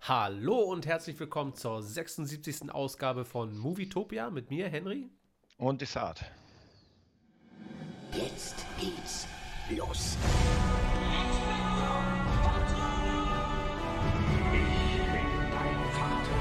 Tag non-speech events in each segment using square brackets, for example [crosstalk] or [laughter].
Hallo und herzlich willkommen zur 76. Ausgabe von Movietopia mit mir, Henry. Und Desart. Jetzt geht's los. Ich bin dein Vater.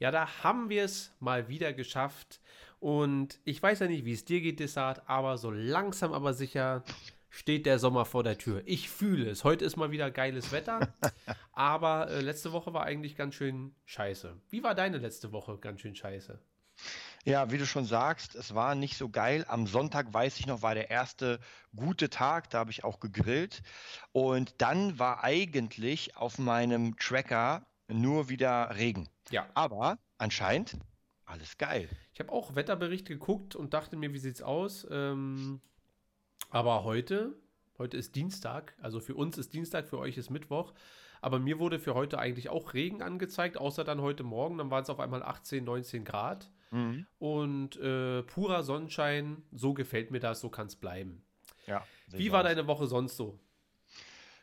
Ja, da haben wir es mal wieder geschafft. Und ich weiß ja nicht, wie es dir geht, Desart, aber so langsam aber sicher steht der Sommer vor der Tür. Ich fühle es. Heute ist mal wieder geiles Wetter, [laughs] aber äh, letzte Woche war eigentlich ganz schön scheiße. Wie war deine letzte Woche ganz schön scheiße? Ja, wie du schon sagst, es war nicht so geil. Am Sonntag, weiß ich noch, war der erste gute Tag. Da habe ich auch gegrillt. Und dann war eigentlich auf meinem Tracker nur wieder Regen. Ja. Aber anscheinend alles geil. Ich habe auch Wetterbericht geguckt und dachte mir, wie sieht's aus? Ähm, aber heute, heute ist Dienstag, also für uns ist Dienstag, für euch ist Mittwoch. Aber mir wurde für heute eigentlich auch Regen angezeigt, außer dann heute Morgen. Dann waren es auf einmal 18, 19 Grad. Mhm. Und äh, purer Sonnenschein, so gefällt mir das, so kann es bleiben. Ja. Wie war auch. deine Woche sonst so?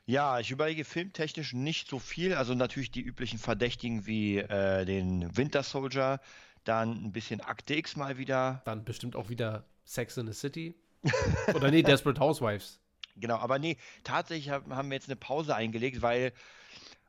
Ja, ich überlege filmtechnisch nicht so viel. Also natürlich die üblichen Verdächtigen wie äh, den Winter Soldier, dann ein bisschen Akte X mal wieder. Dann bestimmt auch wieder Sex in the City. [laughs] Oder nee, Desperate Housewives. Genau, aber nee, tatsächlich hab- haben wir jetzt eine Pause eingelegt, weil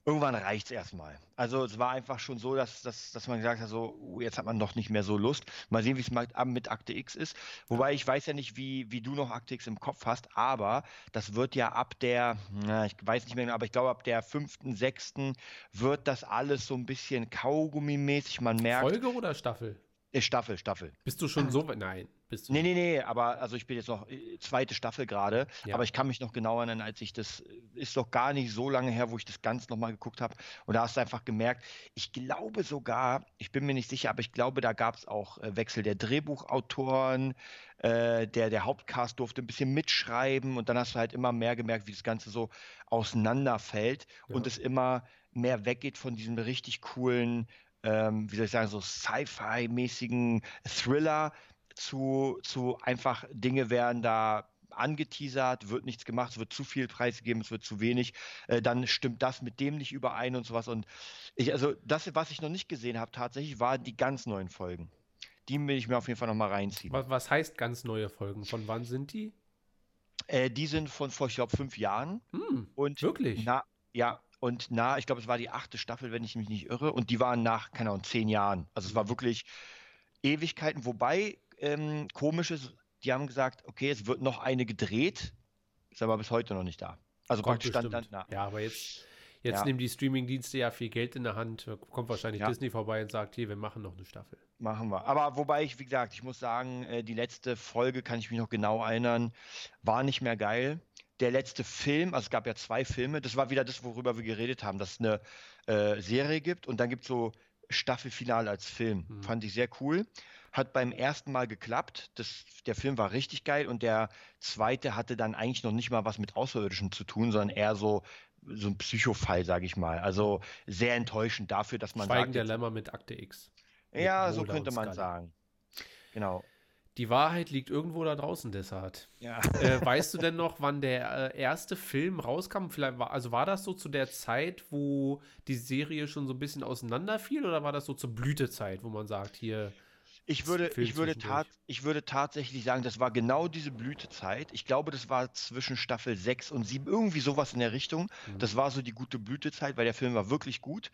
irgendwann reicht es erstmal. Also es war einfach schon so, dass, dass, dass man gesagt hat, so, uh, jetzt hat man doch nicht mehr so Lust. Mal sehen, wie es ab- mit Akte X ist. Wobei ich weiß ja nicht, wie, wie du noch Akte X im Kopf hast, aber das wird ja ab der, na, ich weiß nicht mehr genau, aber ich glaube ab der fünften, sechsten wird das alles so ein bisschen Kaugummi-mäßig. Man merkt, Folge oder Staffel? Äh, Staffel, Staffel. Bist du schon so weit? Nein. Bist du Nee, nee, nee, aber also ich bin jetzt noch äh, zweite Staffel gerade, Ja. aber ich kann mich noch genau erinnern, als ich das, äh, ist doch gar nicht so lange her, wo ich das ganz nochmal geguckt habe und da hast du einfach gemerkt, ich glaube sogar, ich bin mir nicht sicher, aber ich glaube, da gab es auch äh, Wechsel der Drehbuchautoren, äh, der, der Hauptcast durfte ein bisschen mitschreiben und dann hast du halt immer mehr gemerkt, wie das Ganze so auseinanderfällt und Ja. es immer mehr weggeht von diesem richtig coolen, ähm, wie soll ich sagen, so Sci-Fi-mäßigen Thriller zu, zu einfach Dinge werden da angeteasert, wird nichts gemacht, es wird zu viel preisgegeben, es wird zu wenig, äh, dann stimmt das mit dem nicht überein und sowas. Und ich, also das, was ich noch nicht gesehen habe, tatsächlich, waren die ganz neuen Folgen. Die will ich mir auf jeden Fall nochmal reinziehen. Was, was heißt ganz neue Folgen? Von wann sind die? Äh, die sind von vor, ich glaube, fünf Jahren. Hm, Und wirklich? na, ja, und na, ich glaube, es war die achte Staffel, wenn ich mich nicht irre, und die waren nach, keine Ahnung, zehn Jahren. Also es war wirklich Ewigkeiten, wobei ähm, komisch ist, die haben gesagt, okay, es wird noch eine gedreht, ist aber bis heute noch nicht da. Also Kommt praktisch stand dann, na, Ja, aber jetzt, jetzt Ja. nehmen die Streaming-Dienste ja viel Geld in der Hand. Kommt wahrscheinlich Ja. Disney vorbei und sagt, hier, wir machen noch eine Staffel. machen wir. Aber wobei ich, wie gesagt, ich muss sagen, äh, die letzte Folge, kann ich mich noch genau erinnern, war nicht mehr geil. Der letzte Film, also es gab ja zwei Filme, das war wieder das, worüber wir geredet haben, dass es eine äh, Serie gibt und dann gibt es so Staffelfinale als Film. Hm. Fand ich sehr cool. Hat beim ersten Mal geklappt. Das, der Film war richtig geil und der zweite hatte dann eigentlich noch nicht mal was mit Außerirdischen zu tun, sondern eher so, so ein Psychofall, sage ich mal. Also sehr enttäuschend dafür, dass man Schweigen sagt, der Lämmer mit Akte X. mit ja, so könnte man Scully. sagen. Genau. Die Wahrheit liegt irgendwo da draußen, Desart. Ja. äh, weißt du denn noch, wann der äh, erste Film rauskam? Vielleicht war, also war das so zu der Zeit, wo die Serie schon so ein bisschen auseinanderfiel, oder war das so zur Blütezeit, wo man sagt, hier, Ich würde, ich würde, ich würde tatsächlich sagen, das war genau diese Blütezeit. Ich glaube, das war zwischen Staffel 6 und 7, irgendwie sowas in der Richtung. Mhm. Das war so die gute Blütezeit, weil der Film war wirklich gut.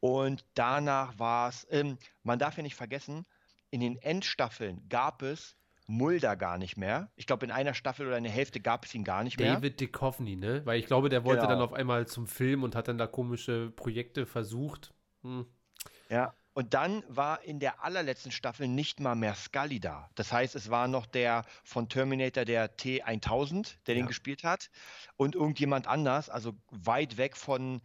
Und danach war es, ähm, man darf ja nicht vergessen, in den Endstaffeln gab es Mulder gar nicht mehr. Ich glaube, in einer Staffel oder in der Hälfte gab es ihn gar nicht mehr. David Duchovny, ne? Weil ich glaube, der wollte Genau. dann auf einmal zum Film und hat dann da komische Projekte versucht. Hm. Ja, und dann war in der allerletzten Staffel nicht mal mehr Scully da. Das heißt, es war noch der von Terminator, der T1000, der den Ja. gespielt hat, und irgendjemand anders, also weit weg von,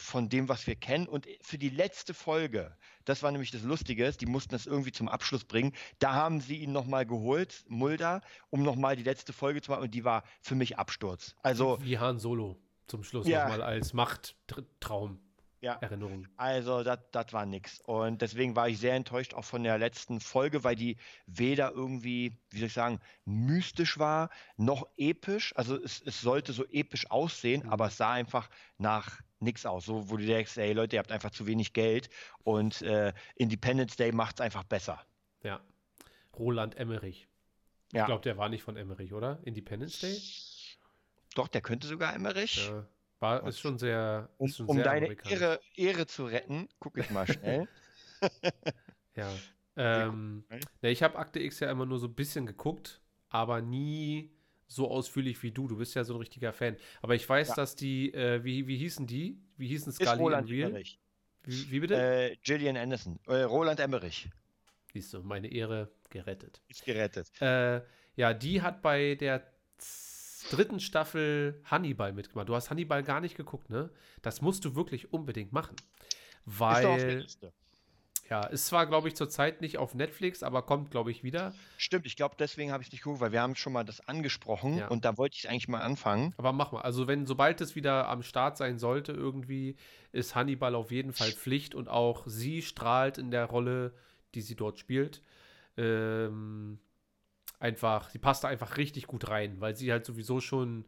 von dem, was wir kennen. Und für die letzte Folge, das war nämlich das Lustige, die mussten das irgendwie zum Abschluss bringen, da haben sie ihn nochmal geholt, Mulder, um nochmal die letzte Folge zu machen, und die war für mich Absturz. Also, Wie Han Solo zum Schluss Ja. nochmal als Machttraum. Ja. Erinnerung. Also, das war nix. Und deswegen war ich sehr enttäuscht auch von der letzten Folge, weil die weder irgendwie, wie soll ich sagen, mystisch war, noch episch. Also, es, es sollte so episch aussehen, Mhm. aber es sah einfach nach nix aus. So, wo du denkst, ey Leute, ihr habt einfach zu wenig Geld und äh, Independence Day macht es einfach besser. Ja. Roland Emmerich. Ja. Ich glaube, der war nicht von Emmerich, oder? Independence Day? Doch, der könnte sogar Emmerich. Ja. War, ist schon sehr. Um, ist schon um sehr deine. Ehre, Ehre zu retten, gucke ich mal schnell. [laughs] [laughs] Ja. Ähm, ne, ich habe Akte X ja immer nur so ein bisschen geguckt, aber nie so ausführlich wie du. Du bist ja so ein richtiger Fan. Aber ich weiß, Ja. dass die, äh, wie, wie hießen die? Wie hießen Ist Scully Roland und Real? Emmerich. Wie, wie bitte? Äh, Gillian Anderson. Äh, Roland Emmerich. Siehst du, meine Ehre gerettet. Ist gerettet. Äh, ja, die hat bei der dritten Staffel Hannibal mitgemacht. Du hast Hannibal gar nicht geguckt, ne? Das musst du wirklich unbedingt machen. Ist doch auf der Weil, Liste. Ja, ist zwar, glaube ich, zurzeit nicht auf Netflix, aber kommt, glaube ich, wieder. Stimmt, ich glaube, deswegen habe ich es nicht geguckt, weil wir haben schon mal das angesprochen Ja. und da wollte ich eigentlich mal anfangen. Aber mach mal. Also, wenn, sobald es wieder am Start sein sollte, irgendwie, ist Hannibal auf jeden Fall Pflicht und auch sie strahlt in der Rolle, die sie dort spielt. Ähm, einfach, sie passt da einfach richtig gut rein, weil sie halt sowieso schon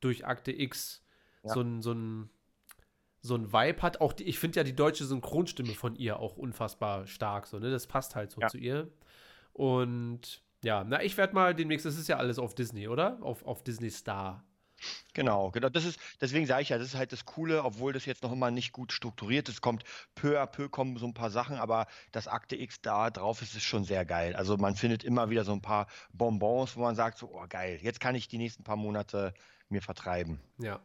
durch Akte X Ja. so ein, so ein so ein Vibe hat. Auch die, ich finde ja die deutsche Synchronstimme von ihr auch unfassbar stark. So, ne? Das passt halt so Ja. zu ihr. Und ja, na, ich werde mal demnächst, das ist ja alles auf Disney, oder? Auf, auf Disney Star. Genau, genau. Das ist, deswegen sage ich ja, das ist halt das Coole, obwohl das jetzt noch immer nicht gut strukturiert ist. Kommt peu à peu kommen so ein paar Sachen, aber das Akte X da drauf ist, ist schon sehr geil. Also man findet immer wieder so ein paar Bonbons, wo man sagt so, oh geil, jetzt kann ich die nächsten paar Monate mir vertreiben. Ja.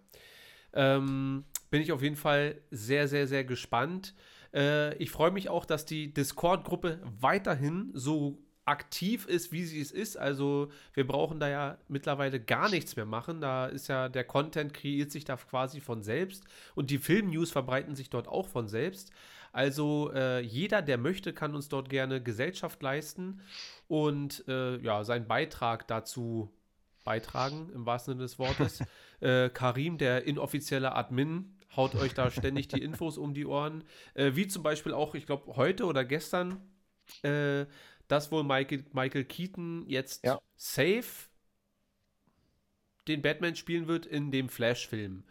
Ähm, bin ich auf jeden Fall sehr, sehr, sehr gespannt. Äh, ich freue mich auch, dass die Discord-Gruppe weiterhin so aktiv ist, wie sie es ist. Also wir brauchen da ja mittlerweile gar nichts mehr machen. Da ist ja der Content kreiert sich da quasi von selbst und die Film-News verbreiten sich dort auch von selbst. Also äh, jeder, der möchte, kann uns dort gerne Gesellschaft leisten und äh, ja, seinen Beitrag dazu beitragen, im wahrsten Sinne des Wortes. [laughs] äh, Karim, der inoffizielle Admin, haut euch da ständig die Infos um die Ohren. Äh, wie zum Beispiel auch, ich glaube, heute oder gestern, äh, dass wohl Michael, Michael Keaton jetzt Ja. safe den Batman spielen wird in dem Flash-Film.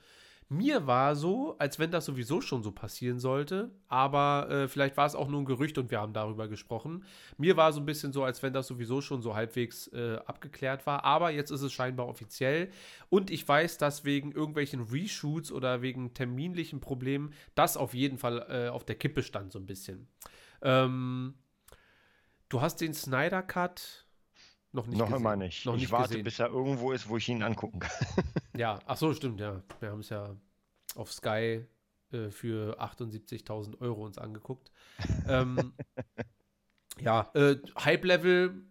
Mir war so, als wenn das sowieso schon so passieren sollte, aber äh, vielleicht war es auch nur ein Gerücht und wir haben darüber gesprochen. Mir war so ein bisschen so, als wenn das sowieso schon so halbwegs äh, abgeklärt war, aber jetzt ist es scheinbar offiziell und ich weiß, dass wegen irgendwelchen Reshoots oder wegen terminlichen Problemen das auf jeden Fall äh, auf der Kippe stand so ein bisschen. Ähm, du hast den Snyder Cut noch nicht noch gesehen. immer nicht. Noch ich nicht warte, gesehen. bis er irgendwo ist, wo ich ihn angucken kann. [laughs] Ja, ach so, stimmt, ja. Wir haben es ja auf Sky äh, für 78.000 Euro uns angeguckt. ähm, [laughs] ja, äh, Hype-Level,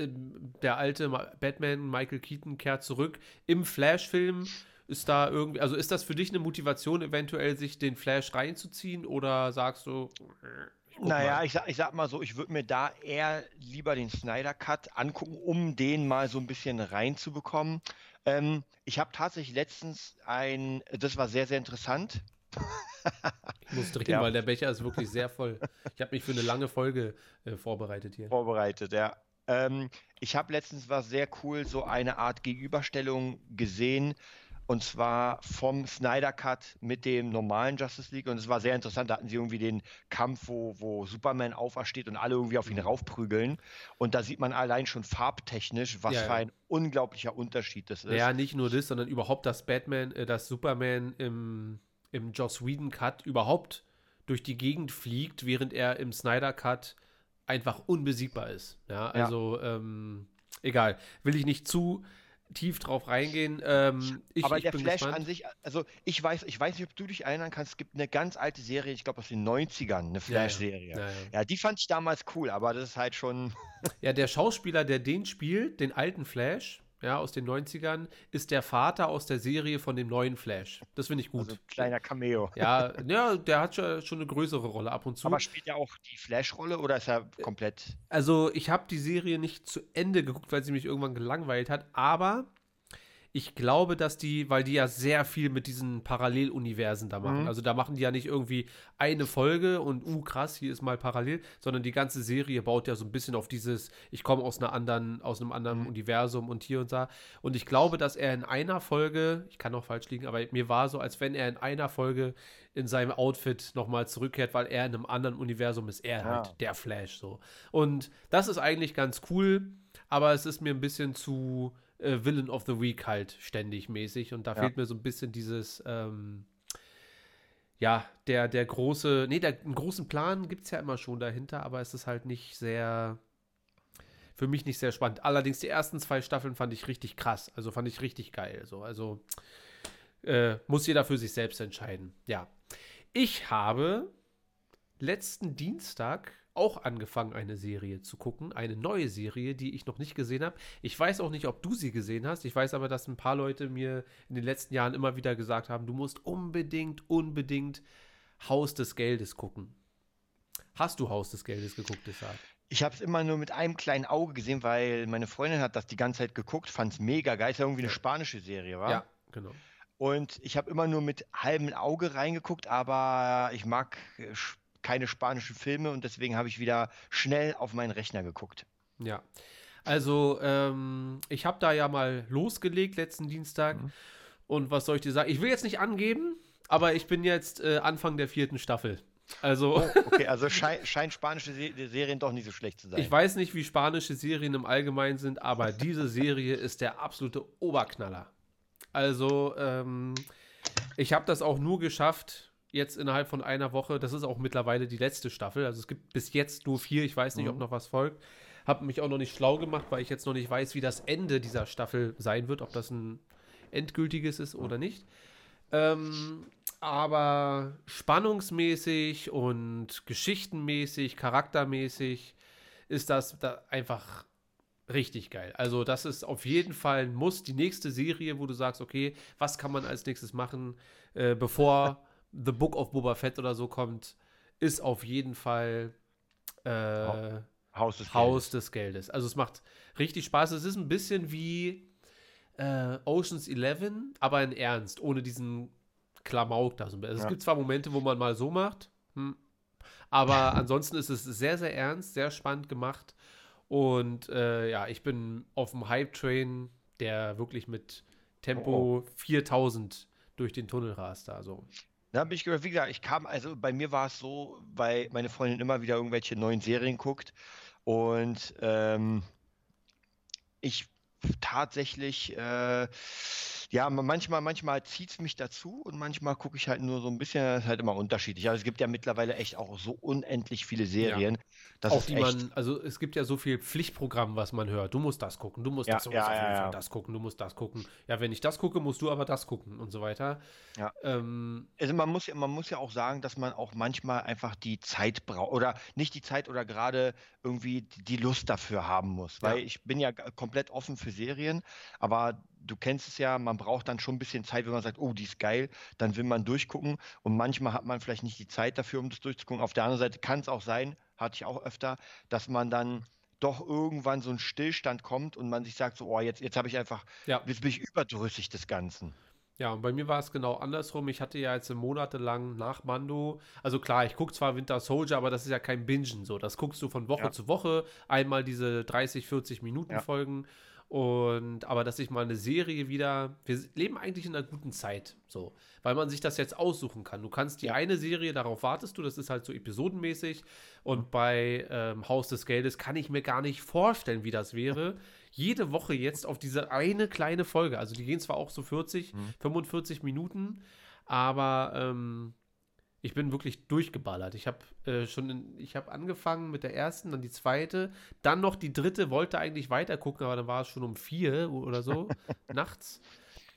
ähm, der alte Ma Batman Michael Keaton kehrt zurück. Im Flash-Film ist da irgendwie, also ist das für dich eine Motivation, eventuell sich den Flash reinzuziehen oder sagst du, äh, guck Naja, mal. ich sag, ich sag mal so, ich würde mir da eher lieber den Snyder Cut angucken, um den mal so ein bisschen reinzubekommen. Ähm, ich habe tatsächlich letztens ein, das war sehr, sehr interessant. ich muss drehen, Ja. weil der Becher ist wirklich sehr voll. Ich habe mich für eine lange Folge äh, vorbereitet hier. vorbereitet, ja. Ähm, ich habe letztens was sehr cool, so eine Art Gegenüberstellung gesehen. Und zwar vom Snyder Cut mit dem normalen Justice League. Und es war sehr interessant. Da hatten sie irgendwie den Kampf, wo, wo Superman aufersteht und alle irgendwie auf ihn raufprügeln. Und da sieht man allein schon farbtechnisch, was Ja, ja. für ein unglaublicher Unterschied das ist. Ja, nicht nur das, sondern überhaupt, dass Batman, äh, dass Superman im, im Joss Whedon Cut überhaupt durch die Gegend fliegt, während er im Snyder Cut einfach unbesiegbar ist. Ja, Ja. also ähm, egal, will ich nicht zu tief drauf reingehen. Ähm, ich, Aber ich der bin Flash gespannt. an sich, also ich weiß, ich weiß nicht, ob du dich erinnern kannst, es gibt eine ganz alte Serie, ich glaube aus den 90ern, eine Flash-Serie. Ja, ja. Ja, die fand ich damals cool, aber das ist halt schon. Ja, der Schauspieler, der den spielt, den alten Flash, ja, aus den 90ern, ist der Vater aus der Serie von dem neuen Flash. Das finde ich gut. Also ein kleiner Cameo. ja, ja, der hat schon, schon eine größere Rolle ab und zu. Aber spielt er auch die Flash-Rolle oder ist er komplett. Also, ich habe die Serie nicht zu Ende geguckt, weil sie mich irgendwann gelangweilt hat, aber ich glaube, dass die, weil die ja sehr viel mit diesen Paralleluniversen da machen. Mhm. Also da machen die ja nicht irgendwie eine Folge und uh krass, hier ist mal parallel, sondern die ganze Serie baut ja so ein bisschen auf dieses, ich komme aus einer anderen, aus einem anderen Mhm. Universum und hier und da. Und ich glaube, dass er in einer Folge, ich kann auch falsch liegen, aber mir war so, als wenn er in einer Folge in seinem Outfit nochmal zurückkehrt, weil er in einem anderen Universum ist, er Ja. halt der Flash so. Und das ist eigentlich ganz cool, aber es ist mir ein bisschen zu äh, Villain of the Week halt ständig mäßig und da Ja. fehlt mir so ein bisschen dieses, ähm, ja, der, der große, nee, der, einen großen Plan gibt es ja immer schon dahinter, aber es ist halt nicht sehr, für mich nicht sehr spannend. Allerdings die ersten zwei Staffeln fand ich richtig krass, also fand ich richtig geil, so, also äh, muss jeder für sich selbst entscheiden, ja. Ich habe letzten Dienstag auch angefangen, eine Serie zu gucken. Eine neue Serie, die ich noch nicht gesehen habe. Ich weiß auch nicht, ob du sie gesehen hast. Ich weiß aber, dass ein paar Leute mir in den letzten Jahren immer wieder gesagt haben, du musst unbedingt, unbedingt Haus des Geldes gucken. Hast du Haus des Geldes geguckt, Desart? Ich habe es immer nur mit einem kleinen Auge gesehen, weil meine Freundin hat das die ganze Zeit geguckt, fand es mega geil. Ist ja irgendwie eine spanische Serie, war? Ja, genau. Und ich habe immer nur mit halbem Auge reingeguckt, aber ich mag äh, keine spanischen Filme und deswegen habe ich wieder schnell auf meinen Rechner geguckt. Ja. Also, ähm, ich habe da ja mal losgelegt letzten Dienstag. Und was soll ich dir sagen? Ich will jetzt nicht angeben, aber ich bin jetzt äh, Anfang der vierten Staffel. Also, [laughs] Okay, also schei scheinen spanische Se Serien doch nicht so schlecht zu sein. ich weiß nicht, wie spanische Serien im Allgemeinen sind, aber diese Serie ist der absolute Oberknaller. Also, ähm, ich habe das auch nur geschafft, jetzt innerhalb von einer Woche. Das ist auch mittlerweile die letzte Staffel. Also, es gibt bis jetzt nur vier. Ich weiß nicht, ob noch was folgt. Habe mich auch noch nicht schlau gemacht, weil ich jetzt noch nicht weiß, wie das Ende dieser Staffel sein wird, ob das ein endgültiges ist oder nicht. Ähm, aber spannungsmäßig und geschichtenmäßig, charaktermäßig ist das da einfach richtig geil. Also das ist auf jeden Fall ein Muss. Die nächste Serie, wo du sagst, okay, was kann man als nächstes machen, äh, bevor The Book of Boba Fett oder so kommt, ist auf jeden Fall äh, Haus des Haus des Geldes. Also es macht richtig Spaß. Es ist ein bisschen wie äh, Oceans 11, aber in Ernst, ohne diesen Klamauk da. Also Ja. Es gibt zwar Momente, wo man mal so macht, hm, aber [laughs] ansonsten ist es sehr, sehr ernst, sehr spannend gemacht. Und äh, ja, ich bin auf dem Hype-Train, der wirklich mit Tempo 4000 durch den Tunnel rast. Also. Da habe ich gehört, wie gesagt, ich kam, also bei mir war es so, weil meine Freundin immer wieder irgendwelche neuen Serien guckt und ähm, ich tatsächlich, äh, ja, manchmal, manchmal zieht es mich dazu und manchmal gucke ich halt nur so ein bisschen, das ist halt immer unterschiedlich. Also es gibt ja mittlerweile echt auch so unendlich viele Serien. Das auch ist die man, also es gibt ja so viel Pflichtprogramm, was man hört. Du musst das gucken, du musst Ja, das, ja, auf ja, ja. Das gucken, du musst das gucken. Ja, wenn ich das gucke, musst du aber das gucken und so weiter. Ja. Ähm, Also man muss ja, man muss ja auch sagen, dass man auch manchmal einfach die Zeit braucht oder nicht die Zeit oder gerade irgendwie die Lust dafür haben muss. Weil Ja. ich bin ja komplett offen für Serien, aber du kennst es ja, man braucht dann schon ein bisschen Zeit, wenn man sagt, oh, die ist geil, dann will man durchgucken und manchmal hat man vielleicht nicht die Zeit dafür, um das durchzugucken. Auf der anderen Seite kann es auch sein, hatte ich auch öfter, dass man dann doch irgendwann so ein Stillstand kommt und man sich sagt so, oh, jetzt, jetzt habe ich einfach, ja. jetzt bin ich überdrüssig des Ganzen. Ja, und bei mir war es genau andersrum. Ich hatte ja jetzt monatelang nach Mando, also klar, ich gucke zwar Winter Soldier, aber das ist ja kein Bingen so. Das guckst du von Woche Ja. zu Woche, einmal diese 30, 40 Minuten Ja. Folgen. Und aber dass ich mal eine Serie wieder. Wir leben eigentlich in einer guten Zeit, so, weil man sich das jetzt aussuchen kann. Du kannst die eine Serie, darauf wartest du, das ist halt so episodenmäßig. Und bei ähm, Haus des Geldes kann ich mir gar nicht vorstellen, wie das wäre. [laughs] Jede Woche jetzt auf diese eine kleine Folge. Also die gehen zwar auch so 40, 45 Minuten, aber ähm, ich bin wirklich durchgeballert. Ich habe äh, schon, in, ich habe angefangen mit der ersten, dann die zweite, dann noch die dritte, wollte eigentlich weiter gucken, aber dann war es schon um vier oder so [laughs] nachts.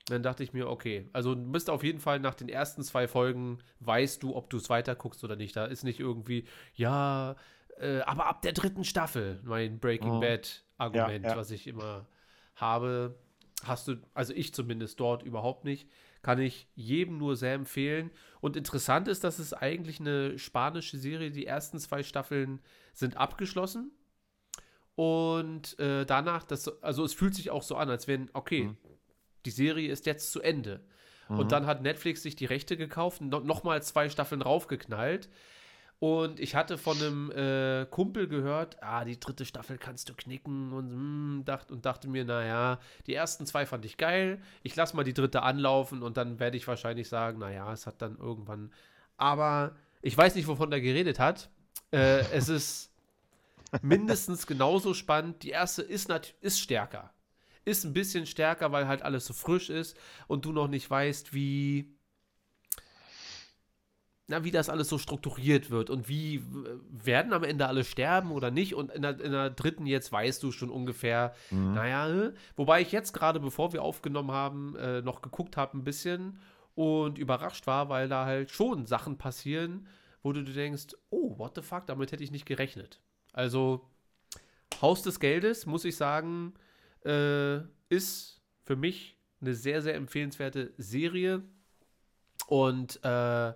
Dann dachte ich mir, okay, also du bist auf jeden Fall nach den ersten zwei Folgen, weißt du, ob du es weiter guckst oder nicht. Da ist nicht irgendwie, ja, äh, aber ab der dritten Staffel, mein Breaking Mhm. Bad Argument, Ja, ja. was ich immer habe, hast du, also ich zumindest dort überhaupt nicht, kann ich jedem nur sehr empfehlen. Und interessant ist, dass es eigentlich eine spanische Serie, die ersten zwei Staffeln sind abgeschlossen. Und äh, danach, das, also es fühlt sich auch so an, als wenn, okay, Mhm. die Serie ist jetzt zu Ende. Und dann hat Netflix sich die Rechte gekauft und no nochmal zwei Staffeln raufgeknallt. Und ich hatte von einem äh, Kumpel gehört, ah, die dritte Staffel kannst du knicken und, mm, dacht, und dachte mir, naja, die ersten zwei fand ich geil. Ich lasse mal die dritte anlaufen und dann werde ich wahrscheinlich sagen, naja, es hat dann irgendwann. Aber ich weiß nicht, wovon der geredet hat. Äh, es [laughs] ist mindestens genauso spannend. Die erste ist, ist stärker. Ist ein bisschen stärker, weil halt alles so frisch ist und du noch nicht weißt, wie na, wie das alles so strukturiert wird und wie werden am Ende alle sterben oder nicht. Und in der, in der dritten jetzt weißt du schon ungefähr, naja, äh, wobei ich jetzt gerade, bevor wir aufgenommen haben, äh, noch geguckt habe ein bisschen und überrascht war, weil da halt schon Sachen passieren, wo du denkst, oh, what the fuck, damit hätte ich nicht gerechnet. Also, Haus des Geldes, muss ich sagen, äh, ist für mich eine sehr, sehr empfehlenswerte Serie. Und äh,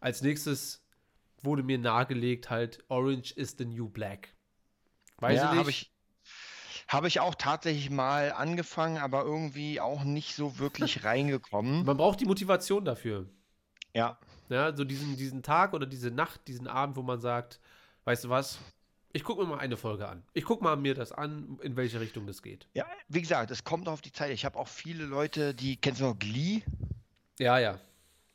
als nächstes wurde mir nahegelegt halt Orange is the New Black. Weiß ja, ich nicht. habe ich, habe ich auch tatsächlich mal angefangen, aber irgendwie auch nicht so wirklich [laughs] reingekommen. Man braucht die Motivation dafür. Ja, Ja, so diesen, diesen Tag oder diese Nacht, diesen Abend, wo man sagt, weißt du was, ich gucke mir mal eine Folge an. Ich gucke mal mir das an, in welche Richtung das geht. ja, wie gesagt, es kommt auf die Zeit. Ich habe auch viele Leute, die, kennst du noch Glee? Ja, ja.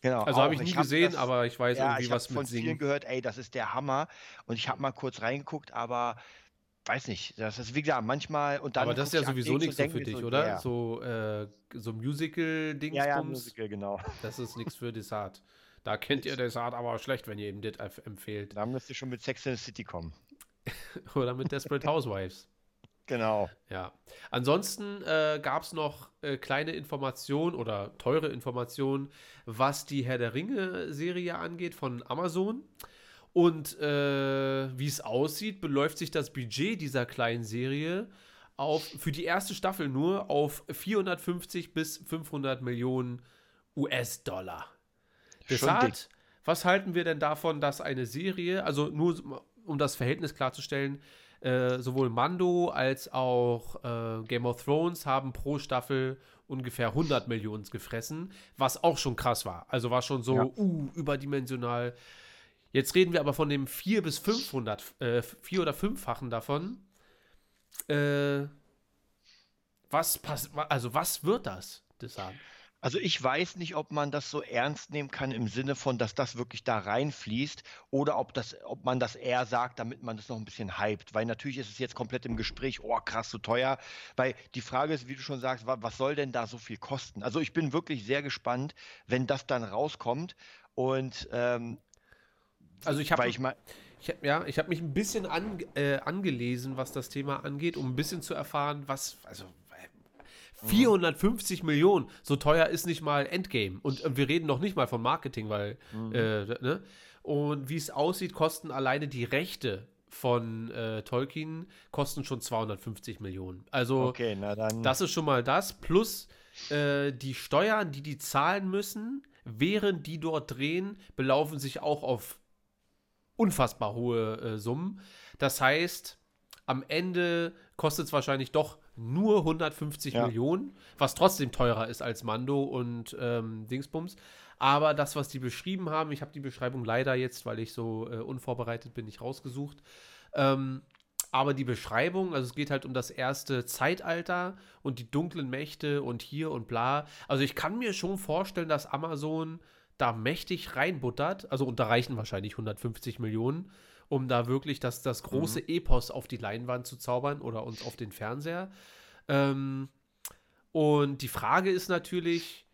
Genau. Also habe ich nie hab gesehen, das- aber ich weiß ja, irgendwie ich was von mit vielen Singen. gehört, ey, das ist der Hammer. Und ich habe mal kurz reingeguckt, aber weiß nicht. Das ist, wie gesagt, manchmal und dann. Aber das ist ja ich sowieso nichts so für dich, so, oder? ja. So, äh, so Musical-Dingsbums. Ja, ja, Musical, genau. [laughs] Das ist nichts für Desart. Da kennt ihr Desart aber schlecht, wenn ihr ihm das empf- empfehlt. Da müsst ihr schon mit Sex in the City kommen. [laughs] Oder mit Desperate Housewives. Genau. Ja. Ansonsten äh, gab es noch äh, kleine Informationen oder teure Informationen, was die Herr der Ringe-Serie angeht von Amazon. Und äh, wie es aussieht, beläuft sich das Budget dieser kleinen Serie auf, für die erste Staffel nur auf 450 bis 500 Millionen US-Dollar. Deshalb, was halten wir denn davon, dass eine Serie, also nur um das Verhältnis klarzustellen, äh, sowohl Mando als auch äh, Game of Thrones haben pro Staffel ungefähr 100 Millionen gefressen, was auch schon krass war. Also war schon so Ja. uh, überdimensional. Jetzt reden wir aber von dem 4 bis 500, äh, 4 oder 5-fachen davon. Äh, was pass also was wird das? das sagen? Also ich weiß nicht, ob man das so ernst nehmen kann im Sinne von, dass das wirklich da reinfließt oder ob, das, ob man das eher sagt, damit man das noch ein bisschen hypt. Weil natürlich ist es jetzt komplett im Gespräch, oh krass, so teuer. Weil die Frage ist, wie du schon sagst, wa- was soll denn da so viel kosten? Also ich bin wirklich sehr gespannt, wenn das dann rauskommt. Und ähm, Also ich habe ich mal, Ich hab, ja, ich habe mich ein bisschen an, äh, angelesen, was das Thema angeht, um ein bisschen zu erfahren, was, also äh, 450 Millionen, so teuer ist nicht mal Endgame. Und, äh, wir reden noch nicht mal vom Marketing, weil, äh, ne? Und wie es aussieht, kosten alleine die Rechte von äh, Tolkien kosten schon 250 Millionen. Also okay, na dann. das ist schon mal das. Plus äh, die Steuern, die die zahlen müssen, während die dort drehen, belaufen sich auch auf unfassbar hohe äh, Summen. Das heißt, am Ende kostet es wahrscheinlich doch nur 150 Ja. Millionen, was trotzdem teurer ist als Mando und ähm, Dingsbums. Aber das, was die beschrieben haben, ich habe die Beschreibung leider jetzt, weil ich so äh, unvorbereitet bin, nicht rausgesucht. Ähm, aber die Beschreibung, also es geht halt um das erste Zeitalter und die dunklen Mächte und hier und bla. Also ich kann mir schon vorstellen, dass Amazon da mächtig reinbuttert. Also und da reichen wahrscheinlich 150 Millionen, um da wirklich das, das große Epos auf die Leinwand zu zaubern oder uns auf den Fernseher. Ähm, und die Frage ist natürlich,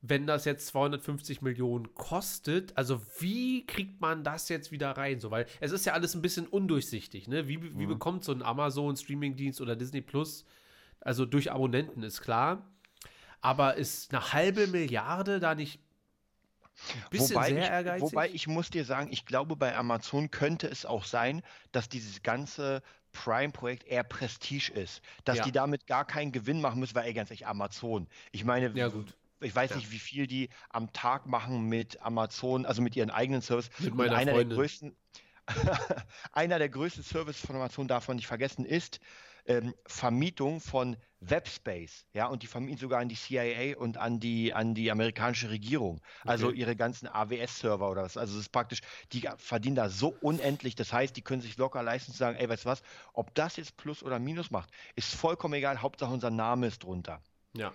wenn das jetzt 250 Millionen kostet, also wie kriegt man das jetzt wieder rein? So, weil es ist ja alles ein bisschen undurchsichtig, ne? Wie, wie bekommt so ein Amazon-Streaming-Dienst oder Disney Plus, also durch Abonnenten ist klar, aber ist eine halbe Milliarde da nicht wobei, sehr ich, ehrgeizig? wobei ich muss dir sagen, ich glaube, bei Amazon könnte es auch sein, dass dieses ganze Prime-Projekt eher Prestige ist. Dass Ja. die damit gar keinen Gewinn machen müssen, weil, ey, ganz ehrlich, Amazon. Ich meine, Ja, gut. ich weiß Ja. nicht, wie viel die am Tag machen mit Amazon, also mit ihren eigenen Service. Mit Und meiner einer Freundin. der größten, [laughs] einer der größten Services von Amazon darf man nicht vergessen, ist ähm, Vermietung von Webspace, ja, und die vermieten sogar an die CIA und an die, an die amerikanische Regierung. Also Okay. ihre ganzen AWS-Server oder was. Also es ist praktisch, die verdienen da so unendlich. Das heißt, die können sich locker leisten zu sagen, ey, weißt du was, ob das jetzt Plus oder Minus macht, ist vollkommen egal. Hauptsache unser Name ist drunter. Ja.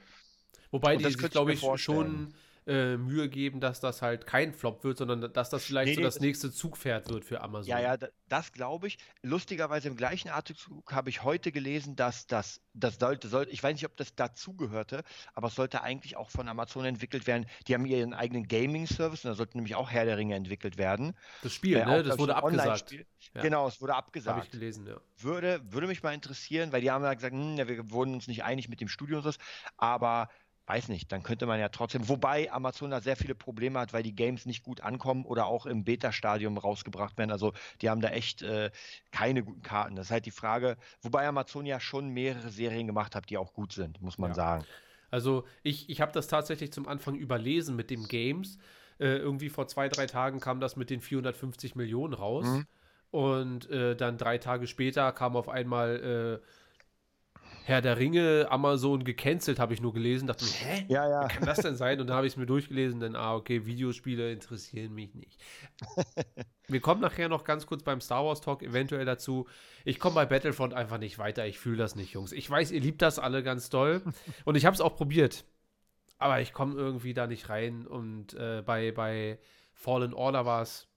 Wobei Und die das sich, könnte ich glaube ich, vorstellen. schon äh, Mühe geben, dass das halt kein Flop wird, sondern dass das vielleicht Nee, so das nächste Zugpferd wird für Amazon. Ja, ja, da- das glaube ich. Lustigerweise im gleichen Artikel habe ich heute gelesen, dass das, das sollte, sollte, ich weiß nicht, ob das dazugehörte, aber es sollte eigentlich auch von Amazon entwickelt werden. Die haben ihren eigenen Gaming-Service und da sollte nämlich auch Herr der Ringe entwickelt werden. Das Spiel, Äh, ne? auch, Das wurde abgesagt. Ja. Genau, es wurde Habe abgesagt. ich gelesen, ja. Würde, würde mich mal interessieren, weil die haben ja gesagt, hm, wir wurden uns nicht einig mit dem Studio und so, aber weiß nicht, dann könnte man ja trotzdem, wobei Amazon da sehr viele Probleme hat, weil die Games nicht gut ankommen oder auch im Beta-Stadium rausgebracht werden. Also die haben da echt äh, keine guten Karten. Das ist halt die Frage, wobei Amazon ja schon mehrere Serien gemacht hat, die auch gut sind, muss man Ja. sagen. Also ich, ich habe das tatsächlich zum Anfang überlesen mit dem Games. Äh, irgendwie vor zwei, drei Tagen kam das mit den 450 Millionen raus. Mhm. Und äh, dann drei Tage später kam auf einmal äh, Herr der Ringe, Amazon gecancelt, habe ich nur gelesen. Dachte mir, hä? Ja, ja. Wie kann das denn sein? Und dann habe ich es mir durchgelesen, dann, ah, okay, Videospiele interessieren mich nicht. [laughs] Wir kommen nachher noch ganz kurz beim Star Wars Talk eventuell dazu. Ich komme bei Battlefront einfach nicht weiter. Ich fühle das nicht, Jungs. Ich weiß, ihr liebt das alle ganz doll. [laughs] Und ich habe es auch probiert. Aber ich komme irgendwie da nicht rein. Und äh, bei, bei Fallen Order war es.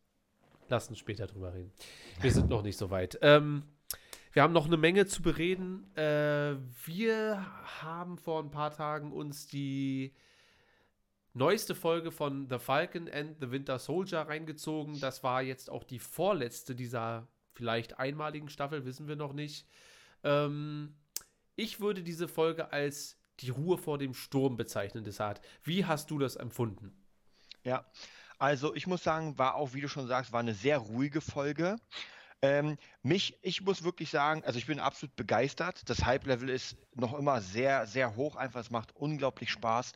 Lass uns später drüber reden. Wir sind noch nicht so weit. Ähm, wir haben noch eine Menge zu bereden. Äh, wir haben vor ein paar Tagen uns die neueste Folge von The Falcon and the Winter Soldier reingezogen. Das war jetzt auch die vorletzte dieser vielleicht einmaligen Staffel, wissen wir noch nicht. Ähm, ich würde diese Folge als die Ruhe vor dem Sturm bezeichnen, Desart. Wie hast du das empfunden? Ja, also ich muss sagen, war auch, wie du schon sagst, war eine sehr ruhige Folge. Ähm, mich, ich muss wirklich sagen, also ich bin absolut begeistert. Das Hype-Level ist noch immer sehr, sehr hoch. Einfach, es macht unglaublich Spaß,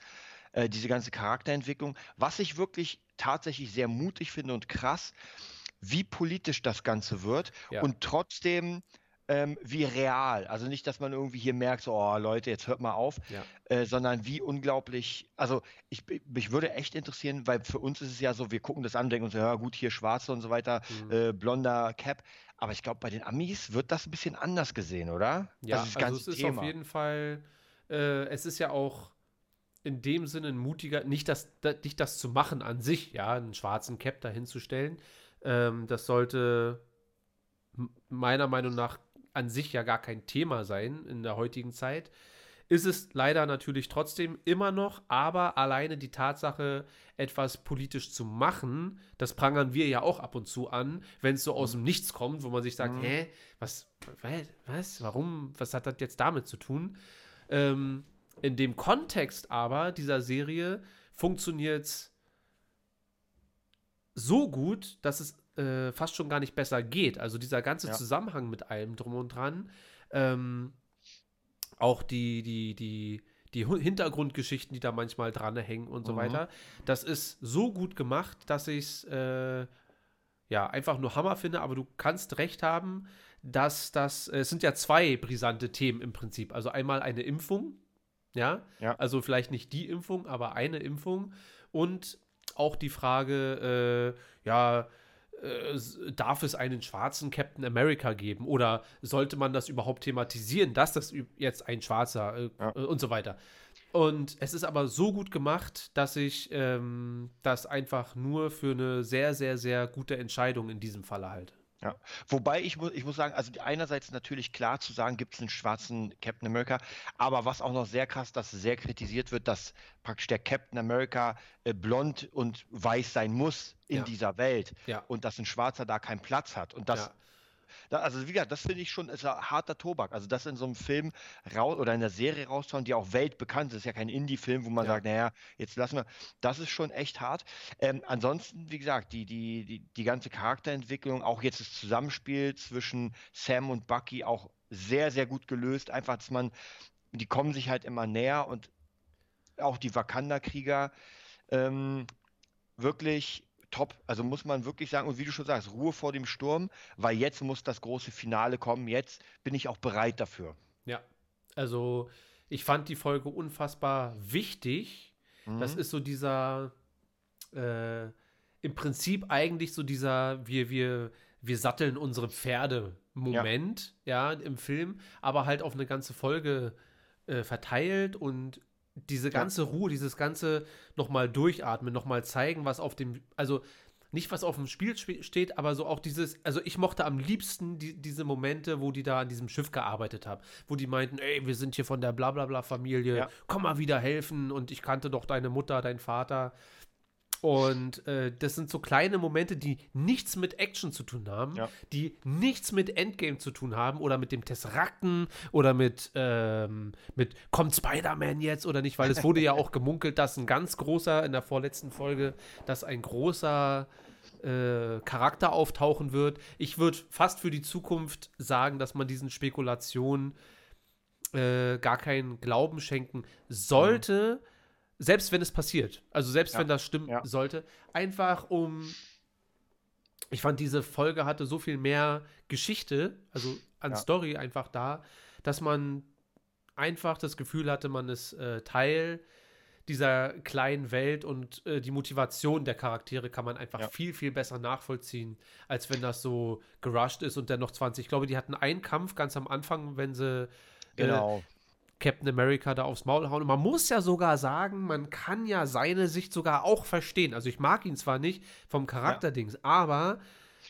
äh, diese ganze Charakterentwicklung. Was ich wirklich tatsächlich sehr mutig finde und krass, wie politisch das Ganze wird Ja. und trotzdem ähm, wie real. Also nicht, dass man irgendwie hier merkt, so, oh Leute, jetzt hört mal auf, Ja. äh, sondern wie unglaublich, also ich, mich würde echt interessieren, weil für uns ist es ja so, wir gucken das an denken uns, ja gut, hier schwarze und so weiter, Mhm. äh, blonder Cap, aber ich glaube, bei den Amis wird das ein bisschen anders gesehen, oder? Ja, das also es ist auf jeden Fall, äh, es ist ja auch in dem Sinne ein mutiger, nicht das, da, nicht das zu machen an sich, ja, einen schwarzen Cap dahinzustellen. Ähm, das sollte meiner Meinung nach an sich ja gar kein Thema sein in der heutigen Zeit. Ist es leider natürlich trotzdem immer noch, aber alleine die Tatsache, etwas politisch zu machen, das prangern wir ja auch ab und zu an, wenn es so aus dem Nichts kommt, wo man sich sagt, Mhm. hä, was, wa- was, warum, was hat das jetzt damit zu tun? Ähm, in dem Kontext aber dieser Serie funktioniert es so gut, dass es äh, fast schon gar nicht besser geht. Also dieser ganze Ja. Zusammenhang mit allem drum und dran, ähm, auch die, die, die, die Hintergrundgeschichten, die da manchmal dran hängen und so Mhm. weiter, das ist so gut gemacht, dass ich es äh, ja einfach nur Hammer finde, aber du kannst recht haben, dass das, äh, es sind ja zwei brisante Themen im Prinzip. Also einmal eine Impfung, ja, Ja. also vielleicht nicht die Impfung, aber eine Impfung und auch die Frage, äh, ja, darf es einen schwarzen Captain America geben oder sollte man das überhaupt thematisieren, dass das jetzt ein schwarzer äh, Ja. äh, und so weiter. Und es ist aber so gut gemacht, dass ich ähm, das einfach nur für eine sehr, sehr, sehr gute Entscheidung in diesem Falle halte. Ja. Wobei ich muss, ich muss sagen, also einerseits natürlich klar zu sagen, gibt es einen schwarzen Captain America, aber was auch noch sehr krass, dass sehr kritisiert wird, dass praktisch der Captain America äh, blond und weiß sein muss in Ja. dieser Welt Ja. und dass ein Schwarzer da keinen Platz hat. Und das. Da, also wie gesagt, das finde ich schon, ist ja harter Tobak. Also das in so einem Film raus oder in der Serie rauszuhauen, die auch weltbekannt ist, ist ja kein Indie-Film, wo man Ja. sagt, naja, jetzt lassen wir, das ist schon echt hart. Ähm, ansonsten, wie gesagt, die, die, die, die ganze Charakterentwicklung, auch jetzt das Zusammenspiel zwischen Sam und Bucky auch sehr, sehr gut gelöst. Einfach, dass man, die kommen sich halt immer näher und auch die Wakanda-Krieger ähm, wirklich top. Also muss man wirklich sagen, und wie du schon sagst, Ruhe vor dem Sturm, weil jetzt muss das große Finale kommen. Jetzt bin ich auch bereit dafür. Ja, also ich fand die Folge unfassbar wichtig. Das Mhm. ist so dieser, äh, im Prinzip eigentlich so dieser, wir, wir, wir satteln unsere Pferde Moment, ja. im Film, aber halt auf eine ganze Folge äh, verteilt und diese ganze Ruhe, dieses ganze nochmal durchatmen, nochmal zeigen, was auf dem, also nicht was auf dem Spiel steht, aber so auch dieses, also ich mochte am liebsten die, diese Momente, wo die da an diesem Schiff gearbeitet haben, wo die meinten, ey, wir sind hier von der Blablabla-Familie, Ja. komm mal wieder helfen und ich kannte doch deine Mutter, dein Vater. Und äh, das sind so kleine Momente, die nichts mit Action zu tun haben, Ja. die nichts mit Endgame zu tun haben oder mit dem Tesserakten oder mit, ähm, mit kommt Spider-Man jetzt oder nicht, weil es wurde ja [laughs] auch gemunkelt, dass ein ganz großer, in der vorletzten Folge, dass ein großer äh, Charakter auftauchen wird. Ich würde fast für die Zukunft sagen, dass man diesen Spekulationen äh, gar keinen Glauben schenken sollte, selbst wenn es passiert. Also selbst Ja. wenn das stimmen Ja. sollte. Einfach um. Ich fand, diese Folge hatte so viel mehr Geschichte, also an Ja. Story einfach da, dass man einfach das Gefühl hatte, man ist äh, Teil dieser kleinen Welt und äh, die Motivation der Charaktere kann man einfach Ja. viel, viel besser nachvollziehen, als wenn das so gerusht ist und dann noch 20. Ich glaube, die hatten einen Kampf ganz am Anfang, wenn sie äh, Genau. Captain America da aufs Maul hauen. Und man muss ja sogar sagen, man kann ja seine Sicht sogar auch verstehen. Also ich mag ihn zwar nicht vom Charakterdings, aber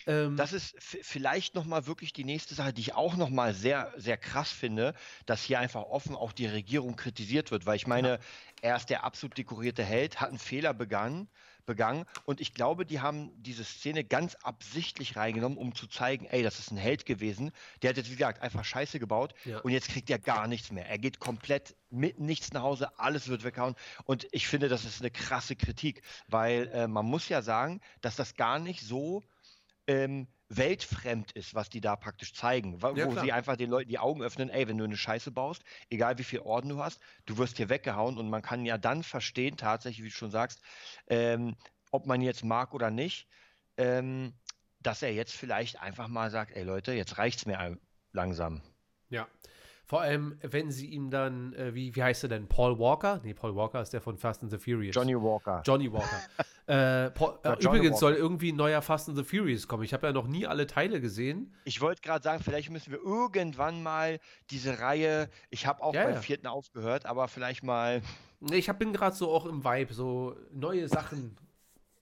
ähm, Das ist vielleicht nochmal wirklich die nächste Sache, die ich auch nochmal sehr, sehr krass finde, dass hier einfach offen auch die Regierung kritisiert wird, weil ich meine, er ist der absolut dekorierte Held, hat einen Fehler begangen, begangen und ich glaube, die haben diese Szene ganz absichtlich reingenommen, um zu zeigen, ey, das ist ein Held gewesen, der hat jetzt, wie gesagt, einfach Scheiße gebaut Ja. und jetzt kriegt er gar nichts mehr. Er geht komplett mit nichts nach Hause, alles wird weghauen und ich finde, das ist eine krasse Kritik, weil äh, man muss ja sagen, dass das gar nicht so ähm, weltfremd ist, was die da praktisch zeigen, wa- Ja, wo sie einfach den Leuten die Augen öffnen, ey, wenn du eine Scheiße baust, egal wie viel Orden du hast, du wirst hier weggehauen und man kann ja dann verstehen, tatsächlich, wie du schon sagst, ähm, ob man jetzt mag oder nicht, ähm, dass er jetzt vielleicht einfach mal sagt, ey Leute, jetzt reicht's mir langsam. ja. Vor allem, wenn sie ihm dann, äh, wie, wie heißt er denn? Paul Walker? Nee, Paul Walker ist der von Fast and the Furious. Johnny Walker. Johnny Walker. [laughs] äh, Paul, äh, übrigens Walker. soll irgendwie ein neuer Fast and the Furious kommen. Ich habe ja noch nie alle Teile gesehen. Ich wollte gerade sagen, vielleicht müssen wir irgendwann mal diese Reihe, ich habe auch Ja, beim ja. vierten aufgehört, aber vielleicht mal Ich hab, bin gerade so auch im Vibe, so neue Sachen.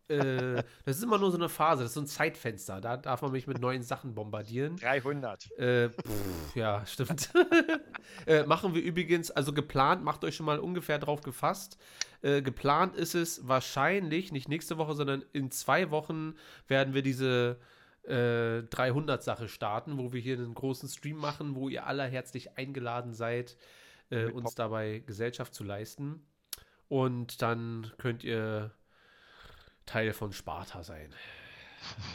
Äh, das ist immer nur so eine Phase, das ist so ein Zeitfenster. Da darf man mich mit neuen Sachen bombardieren. 300. Äh, pff, ja, stimmt. [laughs] äh, machen wir übrigens, also geplant, macht euch schon mal ungefähr drauf gefasst. Äh, geplant ist es wahrscheinlich, nicht nächste Woche, sondern in zwei Wochen werden wir diese äh, 300-Sache starten, wo wir hier einen großen Stream machen, wo ihr alle herzlich eingeladen seid, äh, uns dabei Gesellschaft zu leisten. Und dann könnt ihr Teil von Sparta sein.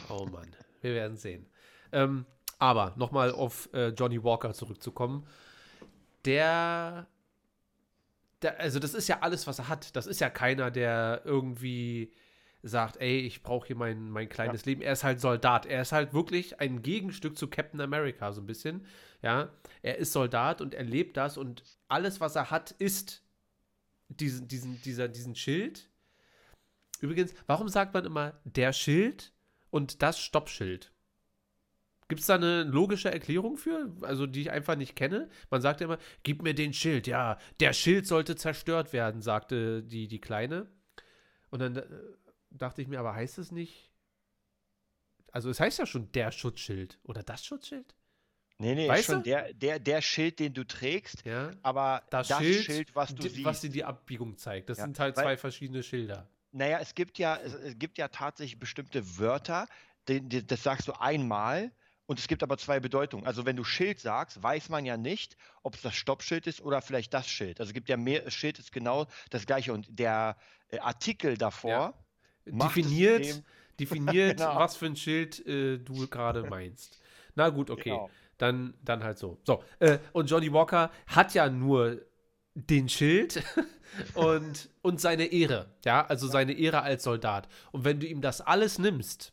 Oh Mann, wir werden sehen. Ähm, aber nochmal auf äh, Johnny Walker zurückzukommen. Der, der, also das ist ja alles, was er hat. Das ist ja keiner, der irgendwie sagt, ey, ich brauche hier mein, mein kleines Leben. Er ist halt Soldat. Er ist halt wirklich ein Gegenstück zu Captain America, so ein bisschen. Ja, er ist Soldat und er lebt das und alles, was er hat, ist diesen, diesen, dieser, diesen Schild. Übrigens, warum sagt man immer der Schild und das Stoppschild? Gibt es da eine logische Erklärung für? Also, die ich einfach nicht kenne? Man sagt ja immer, gib mir den Schild. Ja, der Schild sollte zerstört werden, sagte die, die Kleine. Und dann äh, dachte ich mir, aber heißt es nicht? Also, es heißt ja schon der Schutzschild oder das Schutzschild? Nee, nee, Weißt schon du? der, der, der Schild, den du trägst, Ja. aber Das, das, Schild, Schild, was du die, siehst. was dir die Abbiegung zeigt. Das Ja, sind halt zwei verschiedene Schilder. Naja, es gibt ja, es, es gibt ja tatsächlich bestimmte Wörter, die, die, das sagst du einmal und es gibt aber zwei Bedeutungen. Also wenn du Schild sagst, weiß man ja nicht, ob es das Stoppschild ist oder vielleicht das Schild. Also es gibt ja mehr, Schild ist genau das gleiche und der äh, Artikel davor es definiert, [laughs] definiert Genau. was für ein Schild äh, du gerade meinst. Na gut, okay. Genau. Dann, dann halt so. So, äh, und Johnny Walker hat ja nur den Schild [laughs] und, und seine Ehre. Ja, also seine Ehre als Soldat. Und wenn du ihm das alles nimmst,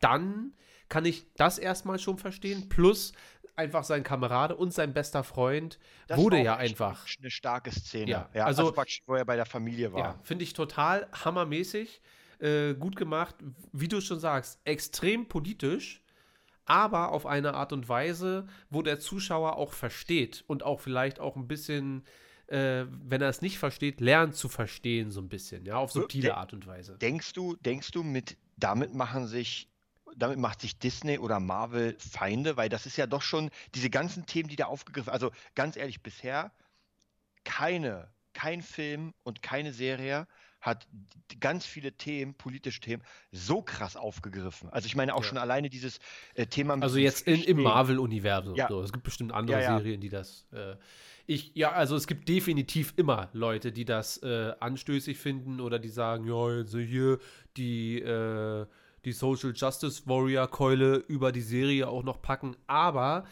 dann kann ich das erstmal schon verstehen. Plus einfach sein Kamerade und sein bester Freund Das wurde war ja einfach. Eine starke Szene. Ja, Ja, also- also, wo er bei der Familie war. Ja, finde ich total hammermäßig. Äh, gut gemacht. Wie du schon sagst, extrem politisch, aber auf eine Art und Weise, wo der Zuschauer auch versteht und auch vielleicht auch ein bisschen, äh, wenn er es nicht versteht, lernt zu verstehen, so ein bisschen, ja, auf subtile Der- Art und Weise. Denkst du, denkst du, mit damit machen sich, damit macht sich Disney oder Marvel Feinde? Weil das ist ja doch schon diese ganzen Themen, die da aufgegriffen, also ganz ehrlich, bisher keine, kein Film und keine Serie hat ganz viele Themen, politische Themen, so krass aufgegriffen. Also ich meine auch Ja. schon alleine dieses äh, Thema mit Also jetzt in, im. Marvel-Universum. Ja. So. Es gibt bestimmt andere Ja. Serien, die das. Äh, ich, ja, also es gibt definitiv immer Leute, die das äh, anstößig finden oder die sagen, ja, jetzt hier die, äh, die Social Justice Warrior Keule über die Serie auch noch packen. Aber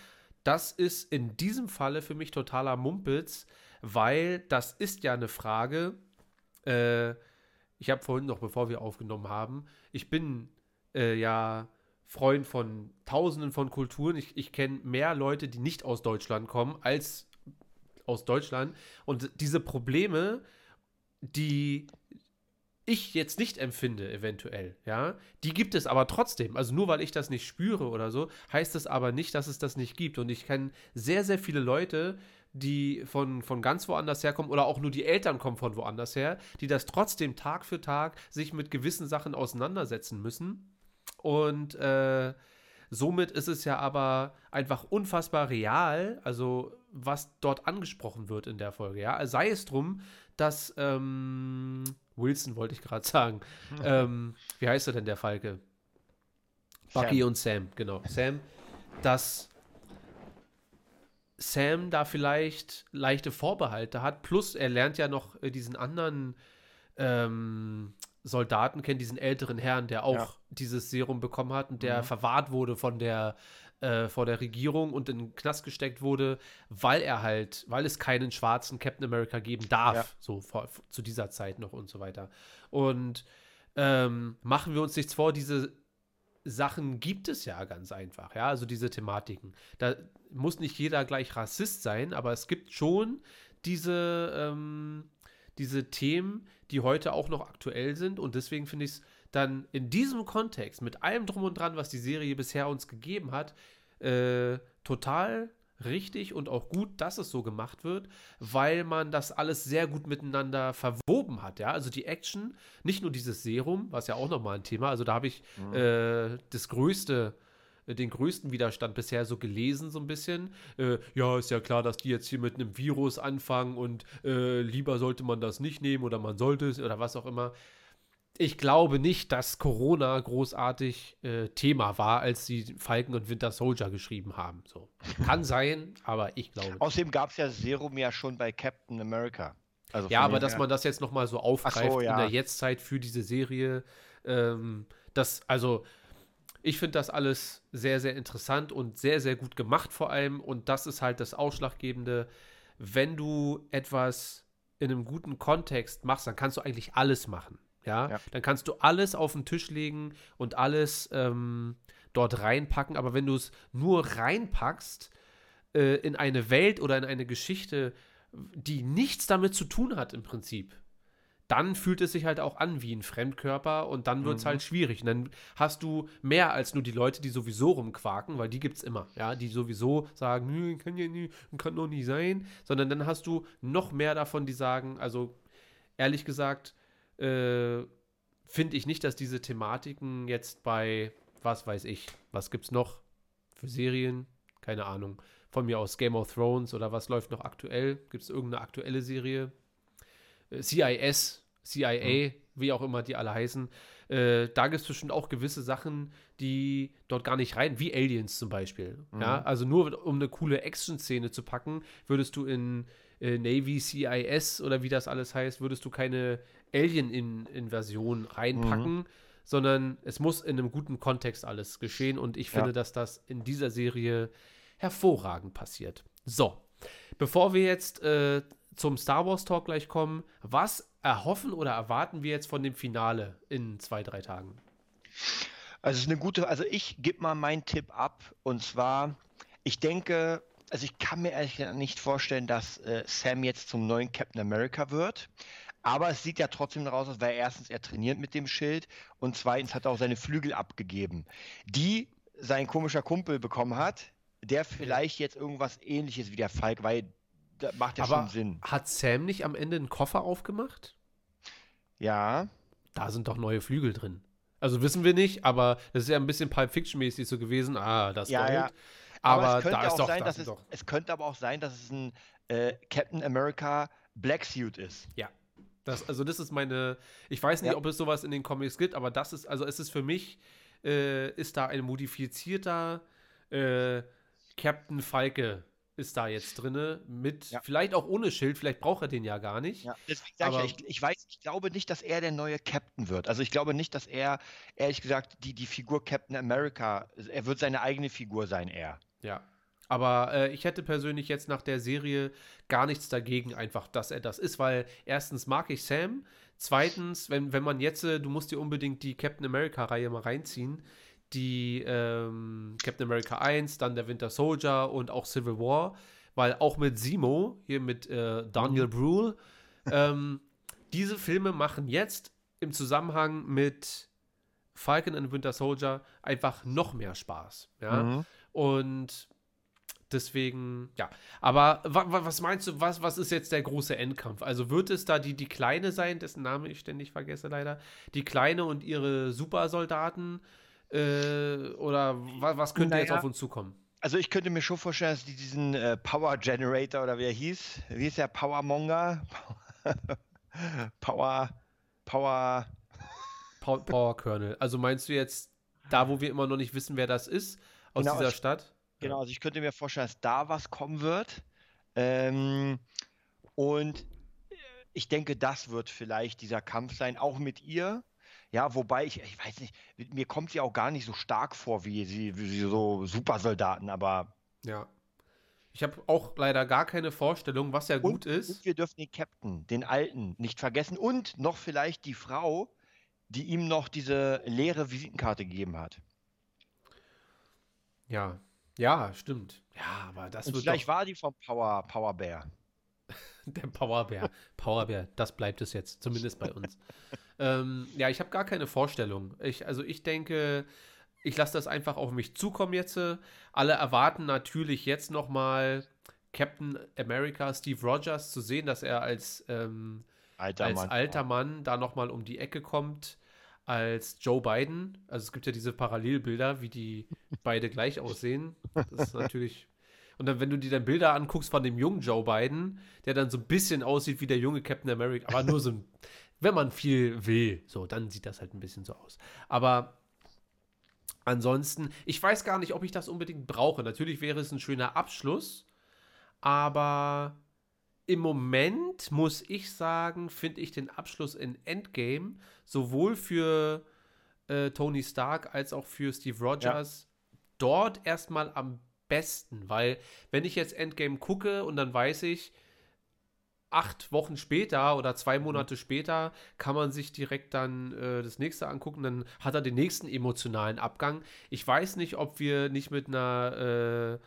das ist in diesem Falle für mich totaler Mumpitz, weil das ist ja eine Frage. Äh, ich habe vorhin noch, bevor wir aufgenommen haben, ich bin äh, ja Freund von Tausenden von Kulturen. Ich, ich kenne mehr Leute, die nicht aus Deutschland kommen, als aus Deutschland. Und diese Probleme, die ich jetzt nicht empfinde, eventuell, ja, die gibt es aber trotzdem. Also nur weil ich das nicht spüre oder so, heißt es aber nicht, dass es das nicht gibt. Und ich kenne sehr, sehr viele Leute, die von, von ganz woanders herkommen oder auch nur die Eltern kommen von woanders her, die das trotzdem Tag für Tag sich mit gewissen Sachen auseinandersetzen müssen. Und äh, somit ist es ja aber einfach unfassbar real, also was dort angesprochen wird in der Folge. Ja, sei es drum, dass ähm, Wilson wollte ich gerade sagen. [laughs] ähm, wie heißt er denn der Falke? Bucky Sam. und Sam, genau. Sam, dass Sam da vielleicht leichte Vorbehalte hat. Plus, er lernt ja noch äh, diesen anderen ähm, Soldaten kennen, diesen älteren Herrn, der auch Ja. dieses Serum bekommen hat und der Mhm. verwahrt wurde von der äh, vor der Regierung und in den Knast gesteckt wurde, weil er halt, weil es keinen schwarzen Captain America geben darf, Ja. so vor, zu dieser Zeit noch und so weiter. Und ähm, machen wir uns nichts vor, diese Sachen gibt es ja ganz einfach, ja, also diese Thematiken. Da muss nicht jeder gleich Rassist sein, aber es gibt schon diese, ähm, diese Themen, die heute auch noch aktuell sind und deswegen finde ich es dann in diesem Kontext, mit allem drum und dran, was die Serie bisher uns gegeben hat, äh, total richtig und auch gut, dass es so gemacht wird, weil man das alles sehr gut miteinander verwoben hat, ja. Also die Action, nicht nur dieses Serum, was ja auch nochmal ein Thema, also da habe ich äh, das größte, äh, den größten Widerstand bisher so gelesen, so ein bisschen. Äh, ja, ist ja klar, dass die jetzt hier mit einem Virus anfangen und äh, lieber sollte man das nicht nehmen oder man sollte es oder was auch immer. Ich glaube nicht, dass Corona großartig äh, Thema war, als sie Falcon und Winter Soldier geschrieben haben. So. Kann sein, aber ich glaube nicht. Außerdem gab es ja Serum ja schon bei Captain America. Also Ja, aber dass man das jetzt noch mal so aufgreift so, ja. in der Jetztzeit für diese Serie, ähm, das, also, ich finde das alles sehr, sehr interessant und sehr, sehr gut gemacht vor allem. Und das ist halt das Ausschlaggebende. Wenn du etwas in einem guten Kontext machst, dann kannst du eigentlich alles machen. Ja, Ja. dann kannst du alles auf den Tisch legen und alles ähm, dort reinpacken. Aber wenn du es nur reinpackst äh, in eine Welt oder in eine Geschichte, die nichts damit zu tun hat im Prinzip, dann fühlt es sich halt auch an wie ein Fremdkörper und dann wird es Mhm. halt schwierig. Und dann hast du mehr als nur die Leute, die sowieso rumquaken, weil die gibt es immer, ja, die sowieso sagen, "Nö, kann ja nie, kann doch nicht sein, sondern dann hast du noch mehr davon, die sagen, also ehrlich gesagt, äh, finde ich nicht, dass diese Thematiken jetzt bei, was weiß ich, was gibt's noch für Serien? Keine Ahnung. Von mir aus Game of Thrones oder was läuft noch aktuell? Gibt es irgendeine aktuelle Serie? Äh, CIS, CIA, wie auch immer die alle heißen. Äh, da gibt es bestimmt auch gewisse Sachen, die dort gar nicht rein, wie Aliens zum Beispiel. Ja, also nur um eine coole Action-Szene zu packen, würdest du in äh, Navy CIS oder wie das alles heißt, würdest du keine Alien-Inversion reinpacken, sondern es muss in einem guten Kontext alles geschehen und ich finde, Ja. dass das in dieser Serie hervorragend passiert. So, bevor wir jetzt äh, zum Star Wars Talk gleich kommen. Was erhoffen oder erwarten wir jetzt von dem Finale in zwei, drei Tagen? Also es ist eine gute, also ich gebe mal meinen Tipp ab und zwar, ich denke, also ich kann mir ehrlich gesagt nicht vorstellen, dass äh, Sam jetzt zum neuen Captain America wird. Aber es sieht ja trotzdem daraus aus, weil erstens er trainiert mit dem Schild und zweitens hat er auch seine Flügel abgegeben, die sein komischer Kumpel bekommen hat, der vielleicht jetzt irgendwas ähnliches wie der Falk, weil das macht ja Aber schon Sinn. hat Sam nicht am Ende einen Koffer aufgemacht? Ja, Da sind doch neue Flügel drin. Also wissen wir nicht, aber das ist ja ein bisschen Pulp Fiction-mäßig so gewesen. Ah, das Ja, ja. Aber, es könnte da ist auch doch, sein, da dass es, doch. es könnte aber auch sein, dass es ein äh, Captain America Black Suit ist. Ja. Das, also das ist meine, ich weiß nicht, Ja. ob es sowas in den Comics gibt, aber das ist, also es ist für mich, äh, ist da ein modifizierter äh, Captain Falke ist da jetzt drinne mit, Ja. vielleicht auch ohne Schild, vielleicht braucht er den ja gar nicht. Ja, Aber- ich, ich weiß, ich glaube nicht, dass er der neue Captain wird. Also ich glaube nicht, dass er, ehrlich gesagt, die, die Figur Captain America, er wird seine eigene Figur sein, er. Ja. Aber äh, ich hätte persönlich jetzt nach der Serie gar nichts dagegen, einfach, dass er das ist, weil erstens mag ich Sam, zweitens, wenn, wenn man jetzt, äh, du musst dir unbedingt die Captain America-Reihe mal reinziehen, die ähm, Captain America 1, dann der Winter Soldier und auch Civil War, weil auch mit Simo, hier mit äh, Daniel Brühl, ähm, diese Filme machen jetzt im Zusammenhang mit Falcon and Winter Soldier einfach noch mehr Spaß. Ja? Mhm. Und deswegen, ja. Aber wa, wa, was meinst du, was, was ist jetzt der große Endkampf? Also wird es da die, die Kleine sein, dessen Name ich ständig vergesse leider? Die Kleine und ihre Supersoldaten? Äh, oder wa, was könnte jetzt Naja. auf uns zukommen? Also ich könnte mir schon vorstellen, dass die diesen äh, Power Generator oder wie er hieß, wie ist der Power Monger? [laughs] Power, Power, Pow- Power Kernel. Also meinst du jetzt da, wo wir immer noch nicht wissen, wer das ist, aus Genau, dieser Stadt? Genau, also ich könnte mir vorstellen, dass da was kommen wird. Ähm, und äh, ich denke, das wird vielleicht dieser Kampf sein, auch mit ihr. Ja, wobei ich, ich weiß nicht, mir kommt sie auch gar nicht so stark vor wie sie, wie sie so Supersoldaten, aber Ja. Ich habe auch leider gar keine Vorstellung, was ja gut und, ist. Und wir dürfen den Captain, den Alten, nicht vergessen und noch vielleicht die Frau, die ihm noch diese leere Visitenkarte gegeben hat. Ja. Ja, stimmt. Ja, aber das Und wird vielleicht doch war die vom Power, Power Bear. [laughs] der Powerbär. Powerbär, das bleibt es jetzt, zumindest bei uns. [laughs] ähm, ja, ich habe gar keine Vorstellung. Ich, also ich denke, ich lasse das einfach auf mich zukommen jetzt. Alle erwarten natürlich jetzt noch mal Captain America Steve Rogers zu sehen, dass er als ähm, Alter als Mann. alter Mann da nochmal um die Ecke kommt als Joe Biden. Also es gibt ja diese Parallelbilder, wie die beide gleich aussehen. Das ist natürlich. Und dann, wenn du dir dann Bilder anguckst von dem jungen Joe Biden, der dann so ein bisschen aussieht wie der junge Captain America, aber nur so wenn man viel will, so, dann sieht das halt ein bisschen so aus. Aber ansonsten, ich weiß gar nicht, ob ich das unbedingt brauche. Natürlich wäre es ein schöner Abschluss, aber im Moment muss ich sagen, finde ich den Abschluss in Endgame sowohl für äh, Tony Stark als auch für Steve Rogers dort erstmal am besten, weil wenn ich jetzt Endgame gucke und dann weiß ich, acht Wochen später oder zwei Monate später kann man sich direkt dann äh, das nächste angucken, dann hat er den nächsten emotionalen Abgang. Ich weiß nicht, ob wir nicht mit einer äh,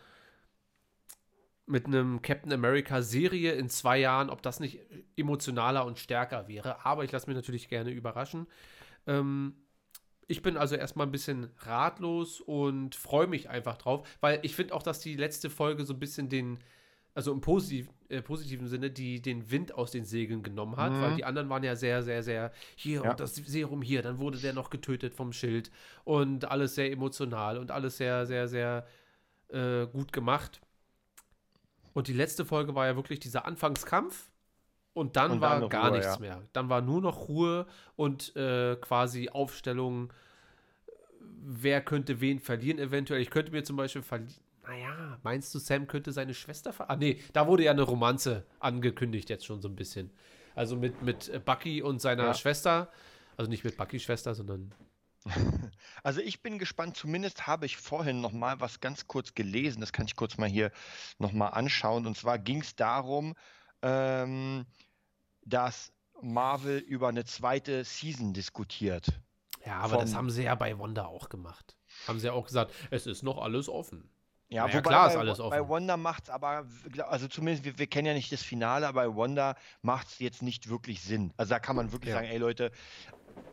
mit einem Captain America Serie in zwei Jahren, ob das nicht emotionaler und stärker wäre. Aber ich lasse mich natürlich gerne überraschen. Ähm, ich bin also erstmal ein bisschen ratlos und freue mich einfach drauf, weil ich finde auch, dass die letzte Folge so ein bisschen den, also im positiv, äh, positiven Sinne, die den Wind aus den Segeln genommen hat, Mhm. weil die anderen waren ja sehr, sehr, sehr hier Ja. und das Serum hier, dann wurde der noch getötet vom Schild und alles sehr emotional und alles sehr, sehr, sehr äh, gut gemacht. Und die letzte Folge war ja wirklich dieser Anfangskampf. Und dann Und war dann gar Ruhe, nichts ja. mehr. Dann war nur noch Ruhe und äh, quasi Aufstellung, wer könnte wen verlieren eventuell. Ich könnte mir zum Beispiel verlieren. Naja, meinst du, Sam könnte seine Schwester ver... Ah, nee, da wurde ja eine Romanze angekündigt jetzt schon so ein bisschen. Also mit, mit äh, Bucky und seiner Ja. Schwester. Also nicht mit Buckys Schwester, sondern [laughs] Also ich bin gespannt, zumindest habe ich vorhin noch mal was ganz kurz gelesen, das kann ich kurz mal hier noch mal anschauen. Und zwar ging es darum, ähm, dass Marvel über eine zweite Season diskutiert. Ja, aber das haben sie ja bei Wanda auch gemacht. Haben sie ja auch gesagt, es ist noch alles offen. Ja, ja, klar bei, ist alles offen. bei Wanda macht es aber, also zumindest, wir, wir kennen ja nicht das Finale, aber bei Wanda macht es jetzt nicht wirklich Sinn. Also da kann man wirklich Ja. sagen, ey Leute,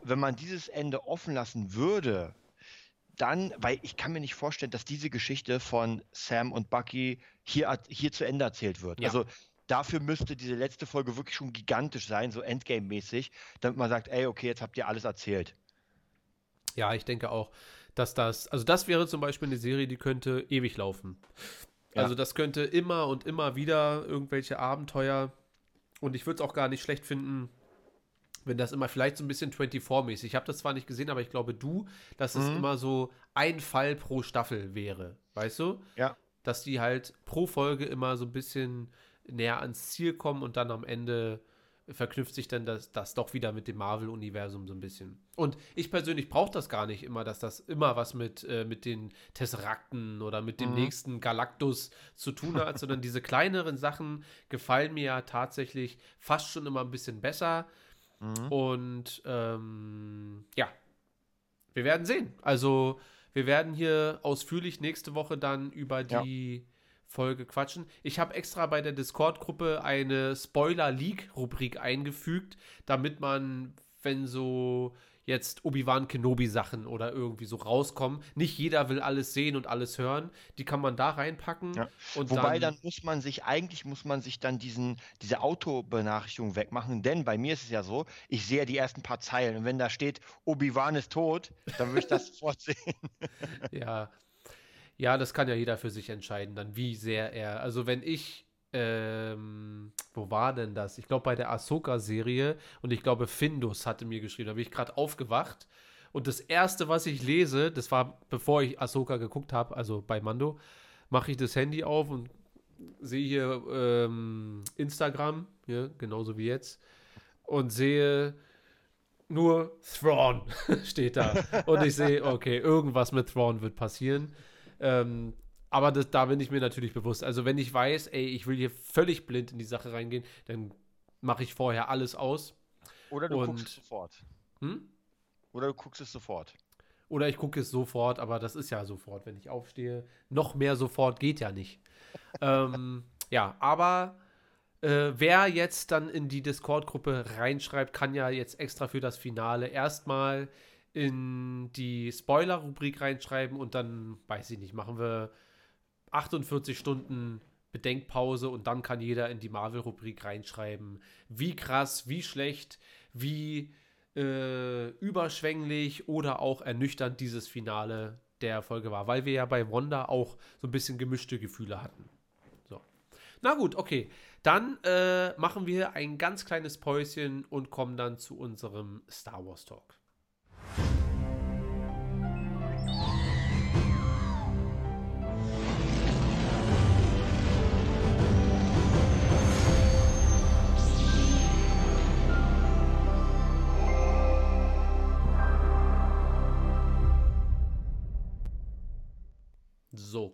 wenn man dieses Ende offen lassen würde, dann, weil ich kann mir nicht vorstellen, dass diese Geschichte von Sam und Bucky hier, hier zu Ende erzählt wird. Ja. Also dafür müsste diese letzte Folge wirklich schon gigantisch sein, so Endgame-mäßig, damit man sagt, ey, okay, jetzt habt ihr alles erzählt. Ja, ich denke auch, dass das, also das wäre zum Beispiel eine Serie, die könnte ewig laufen. Ja. Also das könnte immer und immer wieder irgendwelche Abenteuer und ich würde es auch gar nicht schlecht finden, wenn das immer vielleicht so ein bisschen 24-mäßig. Ich habe das zwar nicht gesehen, aber ich glaube du, dass es Mhm. immer so ein Fall pro Staffel wäre, weißt du? Ja. Dass die halt pro Folge immer so ein bisschen näher ans Ziel kommen und dann am Ende verknüpft sich dann das, das doch wieder mit dem Marvel-Universum so ein bisschen. Und ich persönlich brauche das gar nicht immer, dass das immer was mit, äh, mit den Tesserakten oder mit dem Mhm. nächsten Galactus zu tun hat, sondern [laughs] diese kleineren Sachen gefallen mir ja tatsächlich fast schon immer ein bisschen besser. Mhm. Und ähm, ja, wir werden sehen. Also wir werden hier ausführlich nächste Woche dann über Ja. die Folge quatschen. Ich habe extra bei der Discord-Gruppe eine Spoiler-Leak-Rubrik eingefügt, damit man, wenn so jetzt Obi-Wan Kenobi-Sachen oder irgendwie so rauskommen, nicht jeder will alles sehen und alles hören, die kann man da reinpacken. Ja. Und Wobei dann, muss man sich, eigentlich muss man sich dann diesen, diese Autobenachrichtigung wegmachen, denn bei mir ist es ja so, ich sehe die ersten paar Zeilen und wenn da steht, Obi-Wan ist tot, dann würde ich das [laughs] sofort sehen. Ja. Ja, das kann ja jeder für sich entscheiden, dann wie sehr er. Also wenn ich, ähm, wo war denn das? Ich glaube bei der Ahsoka-Serie und ich glaube Findus hatte mir geschrieben, da bin ich gerade aufgewacht und das erste, was ich lese, das war bevor ich Ahsoka geguckt habe, also bei Mando, mache ich das Handy auf und sehe hier ähm, Instagram, ja, genauso wie jetzt, und sehe nur Thrawn [laughs] steht da. Und ich sehe, okay, irgendwas mit Thrawn wird passieren. Ähm, aber das, da bin ich mir natürlich bewusst. Also, wenn ich weiß, ey, ich will hier völlig blind in die Sache reingehen, dann mache ich vorher alles aus. Oder du Und- guckst es sofort. Hm? Oder du guckst es sofort. Oder ich gucke es sofort, aber das ist ja sofort, wenn ich aufstehe. Noch mehr sofort geht ja nicht. [laughs] ähm, ja, aber äh, wer jetzt dann in die Discord-Gruppe reinschreibt, kann ja jetzt extra für das Finale erstmal in die Spoiler-Rubrik reinschreiben und dann, weiß ich nicht, machen wir 48 Stunden Bedenkpause und dann kann jeder in die Marvel-Rubrik reinschreiben, wie krass, wie schlecht, wie äh, überschwänglich oder auch ernüchternd dieses Finale der Folge war, weil wir ja bei Wanda auch so ein bisschen gemischte Gefühle hatten. So. Na gut, okay. Dann äh, machen wir ein ganz kleines Päuschen und kommen dann zu unserem Star Wars Talk.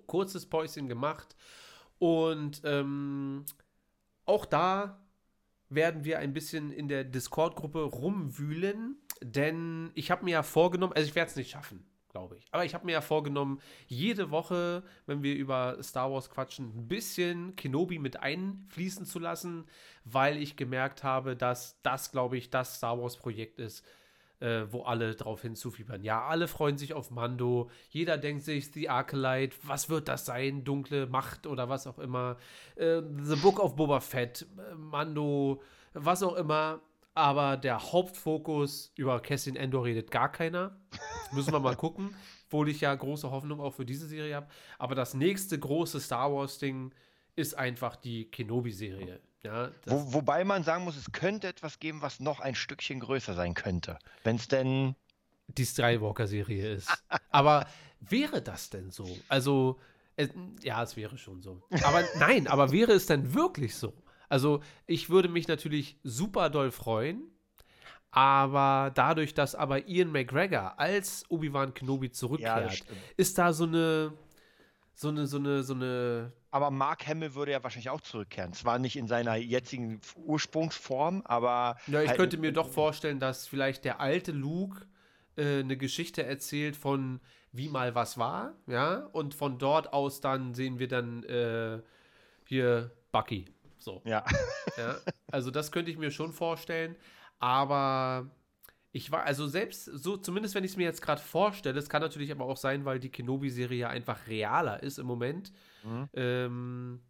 Kurzes Päuschen gemacht. Und ähm, auch da werden wir ein bisschen in der Discord-Gruppe rumwühlen, denn ich habe mir ja vorgenommen, also ich werde es nicht schaffen, glaube ich, aber ich habe mir ja vorgenommen, jede Woche, wenn wir über Star Wars quatschen, ein bisschen Kenobi mit einfließen zu lassen, weil ich gemerkt habe, dass das, glaube ich, das Star Wars-Projekt ist, äh, wo alle drauf hinzufiebern. Ja, alle freuen sich auf Mando. Jeder denkt sich, The Archelite, was wird das sein? Dunkle Macht oder was auch immer. Äh, The Book of Boba Fett, äh, Mando, was auch immer. Aber der Hauptfokus über Cassian Endor redet gar keiner. [laughs] Müssen wir mal gucken. Obwohl ich ja große Hoffnung auch für diese Serie habe. Aber das nächste große Star Wars-Ding ist einfach die Kenobi-Serie. Ja, Wo, wobei man sagen muss, es könnte etwas geben, was noch ein Stückchen größer sein könnte. Wenn es denn. die Skywalker-Serie ist. Aber wäre das denn so? Also, es, ja, es wäre schon so. Aber [laughs] nein, aber wäre es denn wirklich so? Also, ich würde mich natürlich super doll freuen, aber dadurch, dass aber Ian McGregor als Obi-Wan Kenobi zurückkehrt, stimmt. ist da so eine, so eine, so eine, so eine aber Mark Hamill würde ja wahrscheinlich auch zurückkehren. Zwar nicht in seiner jetzigen Ursprungsform, aber. Ja, ich halt- könnte mir doch vorstellen, dass vielleicht der alte Luke äh, eine Geschichte erzählt von wie mal was war, ja, und von dort aus dann sehen wir dann äh, hier Bucky. So. Ja. Ja, also das könnte ich mir schon vorstellen, aber ich war, also selbst so, zumindest wenn ich es mir jetzt gerade vorstelle, es kann natürlich aber auch sein, weil die Kenobi-Serie ja einfach realer ist im Moment. Mhm. Ähm,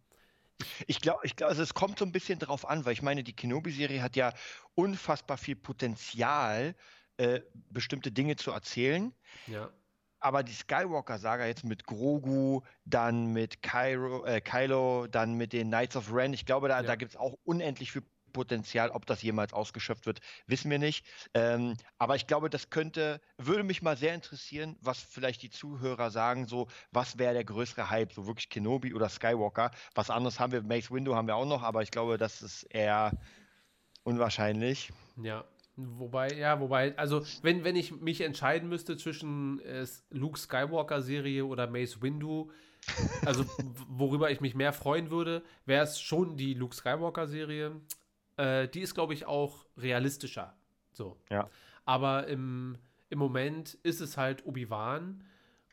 Ich glaube, ich glaub, also es kommt so ein bisschen drauf an, weil ich meine, die Kenobi-Serie hat ja unfassbar viel Potenzial, äh, bestimmte Dinge zu erzählen. ja, Aber die Skywalker-Saga jetzt mit Grogu, dann mit Kylo, äh, Kylo, dann mit den Knights of Ren, ich glaube, da, Ja. da gibt es auch unendlich viel Potenzial. Ob das jemals ausgeschöpft wird, wissen wir nicht. Ähm, aber ich glaube, das könnte, würde mich mal sehr interessieren, was vielleicht die Zuhörer sagen, so, was wäre der größere Hype, so wirklich Kenobi oder Skywalker. Was anderes haben wir, Mace Window haben wir auch noch, aber ich glaube, das ist eher unwahrscheinlich. ja. Wobei, ja, wobei, also wenn, wenn ich mich entscheiden müsste zwischen äh, Luke Skywalker-Serie oder Mace Windu, also worüber ich mich mehr freuen würde, wäre es schon die Luke Skywalker-Serie. Äh, die ist, glaube ich, auch realistischer. So. Ja. Aber im, im Moment ist es halt Obi-Wan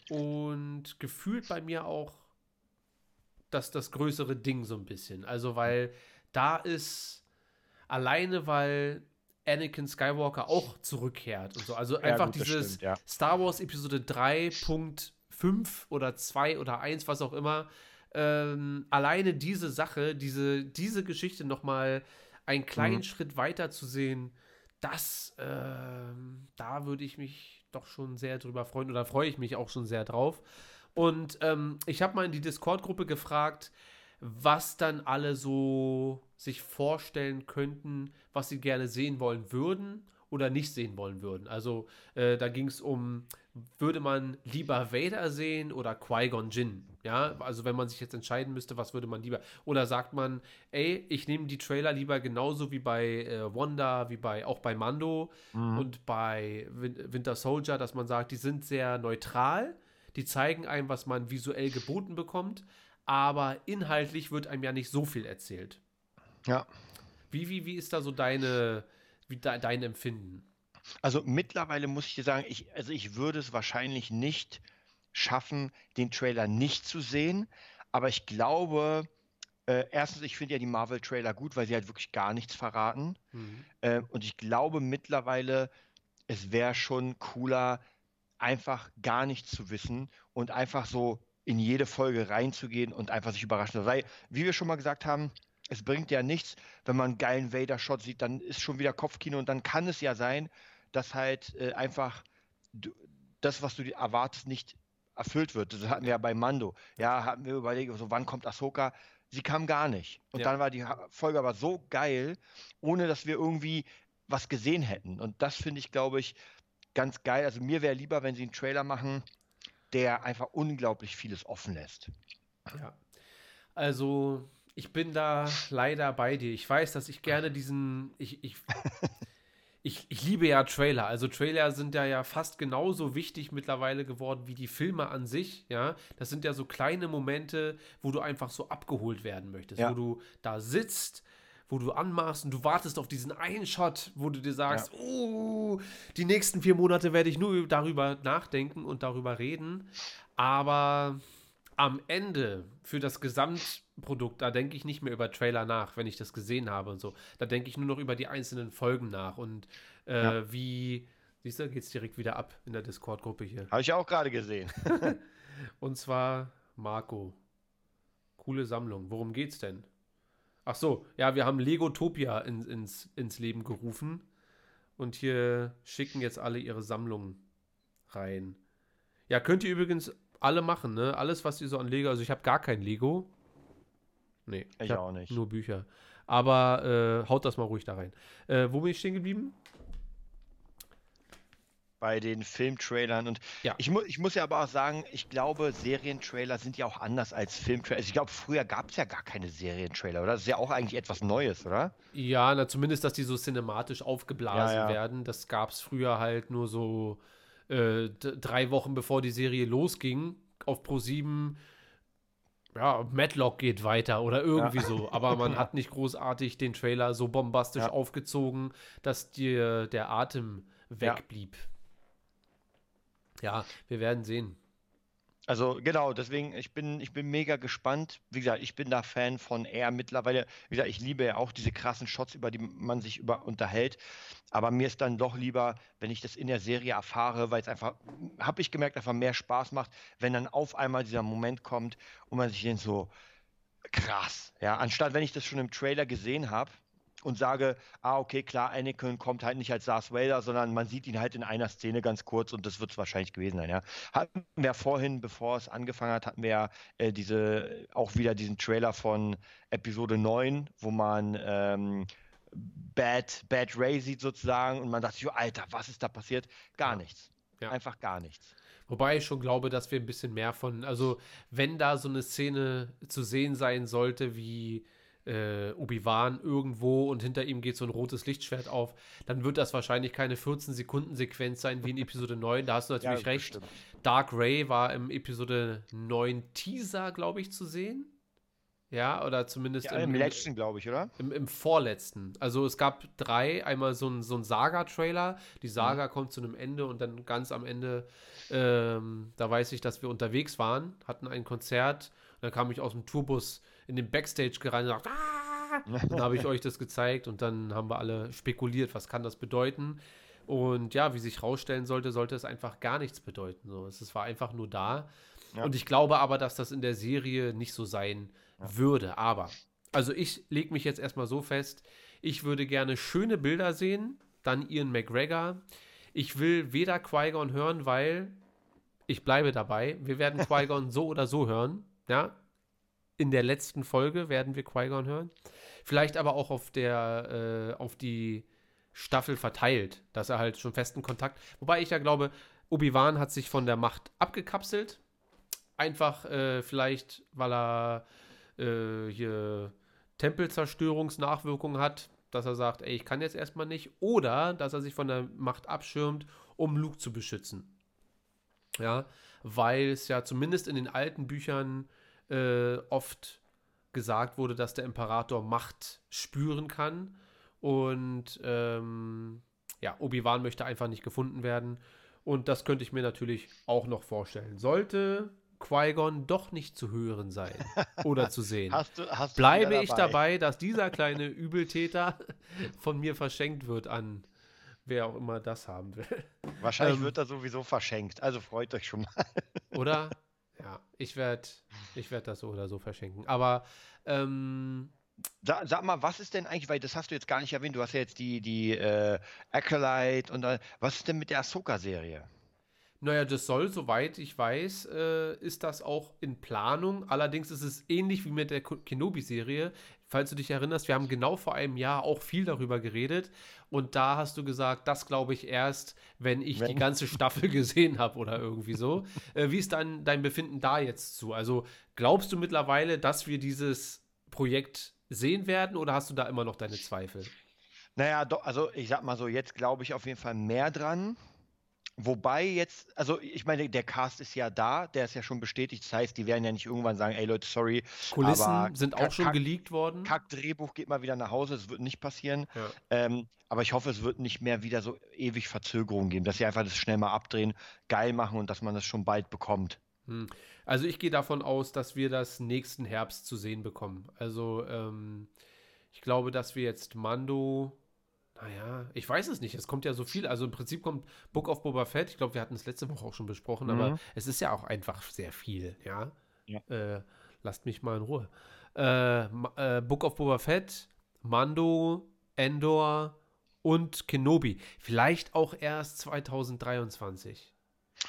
und gefühlt bei mir auch das, das größere Ding so ein bisschen. Also, weil da ist alleine, weil Anakin Skywalker auch zurückkehrt und so. Also einfach gut, dieses stimmt, ja. Star Wars Episode 3.5 oder 2 oder 1, was auch immer. Ähm, alleine diese Sache, diese, diese Geschichte nochmal einen kleinen Mhm. Schritt weiter zu sehen, das, ähm, da würde ich mich doch schon sehr drüber freuen oder freue ich mich auch schon sehr drauf. Und ähm, ich habe mal in die Discord-Gruppe gefragt, was dann alle so sich vorstellen könnten, was sie gerne sehen wollen würden oder nicht sehen wollen würden. Also äh, da ging es um, würde man lieber Vader sehen oder Qui-Gon Jinn? Ja, also wenn man sich jetzt entscheiden müsste, was würde man lieber? Oder sagt man, ey, ich nehme die Trailer lieber genauso wie bei äh, Wanda, wie bei auch bei Mando und bei Win Winter Soldier, dass man sagt, die sind sehr neutral, die zeigen einem, was man visuell geboten bekommt, aber inhaltlich wird einem ja nicht so viel erzählt. Ja. Wie, wie, wie ist da so deine, wie de, dein Empfinden? Also mittlerweile muss ich dir sagen, ich, also ich würde es wahrscheinlich nicht schaffen, den Trailer nicht zu sehen. Aber ich glaube, äh, erstens, ich finde ja die Marvel-Trailer gut, weil sie halt wirklich gar nichts verraten. Äh, und ich glaube mittlerweile, es wäre schon cooler, einfach gar nichts zu wissen und einfach so in jede Folge reinzugehen und einfach sich überraschen. zu. Weil, wie wir schon mal gesagt haben, es bringt ja nichts, wenn man einen geilen Vader-Shot sieht, dann ist schon wieder Kopfkino und dann kann es ja sein, dass halt äh, einfach du, das, was du erwartest, nicht erfüllt wird. Das hatten wir ja bei Mando. Ja, hatten wir überlegt, so wann kommt Ahsoka? Sie kam gar nicht. Und Ja. dann war die Folge aber so geil, ohne dass wir irgendwie was gesehen hätten. Und das finde ich, glaube ich, ganz geil. Also mir wäre lieber, wenn sie einen Trailer machen, der einfach unglaublich vieles offen lässt. Ja. Also, ich bin da leider bei dir. Ich weiß, dass ich gerne diesen. Ich, ich, ich, ich liebe ja Trailer. Also, Trailer sind ja, ja fast genauso wichtig mittlerweile geworden wie die Filme an sich. Ja, das sind ja so kleine Momente, wo du einfach so abgeholt werden möchtest. Ja. Wo du da sitzt. Wo du anmachst und du wartest auf diesen einen Shot, wo du dir sagst, oh, die nächsten vier Monate werde ich nur darüber nachdenken und darüber reden. Aber am Ende für das Gesamtprodukt, da denke ich nicht mehr über Trailer nach, wenn ich das gesehen habe und so. Da denke ich nur noch über die einzelnen Folgen nach und äh, Ja. wie, siehst du, geht's direkt wieder ab in der Discord-Gruppe hier. Habe ich auch gerade gesehen. [laughs] [laughs] Und zwar Marco. Coole Sammlung. Worum geht's denn? Ach so, ja, wir haben Legotopia in, ins, ins Leben gerufen und hier schicken jetzt alle ihre Sammlungen rein. Ja, könnt ihr übrigens alle machen, ne? Alles, was ihr so an Lego, also ich habe gar kein Lego. Nee, Ich hab auch nicht. Nur Bücher. Aber äh, haut das mal ruhig da rein. Äh, wo bin ich stehen geblieben? bei den Filmtrailern. Und Ja. ich, mu ich muss ja aber auch sagen, ich glaube, Serientrailer sind ja auch anders als Filmtrailer. Also ich glaube, früher gab es ja gar keine Serientrailer, oder? Das ist ja auch eigentlich etwas Neues, oder? Ja, na, zumindest, dass die so cinematisch aufgeblasen Ja, ja. werden. Das gab es früher halt nur so äh, drei Wochen bevor die Serie losging. Auf Pro7 ja, Matlock geht weiter oder irgendwie so. Aber man [laughs] hat nicht großartig den Trailer so bombastisch Ja. aufgezogen, dass dir der Atem wegblieb. Ja, wir werden sehen. Also genau, deswegen, ich bin, ich bin mega gespannt. Wie gesagt, ich bin da Fan von er mittlerweile. Wie gesagt, ich liebe ja auch diese krassen Shots, über die man sich über unterhält. Aber mir ist dann doch lieber, wenn ich das in der Serie erfahre, weil es einfach, habe ich gemerkt, einfach mehr Spaß macht, wenn dann auf einmal dieser Moment kommt und man sich denkt so, krass. Ja, anstatt wenn ich das schon im Trailer gesehen habe und sage, ah, okay, klar, Anakin kommt halt nicht als Darth Vader, sondern man sieht ihn halt in einer Szene ganz kurz und das wird es wahrscheinlich gewesen sein, ja. Hatten wir vorhin, bevor es angefangen hat, hatten wir ja äh, diese, auch wieder diesen Trailer von Episode 9, wo man ähm, Bad, Bad Ray sieht sozusagen und man sich, oh, Alter, was ist da passiert? Gar nichts. Ja. Einfach gar nichts. Wobei ich schon glaube, dass wir ein bisschen mehr von, also wenn da so eine Szene zu sehen sein sollte, wie äh, Obi-Wan irgendwo und hinter ihm geht so ein rotes Lichtschwert auf, dann wird das wahrscheinlich keine 14-Sekunden-Sequenz sein wie in Episode 9. Da hast du natürlich Ja, recht. bestimmt. Dark Ray war im Episode 9 Teaser, glaube ich, zu sehen. Ja, oder zumindest Ja, im letzten, glaube ich, oder? im, im vorletzten. Also es gab drei, einmal so ein, so ein Saga-Trailer. Die Saga kommt zu einem Ende und dann ganz am Ende, ähm, da weiß ich, dass wir unterwegs waren, hatten ein Konzert. Und dann kam ich aus dem Tourbus in den Backstage gerannt und sagte, ah! [laughs] Dann habe ich euch das gezeigt und dann haben wir alle spekuliert, was kann das bedeuten. Und ja, wie sich rausstellen sollte, sollte es einfach gar nichts bedeuten. So, es war einfach nur da. Ja. Und ich glaube aber, dass das in der Serie nicht so sein würde. Aber, also ich lege mich jetzt erstmal so fest, ich würde gerne schöne Bilder sehen, dann Ian McGregor. Ich will weder Qui-Gon hören, weil ich bleibe dabei. Wir werden [laughs] Qui-Gon so oder so hören. Ja, in der letzten Folge werden wir Qui-Gon hören. Vielleicht aber auch auf der, äh, auf die Staffel verteilt, dass er halt schon festen Kontakt. Wobei ich ja glaube, Obi-Wan hat sich von der Macht abgekapselt. Einfach äh, vielleicht, weil er äh, hier Tempelzerstörungsnachwirkungen hat, dass er sagt, ey, ich kann jetzt erstmal nicht. Oder dass er sich von der Macht abschirmt, um Luke zu beschützen. Ja, weil es ja zumindest in den alten Büchern äh, oft gesagt wurde, dass der Imperator Macht spüren kann. Und ähm, ja, Obi-Wan möchte einfach nicht gefunden werden. Und das könnte ich mir natürlich auch noch vorstellen. Sollte Qui-Gon doch nicht zu hören sein oder zu sehen, [laughs] Hast du, hast bleibe wieder ich dabei, dass dieser [laughs] kleine Übeltäter [laughs] von mir verschenkt wird an wer auch immer das haben will. Wahrscheinlich Ähm, wird er sowieso verschenkt. Also freut euch schon mal. Oder? Ja, ich werde ich werd das so oder so verschenken. Aber ähm, Sa sag mal, was ist denn eigentlich, weil das hast du jetzt gar nicht erwähnt, du hast ja jetzt die, die äh, Acolyte und dann, was ist denn mit der Ahsoka-Serie? Naja, das soll, soweit ich weiß, äh, ist das auch in Planung. Allerdings ist es ähnlich wie mit der Kenobi-Serie. Falls du dich erinnerst, wir haben genau vor einem Jahr auch viel darüber geredet. Und da hast du gesagt, das glaube ich erst, wenn ich die Wenn. ganze Staffel [laughs] gesehen habe oder irgendwie so. Äh, wie ist dein, dein Befinden da jetzt zu? Also glaubst du mittlerweile, dass wir dieses Projekt sehen werden oder hast du da immer noch deine Zweifel? Naja, doch, also ich sag mal so, jetzt glaube ich auf jeden Fall mehr dran. Wobei jetzt, also ich meine, der Cast ist ja da, der ist ja schon bestätigt. Das heißt, die werden ja nicht irgendwann sagen, ey Leute, sorry, Kulissen aber sind auch Kack- schon Kack- geleakt worden. Kack-Drehbuch geht mal wieder nach Hause, das wird nicht passieren. Ja. Ähm, aber ich hoffe, es wird nicht mehr wieder so ewig Verzögerungen geben, dass sie einfach das schnell mal abdrehen, geil machen und dass man das schon bald bekommt. Hm. Also ich gehe davon aus, dass wir das nächsten Herbst zu sehen bekommen. Also ähm, ich glaube, dass wir jetzt Mando, naja, ich weiß es nicht, es kommt ja so viel. Also im Prinzip kommt Book of Boba Fett, ich glaube, wir hatten es letzte Woche auch schon besprochen, aber Mhm. es ist ja auch einfach sehr viel, ja. Ja. Äh, lasst mich mal in Ruhe. Äh, äh, Book of Boba Fett, Mando, Endor und Kenobi. Vielleicht auch erst 2023.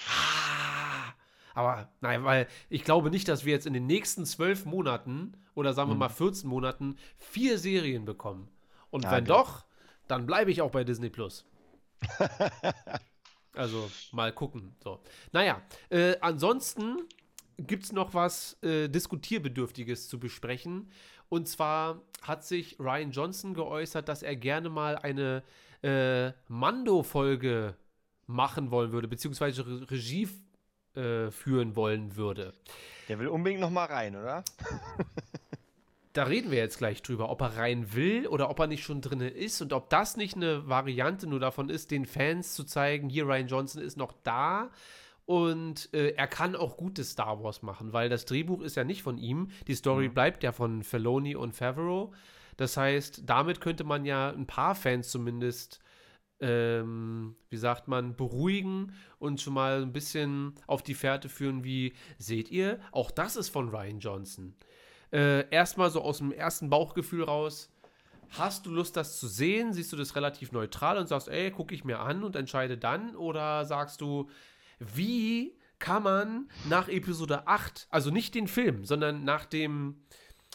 Ah, Aber nein, weil ich glaube nicht, dass wir jetzt in den nächsten zwölf Monaten oder sagen wir Mhm. mal 14 Monaten vier Serien bekommen. Und Ja, wenn genau. doch, dann bleibe ich auch bei Disney Plus. [laughs] also mal gucken. So. Naja, äh, ansonsten gibt es noch was äh, Diskutierbedürftiges zu besprechen. Und zwar hat sich Ryan Johnson geäußert, dass er gerne mal eine äh, Mando-Folge machen wollen würde, beziehungsweise Re Regie äh, führen wollen würde. Der will unbedingt noch mal rein, oder? [laughs] Da reden wir jetzt gleich drüber, ob er rein will oder ob er nicht schon drin ist und ob das nicht eine Variante nur davon ist, den Fans zu zeigen, hier Ryan Johnson ist noch da und äh, er kann auch gutes Star Wars machen, weil das Drehbuch ist ja nicht von ihm, die Story Mhm. bleibt ja von Filoni und Favreau. Das heißt, damit könnte man ja ein paar Fans zumindest, ähm, wie sagt man, beruhigen und schon mal ein bisschen auf die Fährte führen, wie, seht ihr, auch das ist von Ryan Johnson. Äh, erstmal so aus dem ersten Bauchgefühl raus, hast du Lust, das zu sehen? Siehst du das relativ neutral und sagst, ey, gucke ich mir an und entscheide dann? Oder sagst du, wie kann man nach Episode 8, also nicht den Film, sondern nach dem,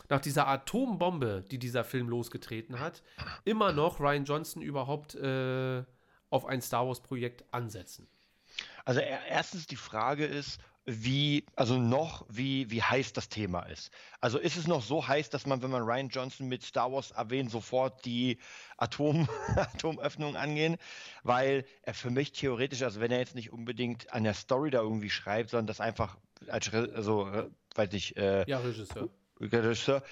nach dieser Atombombe, die dieser Film losgetreten hat, immer noch Ryan Johnson überhaupt äh, auf ein Star Wars-Projekt ansetzen? Also er- erstens die Frage ist, wie, also noch, wie, wie heiß das Thema ist. Also ist es noch so heiß, dass man, wenn man Ryan Johnson mit Star Wars erwähnt, sofort die Atom, [laughs] Atomöffnung angehen? Weil er für mich theoretisch, also wenn er jetzt nicht unbedingt an der Story da irgendwie schreibt, sondern das einfach als, also, äh, weiß ich, äh, Ja, Regisseur. Regisseur,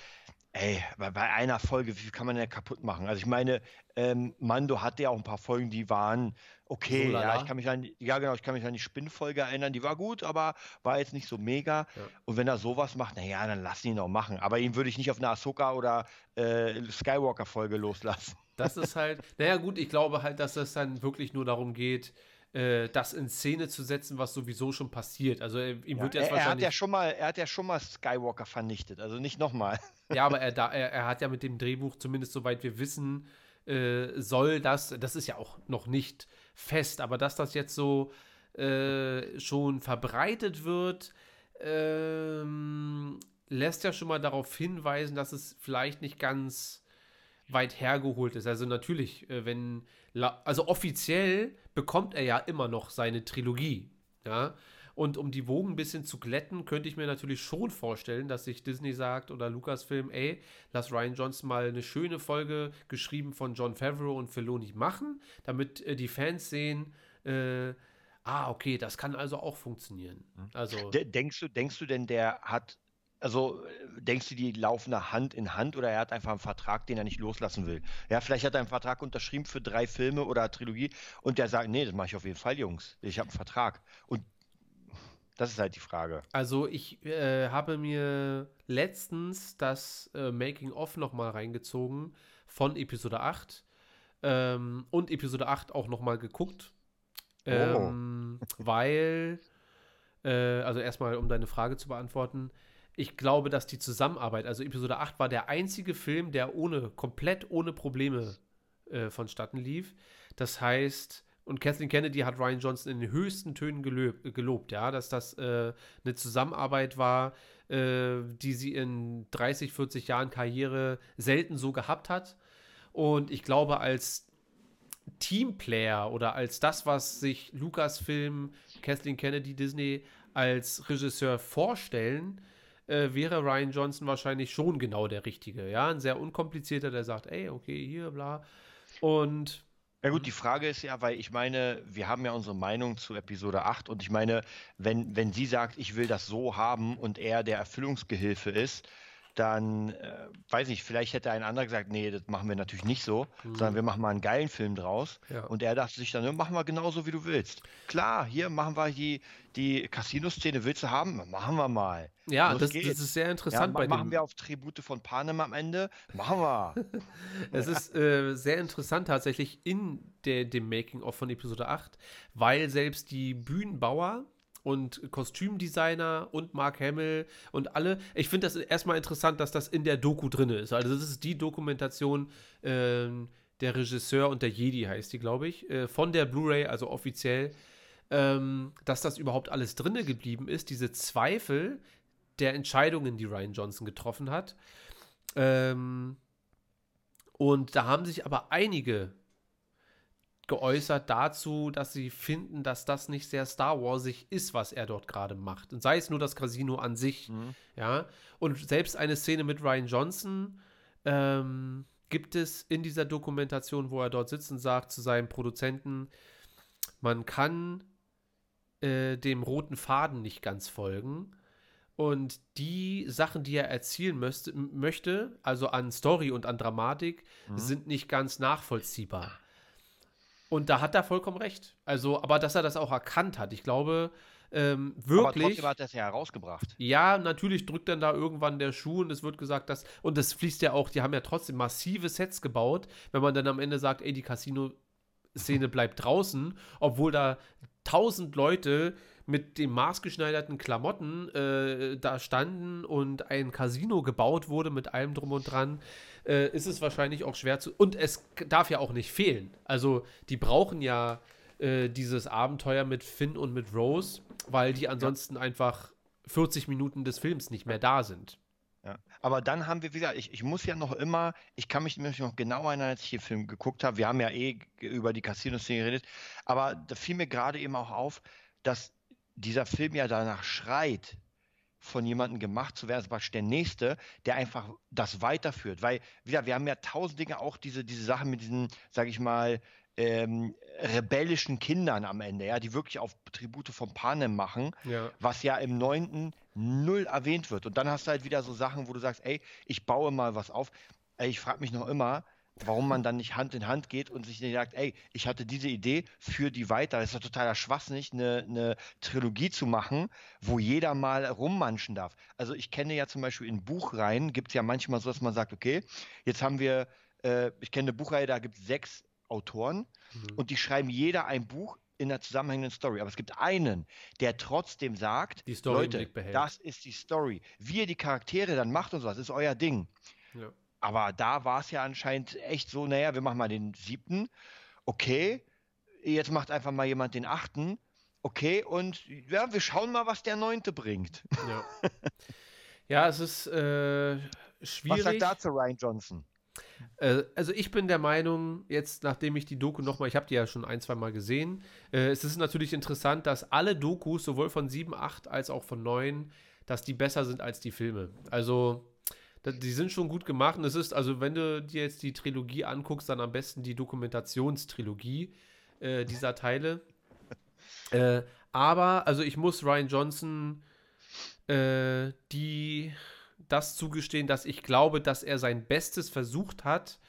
ey, bei, bei einer Folge, wie viel kann man denn kaputt machen? Also ich meine, ähm, Mando hatte ja auch ein paar Folgen, die waren okay, So ja, ich kann mich an, ja genau, ich kann mich an die Spinnfolge erinnern, die war gut, aber war jetzt nicht so mega. Ja. Und wenn er sowas macht, naja, dann lass ihn auch machen. Aber ihn würde ich nicht auf eine Ahsoka oder äh, Skywalker-Folge loslassen. Das ist halt, naja, gut, ich glaube halt, dass es dann wirklich nur darum geht, äh, das in Szene zu setzen, was sowieso schon passiert. Also äh, ihm Ja, wird jetzt er, er hat wahrscheinlich. ja schon mal, er hat ja schon mal Skywalker vernichtet, also nicht nochmal. [laughs] Ja, aber er, da, er, er hat ja mit dem Drehbuch, zumindest soweit wir wissen, äh, soll das, das ist ja auch noch nicht fest, aber dass das jetzt so äh, schon verbreitet wird, ähm, lässt ja schon mal darauf hinweisen, dass es vielleicht nicht ganz weit hergeholt ist. Also natürlich, äh, wenn, also offiziell bekommt er ja immer noch seine Trilogie, ja. Und um die Wogen ein bisschen zu glätten, könnte ich mir natürlich schon vorstellen, dass sich Disney sagt oder Lucasfilm, ey, lass Ryan Johnson mal eine schöne Folge geschrieben von John Favreau und Filoni machen, damit äh, die Fans sehen, äh, ah, okay, das kann also auch funktionieren. Also, De- Denkst du, denkst du denn, der hat, also äh, denkst du, die laufen da Hand in Hand oder er hat einfach einen Vertrag, den er nicht loslassen will? Ja, vielleicht hat er einen Vertrag unterschrieben für drei Filme oder Trilogie und der sagt, nee, das mache ich auf jeden Fall, Jungs. Ich habe einen Vertrag. Und das ist halt die Frage. Also ich äh, habe mir letztens das äh, Making-of nochmal reingezogen von Episode 8 ähm, und Episode 8 auch nochmal geguckt, ähm, weil, äh, also erstmal um deine Frage zu beantworten, ich glaube, dass die Zusammenarbeit, also Episode 8 war der einzige Film, der ohne, komplett ohne Probleme äh, vonstatten lief. Das heißt, und Kathleen Kennedy hat Ryan Johnson in den höchsten Tönen gelöb, gelobt, ja, dass das äh, eine Zusammenarbeit war, äh, die sie in 30, 40 Jahren Karriere selten so gehabt hat. Und ich glaube, als Teamplayer oder als das, was sich Lucasfilm, Kathleen Kennedy, Disney als Regisseur vorstellen, äh, wäre Ryan Johnson wahrscheinlich schon genau der Richtige. Ja, ein sehr unkomplizierter, der sagt, ey, okay, hier, bla. Und Ja gut, die Frage ist ja, weil ich meine, wir haben ja unsere Meinung zu Episode 8 und ich meine, wenn, wenn sie sagt, ich will das so haben und er der Erfüllungsgehilfe ist, dann äh, weiß ich, vielleicht hätte ein anderer gesagt, nee, das machen wir natürlich nicht so, sondern wir machen mal einen geilen Film draus. Ja. Und er dachte sich dann, ja, machen wir genauso, wie du willst. Klar, hier machen wir die, die Casino-Szene, willst du haben? Machen wir mal. ja, das, das ist sehr Ja, interessant ma- bei machen dem. wir auf Tribute von Panem am Ende? Machen wir. [laughs] Es ist äh, sehr interessant tatsächlich in der, dem Making-of von Episode 8, weil selbst die Bühnenbauer und Kostümdesigner und Mark Hamill und alle, ich finde das erstmal interessant, dass das in der Doku drin ist. Also das ist die Dokumentation, ähm, der Regisseur und der Jedi heißt die, glaube ich, äh, von der Blu-ray, also offiziell, ähm, dass das überhaupt alles drinne geblieben ist, diese Zweifel der Entscheidungen, die Ryan Johnson getroffen hat. Ähm, und da haben sich aber einige geäußert dazu, dass sie finden, dass das nicht sehr Star Warsig ist, was er dort gerade macht. Und sei es nur das Casino an sich, ja. Und selbst eine Szene mit Ryan Johnson ähm, gibt es in dieser Dokumentation, wo er dort sitzt und sagt zu seinem Produzenten, man kann äh, dem roten Faden nicht ganz folgen. Und die Sachen, die er erzielen möchte, möchte also an Story und an Dramatik, Mhm. sind nicht ganz nachvollziehbar. Und da hat er vollkommen recht. Also, aber dass er das auch erkannt hat, ich glaube, ähm, Aber wirklich. trotzdem hat er es ja herausgebracht. Ja, natürlich drückt dann da irgendwann der Schuh und es wird gesagt, dass, und das fließt ja auch, die haben ja trotzdem massive Sets gebaut, wenn man dann am Ende sagt, ey, die Casino-Szene bleibt draußen, obwohl da tausend Leute mit den maßgeschneiderten Klamotten äh, da standen und ein Casino gebaut wurde mit allem drum und dran, äh, ist es wahrscheinlich auch schwer zu. Und es darf ja auch nicht fehlen. Also, die brauchen ja äh, dieses Abenteuer mit Finn und mit Rose, weil die ansonsten einfach 40 Minuten des Films nicht mehr da sind. Ja. Aber dann haben wir wieder, ich, ich muss ja noch immer, ich kann mich nämlich noch genau erinnern, als ich den Film geguckt habe. Wir haben ja eh über die Casino-Szene geredet, aber da fiel mir gerade eben auch auf, dass dieser Film ja danach schreit, von jemandem gemacht zu werden, praktisch der Nächste, der einfach das weiterführt. Weil, wieder, wir haben ja tausend Dinge, auch diese, diese Sachen mit diesen, sag ich mal, ähm, rebellischen Kindern am Ende, ja, die wirklich auf Tribute von Panem machen Ja. was ja im neunten null erwähnt wird. Und dann hast du halt wieder so Sachen, wo du sagst, ey, ich baue mal was auf. Ey, ich frage mich noch immer, warum man dann nicht Hand in Hand geht und sich nicht sagt, ey, ich hatte diese Idee, für die weiter. Das ist doch totaler Schwachsinnig, eine, eine Trilogie zu machen, wo jeder mal rummanschen darf. Also ich kenne ja zum Beispiel in Buchreihen, gibt es ja manchmal so, dass man sagt, okay, jetzt haben wir, äh, ich kenne eine Buchreihe, da gibt es sechs Autoren Mhm. und die schreiben jeder ein Buch in einer zusammenhängenden Story. Aber es gibt einen, der trotzdem sagt, Leute, das ist die Story. Wie ihr die Charaktere dann macht und so, das ist euer Ding. Ja. Aber da war es ja anscheinend echt so, naja, wir machen mal den siebten, okay, jetzt macht einfach mal jemand den achten, okay, und ja, wir schauen mal, was der neunte bringt. Ja. [laughs] ja, es ist äh, Was schwierig. sagt dazu Ryan Johnson? Äh, also ich bin der Meinung, jetzt nachdem ich die Doku nochmal, ich habe die ja schon ein, zwei Mal gesehen, äh, es ist natürlich interessant, dass alle Dokus, sowohl von 7, 8 als auch von 9, dass die besser sind als die Filme. Also die sind schon gut gemacht und es ist, also wenn du dir jetzt die Trilogie anguckst, dann am besten die Dokumentationstrilogie äh, dieser Teile. [laughs] Äh, aber, also ich muss Ryan Johnson äh, die das zugestehen, dass ich glaube, dass er sein Bestes versucht hat,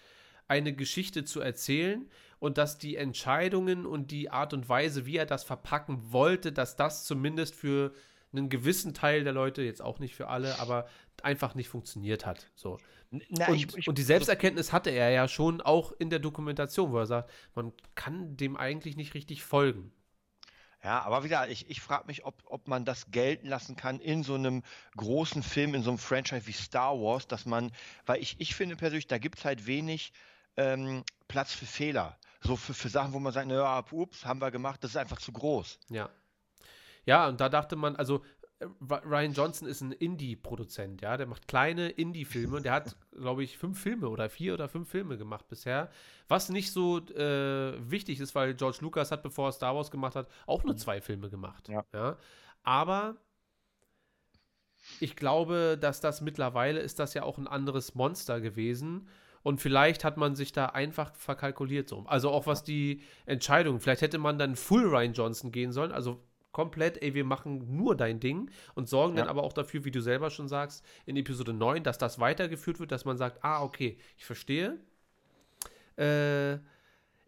eine Geschichte zu erzählen und dass die Entscheidungen und die Art und Weise, wie er das verpacken wollte, dass das zumindest für einen gewissen Teil der Leute, jetzt auch nicht für alle, aber einfach nicht funktioniert hat. So. Na, und, ich- ich- und die Selbsterkenntnis hatte er ja schon auch in der Dokumentation, wo er sagt, man kann dem eigentlich nicht richtig folgen. Ja, aber wieder, ich, ich frage mich, ob, ob man das gelten lassen kann in so einem großen Film, in so einem Franchise wie Star Wars, dass man, weil ich, ich finde persönlich, da gibt es halt wenig ähm, Platz für Fehler. So für, für Sachen, wo man sagt, naja, ups, haben wir gemacht, das ist einfach zu groß. Ja. Ja, und da dachte man, also äh, Ry- Ryan Johnson ist ein Indie-Produzent, ja, der macht kleine Indie-Filme und der hat, glaube ich, fünf Filme oder vier oder fünf Filme gemacht bisher, was nicht so äh, wichtig ist, weil George Lucas hat, bevor er Star Wars gemacht hat, auch nur zwei Filme gemacht. Ja. Aber ich glaube, dass das mittlerweile ist das ja auch ein anderes Monster gewesen. Und vielleicht hat man sich da einfach verkalkuliert so. Also auch was die Entscheidung, vielleicht hätte man dann Full Ryan Johnson gehen sollen, also komplett, ey, wir machen nur dein Ding und sorgen dann Ja. aber auch dafür, wie du selber schon sagst, in Episode 9, dass das weitergeführt wird, dass man sagt, ah, okay, ich verstehe. Äh,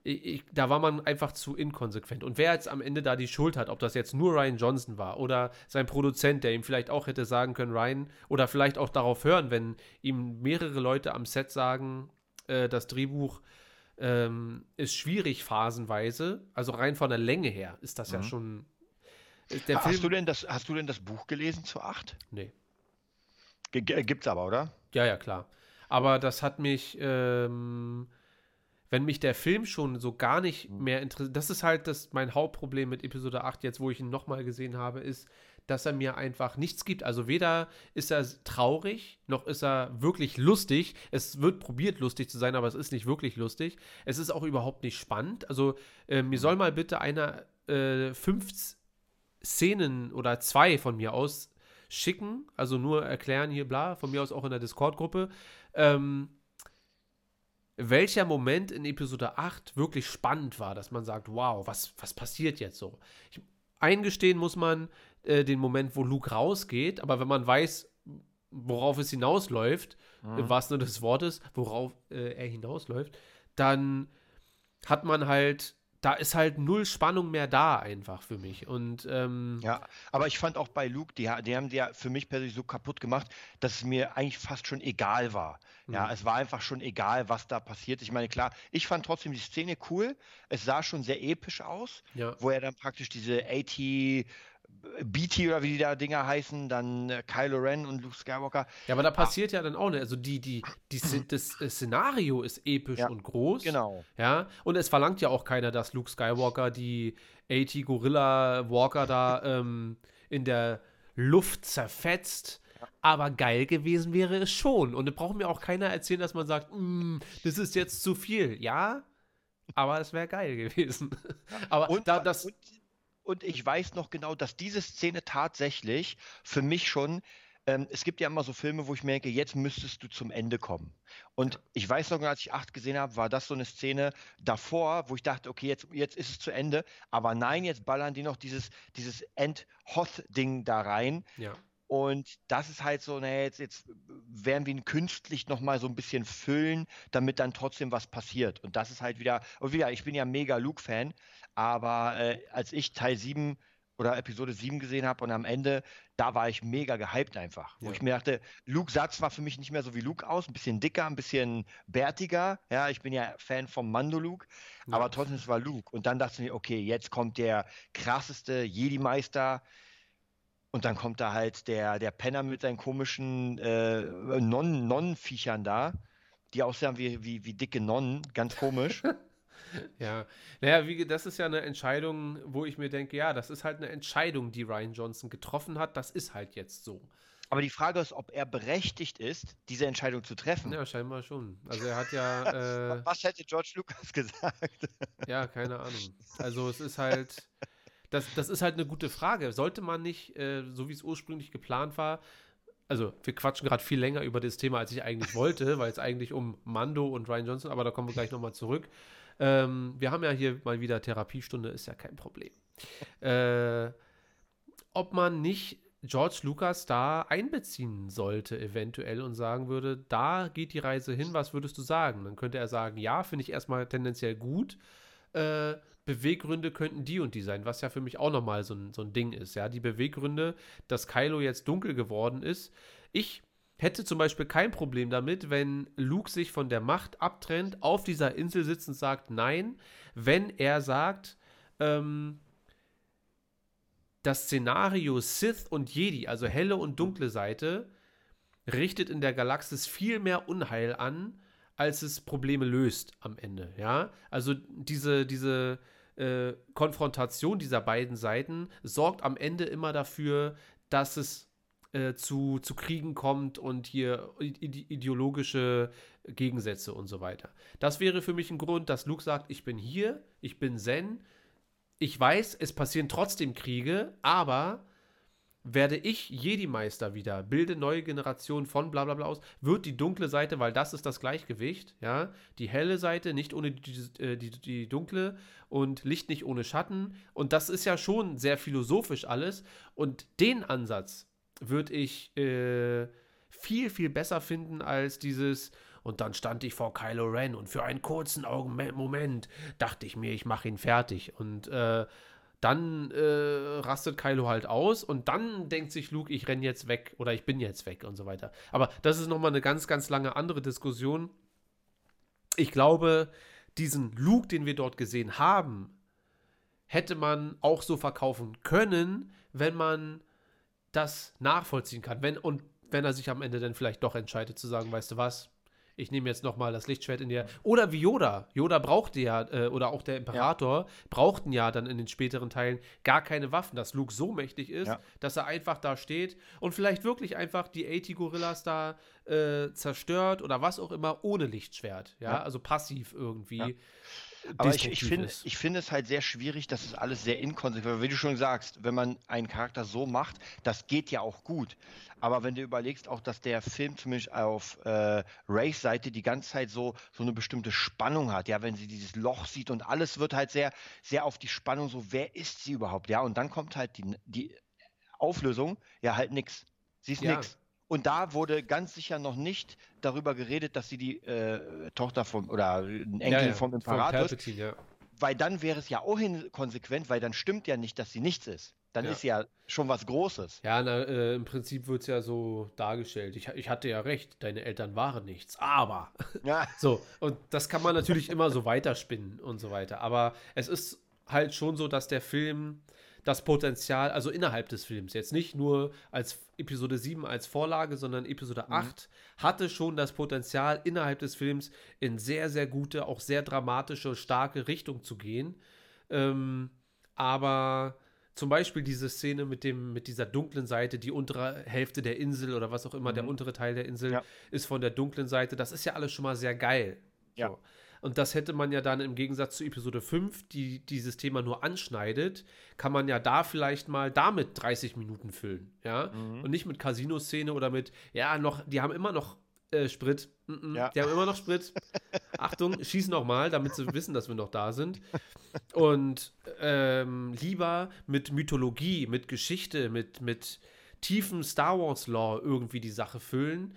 ich, ich, da war man einfach zu inkonsequent. Und wer jetzt am Ende da die Schuld hat, ob das jetzt nur Ryan Johnson war oder sein Produzent, der ihm vielleicht auch hätte sagen können, Ryan, oder vielleicht auch darauf hören, wenn ihm mehrere Leute am Set sagen, äh, das Drehbuch ähm, ist schwierig phasenweise, also rein von der Länge her ist das ja Mhm. schon. Der hast, du Film. denn das, hast du denn das Buch gelesen zu 8? Nee. G g- gibt's aber, oder? Ja, ja, klar. Aber das hat mich, ähm, wenn mich der Film schon so gar nicht mehr interessiert, das ist halt das, mein Hauptproblem mit Episode 8 jetzt, wo ich ihn nochmal gesehen habe, ist, dass er mir einfach nichts gibt. Also weder ist er traurig, noch ist er wirklich lustig. Es wird probiert, lustig zu sein, aber es ist nicht wirklich lustig. Es ist auch überhaupt nicht spannend. Also äh, mir soll mal bitte einer äh, fünf Szenen oder zwei von mir aus schicken, also nur erklären hier, bla, von mir aus auch in der Discord-Gruppe, ähm, welcher Moment in Episode 8 wirklich spannend war, dass man sagt, wow, was, was passiert jetzt so? Ich, eingestehen muss man äh, den Moment, wo Luke rausgeht, aber wenn man weiß, worauf es hinausläuft, Mhm. im wahrsten Sinne des Wortes, worauf äh, er hinausläuft, dann hat man halt, da ist halt null Spannung mehr da einfach für mich. Und ähm, Ja, aber ich fand auch bei Luke, die, die haben die ja für mich persönlich so kaputt gemacht, dass es mir eigentlich fast schon egal war. Ja, Mhm. es war einfach schon egal, was da passiert. Ich meine, klar, ich fand trotzdem die Szene cool. Es sah schon sehr episch aus, ja. wo er dann praktisch diese AT, BT oder wie die da Dinger heißen, dann äh, Kylo Ren und Luke Skywalker. Ja, aber da passiert ja dann auch, ne? Also die, die, die, Szen- [clears throat] das äh, Szenario ist episch Ja, und groß. Genau. Ja, und es verlangt ja auch keiner, dass Luke Skywalker die AT Gorilla Walker da ähm, in der Luft zerfetzt. Aber geil gewesen wäre es schon. Und da braucht mir auch keiner erzählen, dass man sagt, "Mm, das ist jetzt zu viel. Ja, aber es wäre geil gewesen. aber Und, da, das, und, und ich weiß noch genau, dass diese Szene tatsächlich für mich schon, ähm, es gibt ja immer so Filme, wo ich merke, jetzt müsstest du zum Ende kommen. Und ich weiß noch, als ich acht gesehen habe, war das so eine Szene davor, wo ich dachte, okay, jetzt, jetzt ist es zu Ende. Aber nein, jetzt ballern die noch dieses, dieses End-Hoth-Ding da rein. ja. Und das ist halt so, naja, jetzt, jetzt werden wir ihn künstlich nochmal so ein bisschen füllen, damit dann trotzdem was passiert. Und das ist halt wieder, und wieder, ich bin ja mega Luke-Fan, aber äh, als ich Teil 7 oder Episode 7 gesehen habe und am Ende, da war ich mega gehypt einfach. Wo Ja. ich mir dachte, Luke sah zwar für mich nicht mehr so wie Luke aus, ein bisschen dicker, ein bisschen bärtiger. Ja, ich bin ja Fan vom Mando-Luke, Ja. aber trotzdem, es war Luke. Und dann dachte ich mir, okay, jetzt kommt der krasseste Jedi-Meister. Und dann kommt da halt der, der Penner mit seinen komischen äh, Nonnen, Nonnenviechern da, die aussehen wie, wie, wie dicke Nonnen, ganz komisch. [laughs] Ja, naja, wie, das ist ja eine Entscheidung, wo ich mir denke, ja, das ist halt eine Entscheidung, die Ryan Johnson getroffen hat. Das ist halt jetzt so. Aber die Frage ist, ob er berechtigt ist, diese Entscheidung zu treffen. Ja, scheinbar schon. Also er hat ja, [laughs] äh, Was hätte George Lucas gesagt? ja, keine Ahnung. Also es ist halt, [laughs] das, das ist halt eine gute Frage. Sollte man nicht, äh, so wie es ursprünglich geplant war, also wir quatschen gerade viel länger über das Thema, als ich eigentlich [laughs] wollte, weil es eigentlich um Mando und Ryan Johnson, aber da kommen wir gleich nochmal zurück. Ähm, wir haben ja hier mal wieder Therapiestunde, ist ja kein Problem. Äh, ob man nicht George Lucas da einbeziehen sollte, eventuell, und sagen würde, da geht die Reise hin, was würdest du sagen? Dann könnte er sagen, ja, finde ich erstmal tendenziell gut. Äh, Beweggründe könnten die und die sein, was ja für mich auch nochmal so ein, so ein Ding ist. Ja, die Beweggründe, dass Kylo jetzt dunkel geworden ist. Ich hätte zum Beispiel kein Problem damit, wenn Luke sich von der Macht abtrennt, auf dieser Insel sitzt und sagt, nein, wenn er sagt, ähm, das Szenario Sith und Jedi, also helle und dunkle Seite, richtet in der Galaxis viel mehr Unheil an, als es Probleme löst am Ende, ja? Also diese, diese äh, Konfrontation dieser beiden Seiten sorgt am Ende immer dafür, dass es äh, zu, zu Kriegen kommt und hier ide ideologische Gegensätze und so weiter. Das wäre für mich ein Grund, dass Luke sagt, ich bin hier, ich bin Zen, ich weiß, es passieren trotzdem Kriege, aber werde ich Jedi-Meister wieder, bilde neue Generationen von bla bla bla aus, wird die dunkle Seite, weil das ist das Gleichgewicht, ja, die helle Seite nicht ohne die, die, die, die dunkle und Licht nicht ohne Schatten. Und das ist ja schon sehr philosophisch alles. Und den Ansatz würde ich äh, viel, viel besser finden als dieses und dann stand ich vor Kylo Ren und für einen kurzen Augen Moment dachte ich mir, ich mache ihn fertig. Und äh, dann äh, rastet Kylo halt aus und dann denkt sich Luke, ich renne jetzt weg oder ich bin jetzt weg und so weiter. Aber das ist nochmal eine ganz, ganz lange andere Diskussion. Ich glaube, diesen Luke, den wir dort gesehen haben, hätte man auch so verkaufen können, wenn man das nachvollziehen kann. Wenn, und wenn er sich am Ende dann vielleicht doch entscheidet zu sagen, weißt du was, ich nehme jetzt nochmal das Lichtschwert in der. Oder wie Yoda. Yoda brauchte ja, äh, oder auch der Imperator, brauchten ja dann in den späteren Teilen gar keine Waffen, dass Luke so mächtig ist, Ja. dass er einfach da steht und vielleicht wirklich einfach die AT-Gorillas da äh, zerstört oder was auch immer, ohne Lichtschwert. Ja, Ja. also passiv irgendwie. Aber ich, ich finde ist. ich finde es halt sehr schwierig, dass es alles sehr inkonsequent Wie du schon sagst, wenn man einen Charakter so macht, das geht ja auch gut. Aber wenn du überlegst, auch dass der Film zumindest auf äh, Rays Seite die ganze Zeit so, so eine bestimmte Spannung hat, ja, wenn sie dieses Loch sieht und alles wird halt sehr, sehr auf die Spannung, so wer ist sie überhaupt, ja, und dann kommt halt die, die Auflösung, ja, halt nix. Sie ist Ja. nix. Und da wurde ganz sicher noch nicht darüber geredet, dass sie die äh, Tochter vom oder ein Enkel Ja, ja, vom Imperator ist, ja. weil dann wäre es ja auch inkonsequent, weil dann stimmt ja nicht, dass sie nichts ist. Dann ist sie ja schon was Großes. Ja, na, äh, im Prinzip wird es ja so dargestellt. Ich, ich hatte ja recht, deine Eltern waren nichts. Aber. [laughs] Ja, So, und das kann man natürlich immer so weiterspinnen und so weiter. Aber es ist halt schon so, dass der Film das Potenzial, also innerhalb des Films, jetzt nicht nur als Episode 7 als Vorlage, sondern Episode 8, hatte schon das Potenzial, innerhalb des Films in sehr, sehr gute, auch sehr dramatische, starke Richtung zu gehen. Ähm, aber zum Beispiel diese Szene mit dem, mit dieser dunklen Seite, die untere Hälfte der Insel oder was auch immer, der untere Teil der Insel Ja. ist von der dunklen Seite. Das ist ja alles schon mal sehr geil. Ja. So. Und das hätte man ja dann im Gegensatz zu Episode 5, die dieses Thema nur anschneidet, kann man ja da vielleicht mal damit 30 Minuten füllen, ja? Mhm. Und nicht mit Casino-Szene oder mit, ja, noch, die haben immer noch äh, Sprit. Mm -mm, Ja. Die haben immer noch Sprit. [laughs] Achtung, schieß noch mal, damit sie wissen, dass wir noch da sind. Und ähm, lieber mit Mythologie, mit Geschichte, mit, mit tiefem Star Wars-Lore irgendwie die Sache füllen,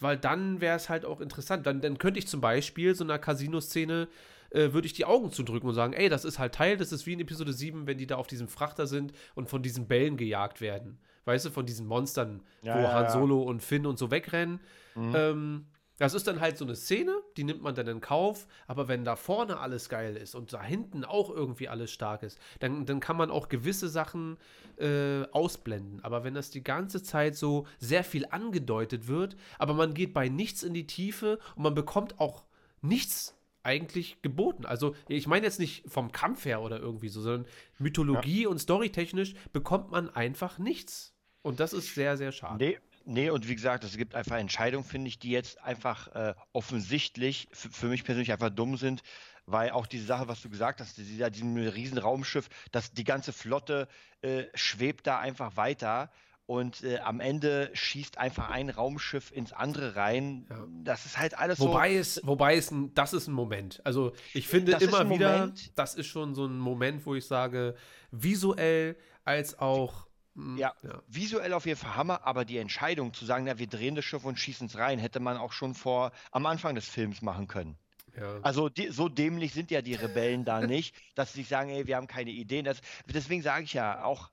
weil dann wäre es halt auch interessant. Dann, dann könnte ich zum Beispiel so einer Casino-Szene äh, würde ich die Augen zudrücken und sagen, ey, das ist halt Teil, das ist wie in Episode 7, wenn die da auf diesem Frachter sind und von diesen Bällen gejagt werden. Weißt du, von diesen Monstern, Ja, wo ja, Han ja. Solo und Finn und so wegrennen. Mhm. Ähm, das ist dann halt so eine Szene, die nimmt man dann in Kauf, aber wenn da vorne alles geil ist und da hinten auch irgendwie alles stark ist, dann, dann kann man auch gewisse Sachen äh, ausblenden. Aber wenn das die ganze Zeit so sehr viel angedeutet wird, aber man geht bei nichts in die Tiefe und man bekommt auch nichts eigentlich geboten. Also ich meine jetzt nicht vom Kampf her oder irgendwie so, sondern Mythologie und storytechnisch bekommt man einfach nichts. Und das ist sehr, sehr schade. Nee, nee, und wie gesagt, es gibt einfach Entscheidungen, finde ich, die jetzt einfach äh, offensichtlich für mich persönlich einfach dumm sind, weil auch diese Sache, was du gesagt hast, dieser, diesem riesen Raumschiff, dass die ganze Flotte äh, schwebt da einfach weiter und äh, am Ende schießt einfach ein Raumschiff ins andere rein. Ja. Das ist halt alles Wobei es, wobei es, ein, das ist ein Moment. Also ich finde Das immer wieder, Moment. das ist schon so ein Moment, wo ich sage, visuell als auch so, ja, ja. visuell auf jeden Fall Hammer, aber die Entscheidung zu sagen, na, wir drehen das Schiff und schießen es rein, hätte man auch schon vor am Anfang des Films machen können. ja. Also die, so dämlich sind ja die Rebellen da [laughs] nicht, dass sie sich sagen, ey, wir haben keine Ideen. Das, deswegen sage ich ja auch,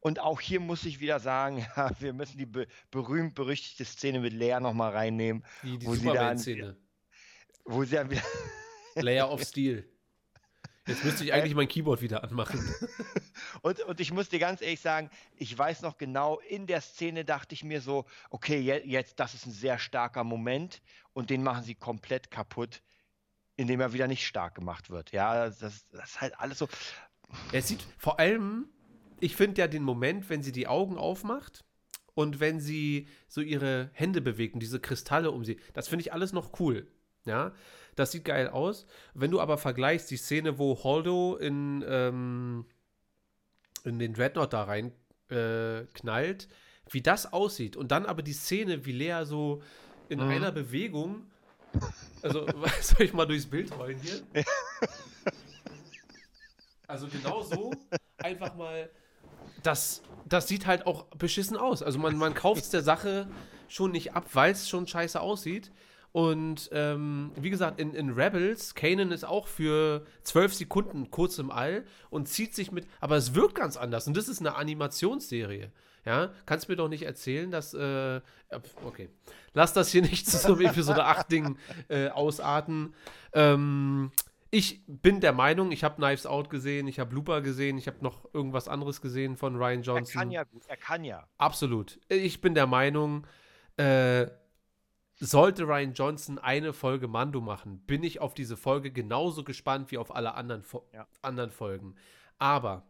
und auch hier muss ich wieder sagen, [laughs] ja, wir müssen die be berühmt-berüchtigte Szene mit Lea nochmal reinnehmen, die, die wo sie da an- Superman-Szene. wo sie dann wieder. Layer of [laughs] Steel. Jetzt müsste ich eigentlich mein Keyboard wieder anmachen. [laughs] Und, und ich muss dir ganz ehrlich sagen, ich weiß noch genau, in der Szene dachte ich mir so, okay, je, jetzt, das ist ein sehr starker Moment und den machen sie komplett kaputt, indem er wieder nicht stark gemacht wird. Ja, das, das ist halt alles so. Es sieht vor allem, ich finde ja den Moment, wenn sie die Augen aufmacht und wenn sie so ihre Hände bewegt und diese Kristalle um sie, das finde ich alles noch cool. Ja, das sieht geil aus. Wenn du aber vergleichst die Szene, wo Holdo in, ähm, in den Dreadnought da rein äh, knallt, wie das aussieht und dann aber die Szene, wie Lea so in Mhm. einer Bewegung, also [laughs] soll ich mal durchs Bild rollen hier? Also genau so, einfach mal, das, das sieht halt auch beschissen aus. Also man, man kauft es der Sache schon nicht ab, weil es schon scheiße aussieht. Und ähm, wie gesagt, in, in Rebels, Kanan ist auch für zwölf Sekunden kurz im All und zieht sich mit, aber es wirkt ganz anders. Und das ist eine Animationsserie. Ja, kannst mir doch nicht erzählen, dass, äh, okay, lass das hier [laughs] nicht zu so einem Episode 8 Ding äh, ausarten. Ähm, ich bin der Meinung, ich habe Knives Out gesehen, ich habe Looper gesehen, ich habe noch irgendwas anderes gesehen von Ryan Er Johnson. kann ja gut, er kann ja. Absolut. Ich bin der Meinung, äh, sollte Ryan Johnson eine Folge Mando machen, bin ich auf diese Folge genauso gespannt wie auf alle anderen, Fo Ja. anderen Folgen. Aber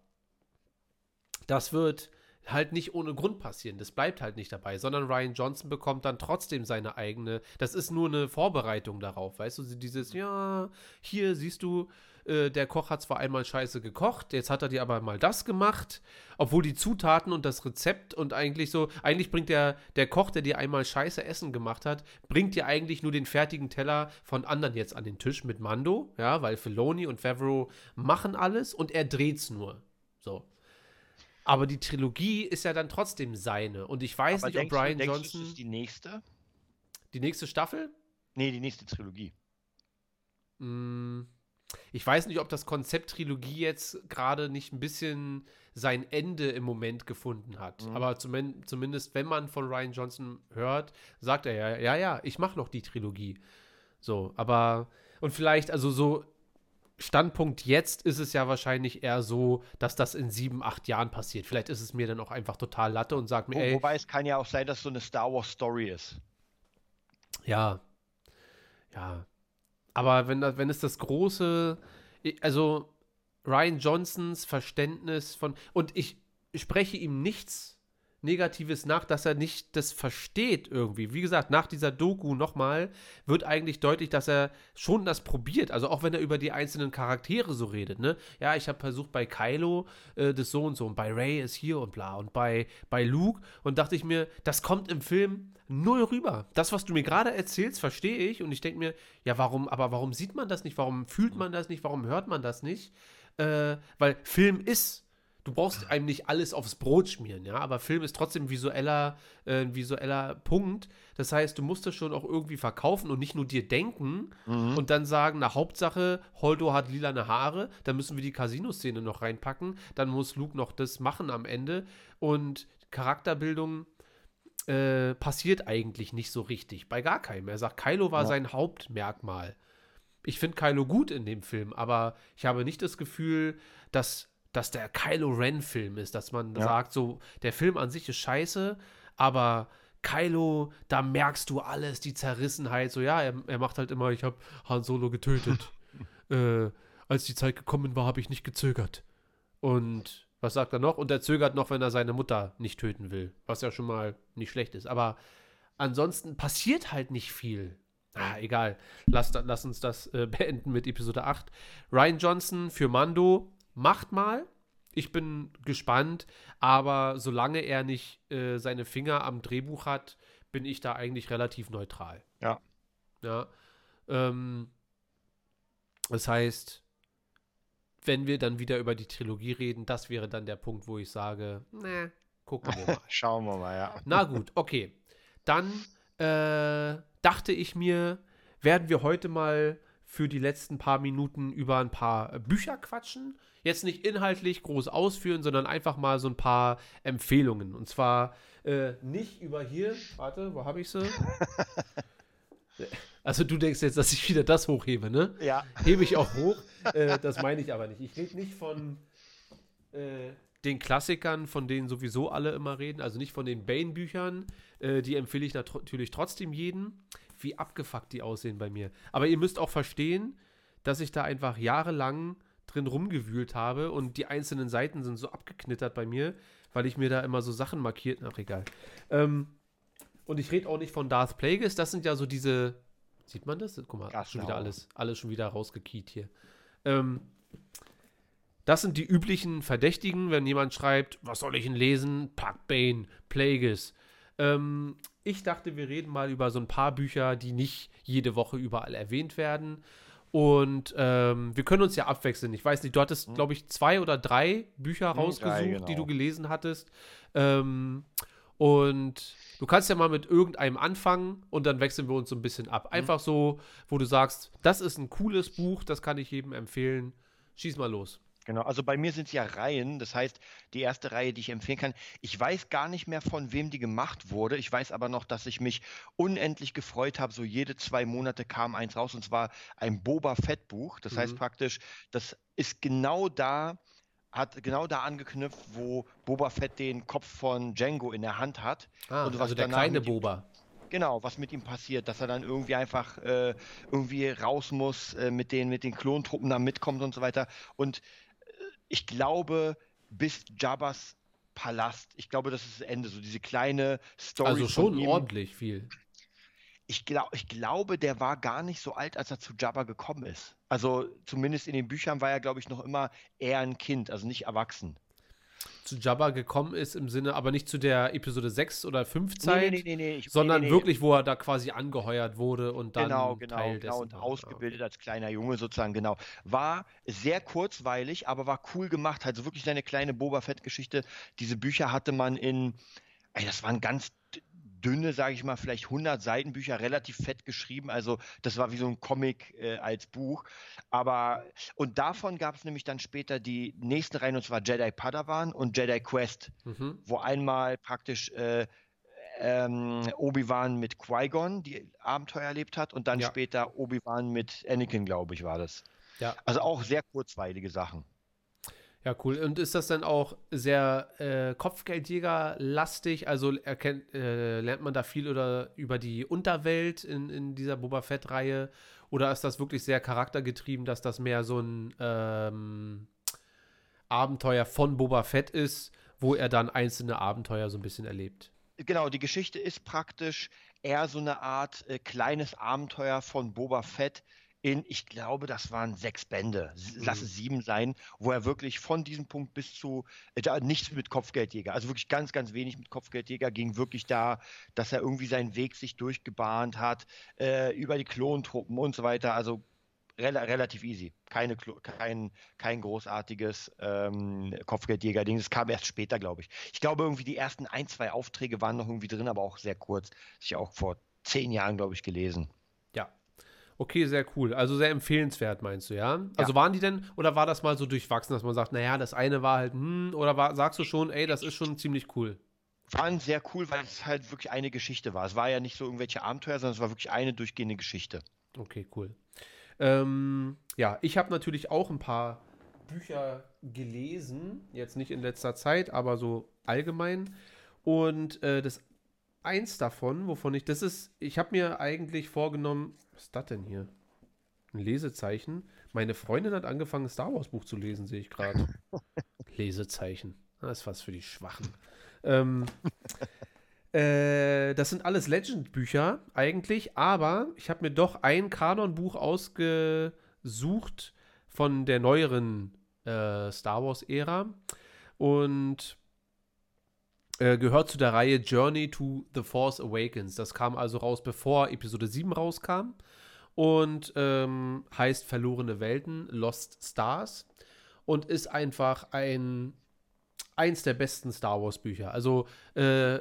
das wird halt nicht ohne Grund passieren. Das bleibt halt nicht dabei, sondern Ryan Johnson bekommt dann trotzdem seine eigene. Das ist nur eine Vorbereitung darauf, weißt du? Dieses, ja, hier siehst du, äh, der Koch hat zwar einmal scheiße gekocht, jetzt hat er dir aber mal das gemacht, obwohl die Zutaten und das Rezept und eigentlich so, eigentlich bringt der, der Koch, der dir einmal scheiße Essen gemacht hat, bringt dir eigentlich nur den fertigen Teller von anderen jetzt an den Tisch mit Mando, ja, weil Filoni und Favreau machen alles und er dreht's nur. So. Aber die Trilogie ist ja dann trotzdem seine. Und ich weiß Aber nicht, ob du- Brian du, Johnson. Das ist die nächste? die nächste Staffel? Nee, die nächste Trilogie. Mm, Ich weiß nicht, ob das Konzept Trilogie jetzt gerade nicht ein bisschen sein Ende im Moment gefunden hat. Mhm. Aber zumin zumindest, wenn man von Ryan Johnson hört, sagt er ja, ja, ja, ich mache noch die Trilogie. So, aber, und vielleicht, also so, Standpunkt jetzt ist es ja wahrscheinlich eher so, dass das in sieben, acht Jahren passiert. Vielleicht ist es mir dann auch einfach total Latte und sagt mir, Wo, ey, wobei es kann ja auch sein, dass so eine Star Wars Story ist. Ja. Ja. Aber wenn, wenn es das große, also Ryan Johnsons Verständnis von, und ich spreche ihm nichts Negatives nach, dass er nicht das versteht irgendwie. Wie gesagt, nach dieser Doku nochmal wird eigentlich deutlich, dass er schon das probiert. Also auch wenn er über die einzelnen Charaktere so redet, ne? Ja, ich habe versucht bei Kylo äh, das so und so und bei Ray ist hier und bla und bei, bei Luke und dachte ich mir, das kommt im Film null rüber. Das, was du mir gerade erzählst, verstehe ich und ich denke mir, ja, warum, aber warum sieht man das nicht? Warum fühlt man das nicht? Warum hört man das nicht? Äh, weil Film ist Du brauchst einem nicht alles aufs Brot schmieren, ja, aber Film ist trotzdem ein visueller, äh, ein visueller Punkt. Das heißt, du musst das schon auch irgendwie verkaufen und nicht nur dir denken und dann sagen, na Hauptsache, Holdo hat lilane Haare, dann müssen wir die Casino-Szene noch reinpacken, dann muss Luke noch das machen am Ende und Charakterbildung äh, passiert eigentlich nicht so richtig, bei gar keinem. Er sagt, Kylo war Ja. sein Hauptmerkmal. Ich finde Kylo gut in dem Film, aber ich habe nicht das Gefühl, dass, dass der Kylo Ren-Film ist, dass man Ja. sagt, so, der Film an sich ist scheiße, aber Kylo, da merkst du alles, die Zerrissenheit, so ja, er, er macht halt immer, ich habe Han Solo getötet. [laughs] äh, als die Zeit gekommen war, habe ich nicht gezögert. Und was sagt er noch? Und er zögert noch, wenn er seine Mutter nicht töten will, was ja schon mal nicht schlecht ist. Aber ansonsten passiert halt nicht viel. Ah, egal. Lass, lass uns das äh, [laughs] beenden mit Episode 8. Ryan Johnson für Mando macht mal. Ich bin gespannt, aber solange er nicht äh, seine Finger am Drehbuch hat, bin ich da eigentlich relativ neutral. Ja. Ja. Ähm, das heißt, wenn wir dann wieder über die Trilogie reden, das wäre dann der Punkt, wo ich sage, ne, gucken wir mal. [laughs] Schauen wir mal, ja. Na gut, okay. Dann äh, dachte ich mir, werden wir heute mal für die letzten paar Minuten über ein paar Bücher quatschen. Jetzt nicht inhaltlich groß ausführen, sondern einfach mal so ein paar Empfehlungen. Und zwar äh, nicht über hier, warte, wo habe ich sie? [laughs] Also du denkst jetzt, dass ich wieder das hochhebe, ne? Ja. hebe ich auch hoch. äh, das meine ich aber nicht. Ich rede nicht von äh, den Klassikern, von denen sowieso alle immer reden, also nicht von den Bane-Büchern. Äh, die empfehle ich nat- natürlich trotzdem jedem. Wie abgefuckt die aussehen bei mir. Aber ihr müsst auch verstehen, dass ich da einfach jahrelang drin rumgewühlt habe und die einzelnen Seiten sind so abgeknittert bei mir, weil ich mir da immer so Sachen markiert. Ach, egal. Ähm, und ich rede auch nicht von Darth Plagueis. Das sind ja so diese. Sieht man das? Guck mal, schon wieder Gassenhauer. alles, alles schon wieder rausgekiet hier. Ähm, das sind die üblichen Verdächtigen, wenn jemand schreibt, was soll ich denn lesen? Pack Bane, Plagueis. Ähm, ich dachte, wir reden mal über so ein paar Bücher, die nicht jede Woche überall erwähnt werden. Und ähm, wir können uns ja abwechseln. Ich weiß nicht, du hattest, glaube ich, zwei oder drei Bücher rausgesucht, drei, die genau. du gelesen hattest. Ähm, und du kannst ja mal mit irgendeinem anfangen und dann wechseln wir uns so ein bisschen ab. Einfach so, wo du sagst, das ist ein cooles Buch, das kann ich jedem empfehlen. Schieß mal los. Genau, also bei mir sind es ja Reihen. Das heißt, die erste Reihe, die ich empfehlen kann, ich weiß gar nicht mehr, von wem die gemacht wurde. Ich weiß aber noch, dass ich mich unendlich gefreut habe. So jede zwei Monate kam eins raus und zwar ein Boba Fett Buch. Das heißt Mhm. praktisch, das ist genau da, hat genau da angeknüpft, wo Boba Fett den Kopf von Django in der Hand hat. Ah, Und was also der kleine Boba. Genau, was mit ihm passiert, dass er dann irgendwie einfach äh, irgendwie raus muss, äh, mit den, mit den Klontruppen da mitkommt und so weiter. Und ich glaube, bis Jabbas Palast. Ich glaube, das ist das Ende, so diese kleine Story. Also schon ihm. ordentlich viel. Ich, glaub, ich glaube, der war gar nicht so alt, als er zu Jabba gekommen ist. Also zumindest in den Büchern war er, glaube ich, noch immer eher ein Kind, also nicht erwachsen. Zu Jabba gekommen ist im Sinne, aber nicht zu der Episode 6 oder 5 Nee, Zeit, nee, nee, nee, sondern wirklich, wo er da quasi angeheuert wurde und dann Genau, genau, Teil genau. dessen Und war. ausgebildet als kleiner Junge sozusagen, genau. War sehr kurzweilig, aber war cool gemacht. Also wirklich eine kleine Boba Fett-Geschichte. Diese Bücher hatte man in, ey, das waren ganz dünne, sage ich mal, vielleicht 100 Seiten Bücher, relativ fett geschrieben. Also das war wie so ein Comic äh, als Buch. Aber, und davon gab es nämlich dann später die nächsten Reihen, und zwar Jedi Padawan und Jedi Quest, Mhm. wo einmal praktisch äh, ähm, Obi-Wan mit Qui-Gon die Abenteuer erlebt hat und dann Ja. später Obi-Wan mit Anakin, glaube ich, war das. Ja. Also auch sehr kurzweilige Sachen. Ja, cool. Und ist das dann auch sehr äh, Kopfgeldjäger-lastig? Also erkennt, äh, lernt man da viel oder über die Unterwelt in, in dieser Boba Fett-Reihe? Oder ist das wirklich sehr charaktergetrieben, dass das mehr so ein ähm, Abenteuer von Boba Fett ist, wo er dann einzelne Abenteuer so ein bisschen erlebt? Genau, die Geschichte ist praktisch eher so eine Art äh, kleines Abenteuer von Boba Fett in, ich glaube, das waren sechs Bände, lass Mhm. es sieben sein, wo er wirklich von diesem Punkt bis zu, äh, da, nichts mit Kopfgeldjäger, also wirklich ganz, ganz wenig mit Kopfgeldjäger, ging wirklich da, dass er irgendwie seinen Weg sich durchgebahnt hat, äh, über die Klontruppen und so weiter, also rela relativ easy. Keine, kein, kein großartiges ähm, Kopfgeldjäger-Ding. Das kam erst später, glaube ich. Ich glaube, irgendwie die ersten ein, zwei Aufträge waren noch irgendwie drin, aber auch sehr kurz. Das ja auch vor zehn Jahren, glaube ich, gelesen. Okay, sehr cool. Also sehr empfehlenswert, meinst du, ja? Also waren die denn, oder war das mal so durchwachsen, dass man sagt, naja, das eine war halt, hm, oder war, sagst du schon, ey, das ist schon ziemlich cool? Waren sehr cool, weil es halt wirklich eine Geschichte war. Es war ja nicht so irgendwelche Abenteuer, sondern es war wirklich eine durchgehende Geschichte. Okay, cool. Ähm, ja, ich habe natürlich auch ein paar Bücher gelesen, jetzt nicht in letzter Zeit, aber so allgemein. Und äh, das eins davon, wovon ich, das ist, ich habe mir eigentlich vorgenommen, was ist das denn hier? Ein Lesezeichen. Meine Freundin hat angefangen, ein Star Wars Buch zu lesen, sehe ich gerade. [laughs] Lesezeichen. Das ist was für die Schwachen. Ähm, [laughs] äh, das sind alles Legend-Bücher eigentlich, aber ich habe mir doch ein Kanon-Buch ausgesucht von der neueren äh, Star Wars-Ära und äh, gehört zu der Reihe Journey to the Force Awakens. Das kam also raus, bevor Episode 7 rauskam und ähm, heißt Verlorene Welten, Lost Stars und ist einfach ein eins der besten Star Wars Bücher. Also äh,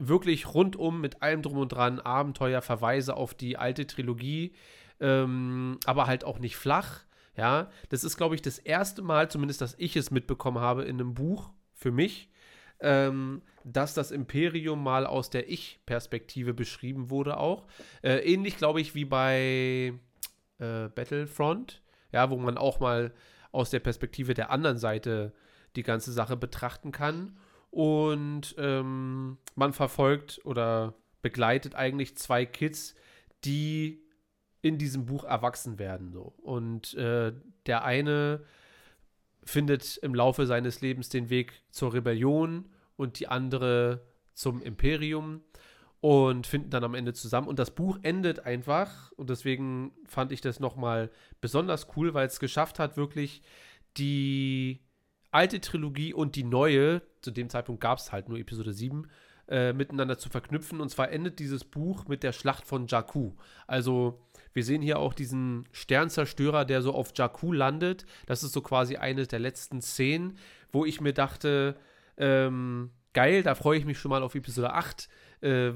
wirklich rundum mit allem drum und dran, Abenteuer, Verweise auf die alte Trilogie, ähm, aber halt auch nicht flach. Ja, das ist, glaube ich, das erste Mal, zumindest, dass ich es mitbekommen habe in einem Buch für mich, ähm, dass das Imperium mal aus der Ich-Perspektive beschrieben wurde auch. Äh, ähnlich, glaube ich, wie bei äh, Battlefront, ja, wo man auch mal aus der Perspektive der anderen Seite die ganze Sache betrachten kann. Und ähm, man verfolgt oder begleitet eigentlich zwei Kids, die in diesem Buch erwachsen werden. So. Und äh, der eine findet im Laufe seines Lebens den Weg zur Rebellion und die andere zum Imperium und finden dann am Ende zusammen. Und das Buch endet einfach, und deswegen fand ich das nochmal besonders cool, weil es geschafft hat, wirklich die alte Trilogie und die neue, zu dem Zeitpunkt gab es halt nur Episode 7, äh, miteinander zu verknüpfen. Und zwar endet dieses Buch mit der Schlacht von Jakku. Also wir sehen hier auch diesen Sternzerstörer, der so auf Jakku landet. Das ist so quasi eine der letzten Szenen, wo ich mir dachte, ähm, geil, da freue ich mich schon mal auf Episode 8, äh,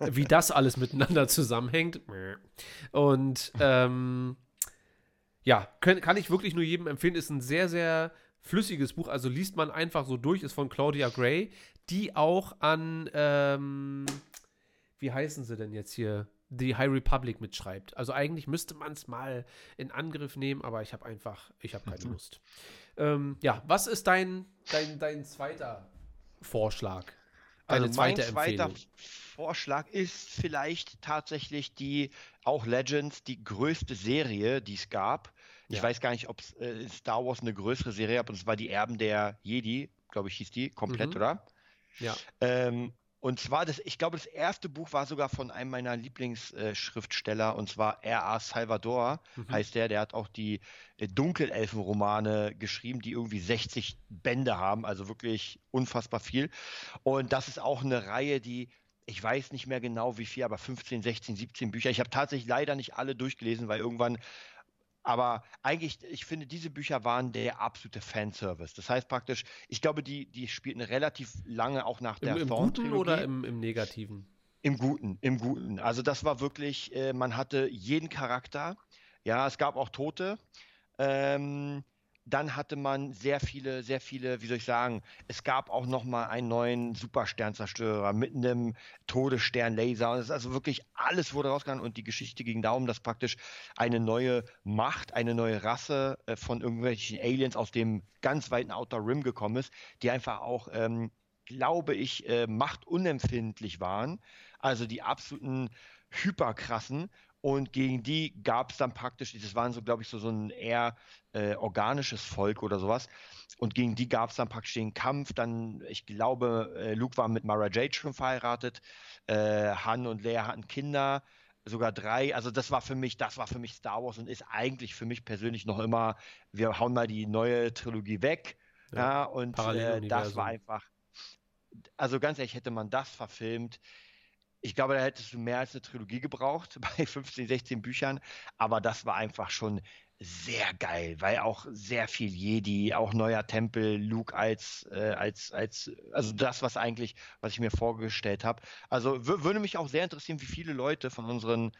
wie das alles miteinander zusammenhängt. Und ähm, ja, können, kann ich wirklich nur jedem empfehlen. Ist ein sehr, sehr flüssiges Buch. Also liest man einfach so durch. Ist von Claudia Gray, die auch an, ähm, wie heißen sie denn jetzt hier? The High Republic mitschreibt. Also eigentlich müsste man es mal in Angriff nehmen, aber ich habe einfach, ich habe keine Lust. Ähm, ja, was ist dein, dein, dein zweiter Vorschlag? Deine Also mein zweite zweiter Empfehlung? Vorschlag ist vielleicht tatsächlich die, auch Legends, die größte Serie, die es gab. Ich Ja. weiß gar nicht, ob es äh, Star Wars eine größere Serie gab, und es war die Erben der Jedi. glaube ich, hieß die, komplett, Mhm. oder? Ja. Ähm, und zwar, das, ich glaube, das erste Buch war sogar von einem meiner Lieblingsschriftsteller, und zwar R.A. Salvador, Mhm. heißt der. Der hat auch die äh, Dunkelelfenromane geschrieben, die irgendwie 60 Bände haben, also wirklich unfassbar viel. Und das ist auch eine Reihe, die, ich weiß nicht mehr genau wie viel, aber 15, 16, 17 Bücher. Ich habe tatsächlich leider nicht alle durchgelesen, weil irgendwann aber eigentlich, ich finde, diese Bücher waren der absolute Fanservice. Das heißt praktisch, ich glaube, die, die spielten relativ lange auch nach der Im, im. Guten oder im, im Negativen? Im Guten, im Guten. Also das war wirklich, äh, man hatte jeden Charakter. Ja, es gab auch Tote. Ähm, dann hatte man sehr viele, sehr viele, wie soll ich sagen, es gab auch noch mal einen neuen Supersternzerstörer mit einem Todessternlaser. Und es ist also wirklich alles wurde rausgegangen und die Geschichte ging darum, dass praktisch eine neue Macht, eine neue Rasse äh, von irgendwelchen Aliens aus dem ganz weiten Outer Rim gekommen ist, die einfach auch, ähm, glaube ich, äh, machtunempfindlich waren. Also die absoluten hyperkrassen. Und gegen die gab es dann praktisch, das waren so, glaube ich, so, so ein eher äh, organisches Volk oder sowas. Und gegen die gab es dann praktisch den Kampf. Dann, ich glaube, äh, Luke war mit Mara Jade schon verheiratet. Äh, Han und Leia hatten Kinder, sogar drei. Also das war für mich, das war für mich Star Wars und ist eigentlich für mich persönlich noch immer, wir hauen mal die neue Trilogie weg. Ja, Ja, und äh, das war einfach, also ganz ehrlich, hätte man das verfilmt, ich glaube, da hättest du mehr als eine Trilogie gebraucht [laughs] bei 15, 16 Büchern, aber das war einfach schon sehr geil, weil auch sehr viel Jedi, auch neuer Tempel, Luke als, äh, als, als, also das, was eigentlich, was ich mir vorgestellt habe. Also wür- würde mich auch sehr interessieren, wie viele Leute von unseren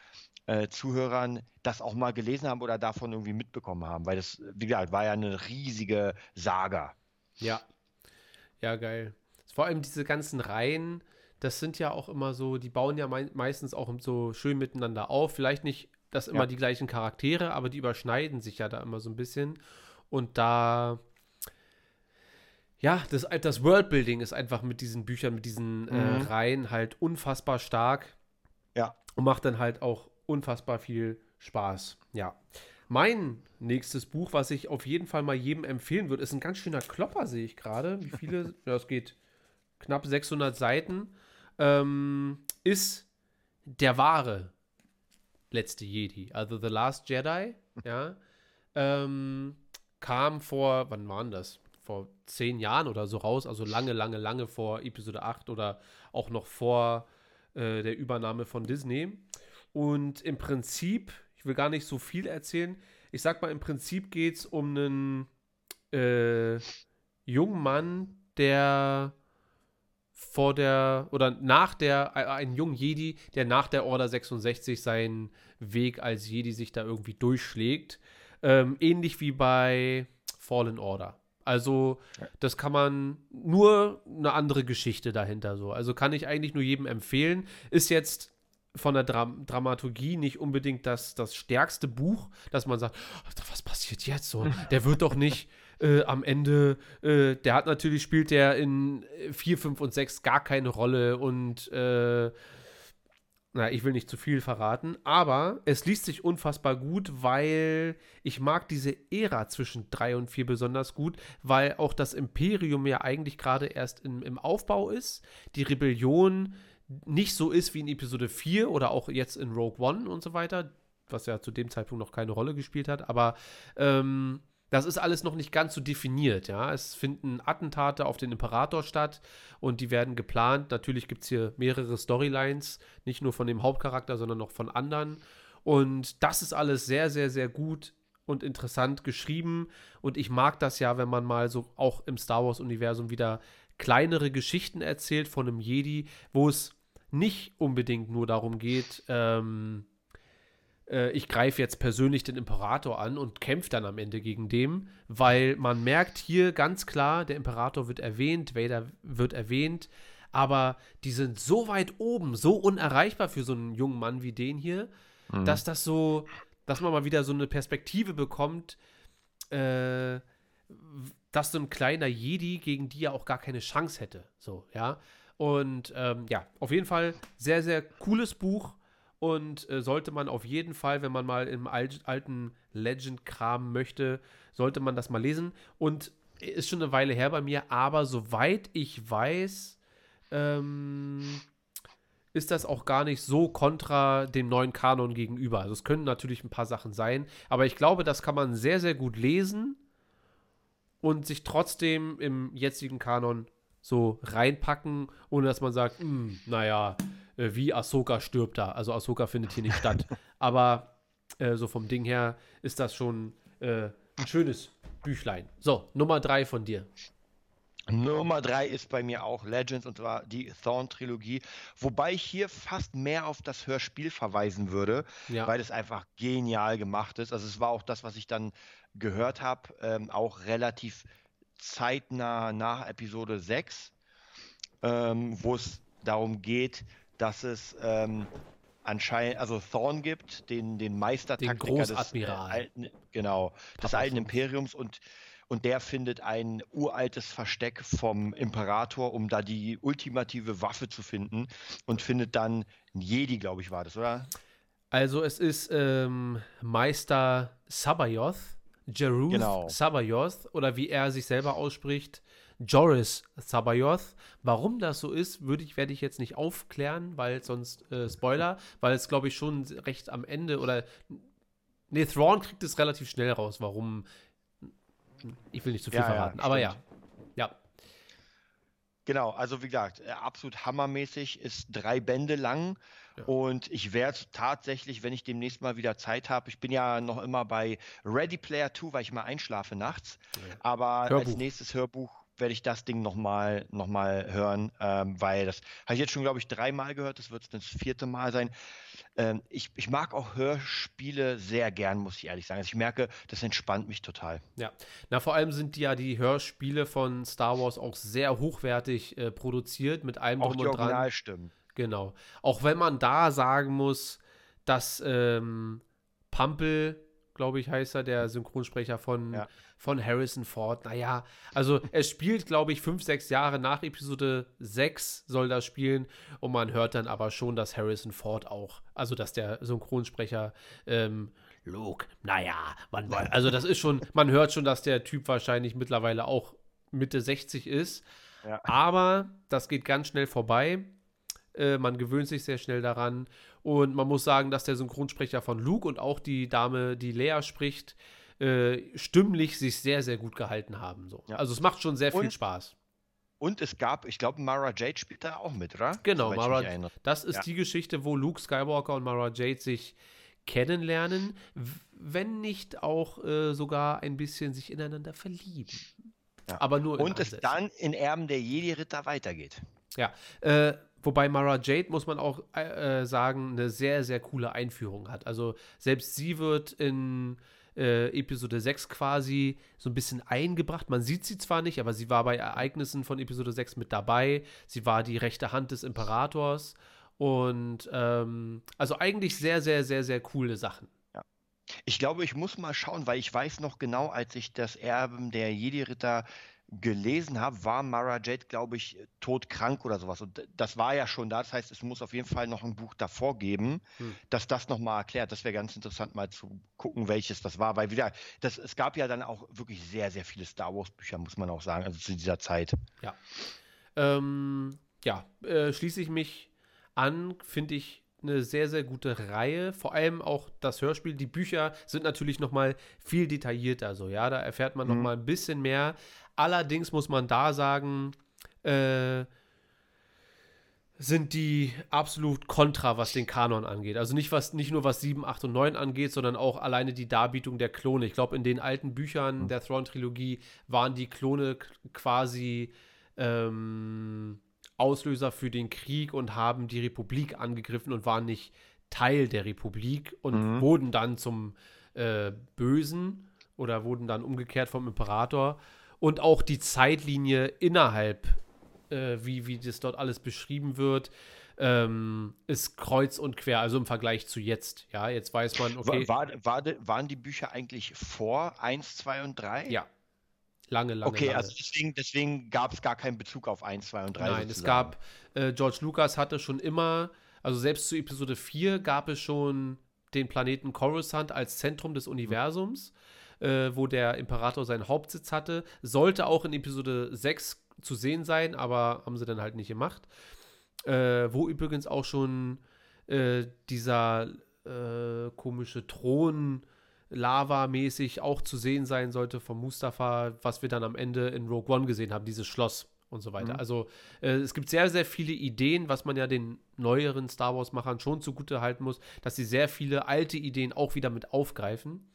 äh, Zuhörern das auch mal gelesen haben oder davon irgendwie mitbekommen haben, weil das, wie gesagt, war ja eine riesige Saga. Ja. Ja, geil. Vor allem diese ganzen Reihen, das sind ja auch immer so, die bauen ja mei meistens auch so schön miteinander auf. Vielleicht nicht, dass immer Ja. die gleichen Charaktere, aber die überschneiden sich ja da immer so ein bisschen. Und da, ja, das, das Worldbuilding ist einfach mit diesen Büchern, mit diesen äh, Mhm. Reihen halt unfassbar stark. Ja. Und macht dann halt auch unfassbar viel Spaß. Ja. Mein nächstes Buch, was ich auf jeden Fall mal jedem empfehlen würde, ist ein ganz schöner Klopper, sehe ich gerade. Wie viele? [laughs] ja, es geht knapp 600 Seiten. Ähm, ist der wahre letzte Jedi, also The Last Jedi. Ja. Ähm, kam vor, wann waren das? Vor zehn Jahren oder so raus, also lange, lange, lange vor Episode 8 oder auch noch vor äh, der Übernahme von Disney. Und im Prinzip, ich will gar nicht so viel erzählen, ich sag mal, im Prinzip geht es um einen äh, jungen Mann, der vor der oder nach der, äh, einen jungen Jedi, der nach der Order 66 seinen Weg als Jedi sich da irgendwie durchschlägt. Ähm, ähnlich wie bei Fallen Order. Also, das kann man nur eine andere Geschichte dahinter so. Also kann ich eigentlich nur jedem empfehlen. Ist jetzt von der Dram Dramaturgie nicht unbedingt das, das stärkste Buch, dass man sagt, "Alter, was passiert jetzt so? Der wird doch nicht äh, am Ende, äh, der hat natürlich, spielt der in 4, 5 und 6 gar keine Rolle und äh, na, ich will nicht zu viel verraten, aber es liest sich unfassbar gut, weil ich mag diese Ära zwischen 3 und 4 besonders gut, weil auch das Imperium ja eigentlich gerade erst im, im Aufbau ist, die Rebellion nicht so ist wie in Episode 4 oder auch jetzt in Rogue One und so weiter, was ja zu dem Zeitpunkt noch keine Rolle gespielt hat, aber ähm, das ist alles noch nicht ganz so definiert, ja. Es finden Attentate auf den Imperator statt und die werden geplant. Natürlich gibt es hier mehrere Storylines, nicht nur von dem Hauptcharakter, sondern noch von anderen. Und das ist alles sehr, sehr, sehr gut und interessant geschrieben. Und ich mag das ja, wenn man mal so auch im Star Wars-Universum wieder kleinere Geschichten erzählt von einem Jedi, wo es nicht unbedingt nur darum geht, ähm, äh, ich greife jetzt persönlich den Imperator an und kämpfe dann am Ende gegen dem, weil man merkt hier ganz klar, der Imperator wird erwähnt, Vader wird erwähnt, aber die sind so weit oben, so unerreichbar für so einen jungen Mann wie den hier, dass das so, dass man mal wieder so eine Perspektive bekommt, äh, dass so ein kleiner Jedi gegen die ja auch gar keine Chance hätte. So, ja. Und ähm, ja, auf jeden Fall sehr, sehr cooles Buch und äh, sollte man auf jeden Fall, wenn man mal im al alten Legend kramen möchte, sollte man das mal lesen. Und ist schon eine Weile her bei mir, aber soweit ich weiß, ähm, ist das auch gar nicht so kontra dem neuen Kanon gegenüber. Also es können natürlich ein paar Sachen sein, aber ich glaube, das kann man sehr, sehr gut lesen und sich trotzdem im jetzigen Kanon so reinpacken, ohne dass man sagt, "Hm, naja, äh, wie Ahsoka stirbt da. Also Ahsoka findet hier nicht statt. [laughs] Aber äh, so vom Ding her ist das schon äh, ein schönes Büchlein. So, Nummer drei von dir. Nummer drei ist bei mir auch Legends und zwar die Thorn-Trilogie, wobei ich hier fast mehr auf das Hörspiel verweisen würde, Ja. weil es einfach genial gemacht ist. Also es war auch das, was ich dann gehört habe, ähm, auch relativ zeitnah nach Episode 6, ähm, wo es darum geht, dass es ähm, anscheinend, also Thorn gibt, den, den Meistertaktiker des äh, alten, genau, des alten. Imperiums und und der findet ein uraltes Versteck vom Imperator, um da die ultimative Waffe zu finden und findet dann einen Jedi, glaube ich, war das, oder? Also es ist ähm, Meister Sabayoth, Jeruth Genau. Sabayoth, oder wie er sich selber ausspricht, Joris Sabayoth. Warum das so ist, würde ich, werde ich jetzt nicht aufklären, weil sonst äh, Spoiler, weil es glaube ich schon recht am Ende oder Nee, Thrawn kriegt es relativ schnell raus, warum. Ich will nicht zu viel Ja, ja, verraten, aber ja. Ja, Genau, also wie gesagt, äh, absolut hammermäßig, ist drei Bände lang und ich werde tatsächlich, wenn ich demnächst mal wieder Zeit habe, ich bin ja noch immer bei Ready Player 2, weil ich mal einschlafe nachts, aber als Hörbuch. nächstes Hörbuch werde ich das Ding nochmal noch mal hören, ähm, weil das habe ich jetzt schon, glaube ich, dreimal gehört, das wird das vierte Mal sein. Ähm, ich, ich mag auch Hörspiele sehr gern, muss ich ehrlich sagen. Also ich merke, das entspannt mich total. Ja, na vor allem sind ja die Hörspiele von Star Wars auch sehr hochwertig äh, produziert mit allem Auch drum die und dran. Originalstimmen. Genau. Auch wenn man da sagen muss, dass ähm, Pampel, glaube ich, heißt er, der Synchronsprecher von, Ja. von Harrison Ford, naja, also er spielt, glaube ich, fünf, sechs Jahre nach Episode 6 soll das spielen und man hört dann aber schon, dass Harrison Ford auch, also dass der Synchronsprecher ähm, Luke, naja, man, also das ist schon, man hört schon, dass der Typ wahrscheinlich mittlerweile auch Mitte 60 ist. Ja. Aber das geht ganz schnell vorbei. Äh, man gewöhnt sich sehr schnell daran. Und man muss sagen, dass der Synchronsprecher von Luke und auch die Dame, die Lea spricht, äh, stimmlich sich sehr, sehr gut gehalten haben. So. Ja. Also es macht schon sehr viel Und- Spaß. Und es gab, ich glaube, Mara Jade spielt da auch mit, oder? Genau, Mara, das ist Ja. die Geschichte, wo Luke Skywalker und Mara Jade sich kennenlernen, wenn nicht auch äh, sogar ein bisschen sich ineinander verlieben. Ja. Aber nur Und es dann in Erben der Jedi-Ritter weitergeht. Ja, äh, wobei Mara Jade, muss man auch äh, äh, sagen, eine sehr, sehr coole Einführung hat. Also selbst sie wird in äh, Episode 6 quasi so ein bisschen eingebracht. Man sieht sie zwar nicht, aber sie war bei Ereignissen von Episode 6 mit dabei. Sie war die rechte Hand des Imperators. Und ähm, also eigentlich sehr, sehr, sehr, sehr coole Sachen. Ich glaube, ich muss mal schauen, weil ich weiß noch genau, als ich das Erben der Jedi-Ritter gelesen habe, war Mara Jade, glaube ich, todkrank oder sowas. Und das war ja schon da. Das heißt, es muss auf jeden Fall noch ein Buch davor geben, Hm. das das nochmal erklärt. Das wäre ganz interessant, mal zu gucken, welches das war. Weil wieder, das, es gab ja dann auch wirklich sehr, sehr viele Star Wars-Bücher, muss man auch sagen, also zu dieser Zeit. Ja. Ähm, ja, äh, schließe ich mich an, finde ich eine sehr, sehr gute Reihe. Vor allem auch das Hörspiel. Die Bücher sind natürlich noch mal viel detaillierter. So, ja, da erfährt man noch Mhm. mal ein bisschen mehr. Allerdings muss man da sagen, äh, sind die absolut kontra, was den Kanon angeht. Also nicht, was, nicht nur was 7, 8 und 9 angeht, sondern auch alleine die Darbietung der Klone. Ich glaube, in den alten Büchern der Thrawn-Trilogie waren die Klone quasi ähm, Auslöser für den Krieg und haben die Republik angegriffen und waren nicht Teil der Republik und Mhm. wurden dann zum äh, Bösen oder wurden dann umgekehrt vom Imperator. Und auch die Zeitlinie innerhalb, äh, wie, wie das dort alles beschrieben wird, ähm, ist kreuz und quer, also im Vergleich zu jetzt. Ja, jetzt weiß man, okay, War, war, war, waren die Bücher eigentlich vor 1, 2 und 3? ja, lange, lange, Okay, lange. also deswegen, deswegen gab es gar keinen Bezug auf 1, 2 und 3. Nein, es sozusagen. gab, äh, George Lucas hatte schon immer, also selbst zu Episode 4 gab es schon den Planeten Coruscant als Zentrum des Universums. Äh, wo der Imperator seinen Hauptsitz hatte. Sollte auch in Episode 6 zu sehen sein, aber haben sie dann halt nicht gemacht. Äh, wo übrigens auch schon äh, dieser äh, komische Thron Lava-mäßig auch zu sehen sein sollte von Mustafa, was wir dann am Ende in Rogue One gesehen haben, dieses Schloss und so weiter. Mhm. Also äh, es gibt sehr, sehr viele Ideen, was man ja den neueren Star Wars-Machern schon zugute halten muss, dass sie sehr viele alte Ideen auch wieder mit aufgreifen.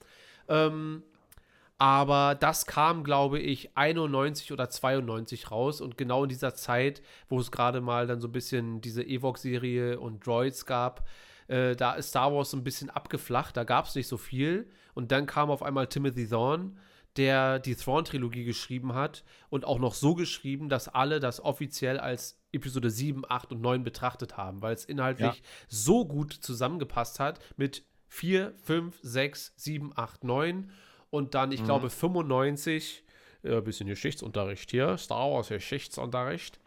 Ähm, aber das kam, glaube ich, 91 oder 92 raus und genau in dieser Zeit, wo es gerade mal dann so ein bisschen diese Evox-Serie und Droids gab, äh, da ist Star Wars so ein bisschen abgeflacht, da gab es nicht so viel. Und dann kam auf einmal Timothy Thorne, der die Thrawn-Trilogie geschrieben hat und auch noch so geschrieben, dass alle das offiziell als Episode 7, 8 und 9 betrachtet haben, weil es inhaltlich ja. so gut zusammengepasst hat mit 4, 5, 6, 7, 8, 9 und dann, ich mhm. glaube, 95, ein äh, bisschen Geschichtsunterricht hier, Star Wars Geschichtsunterricht.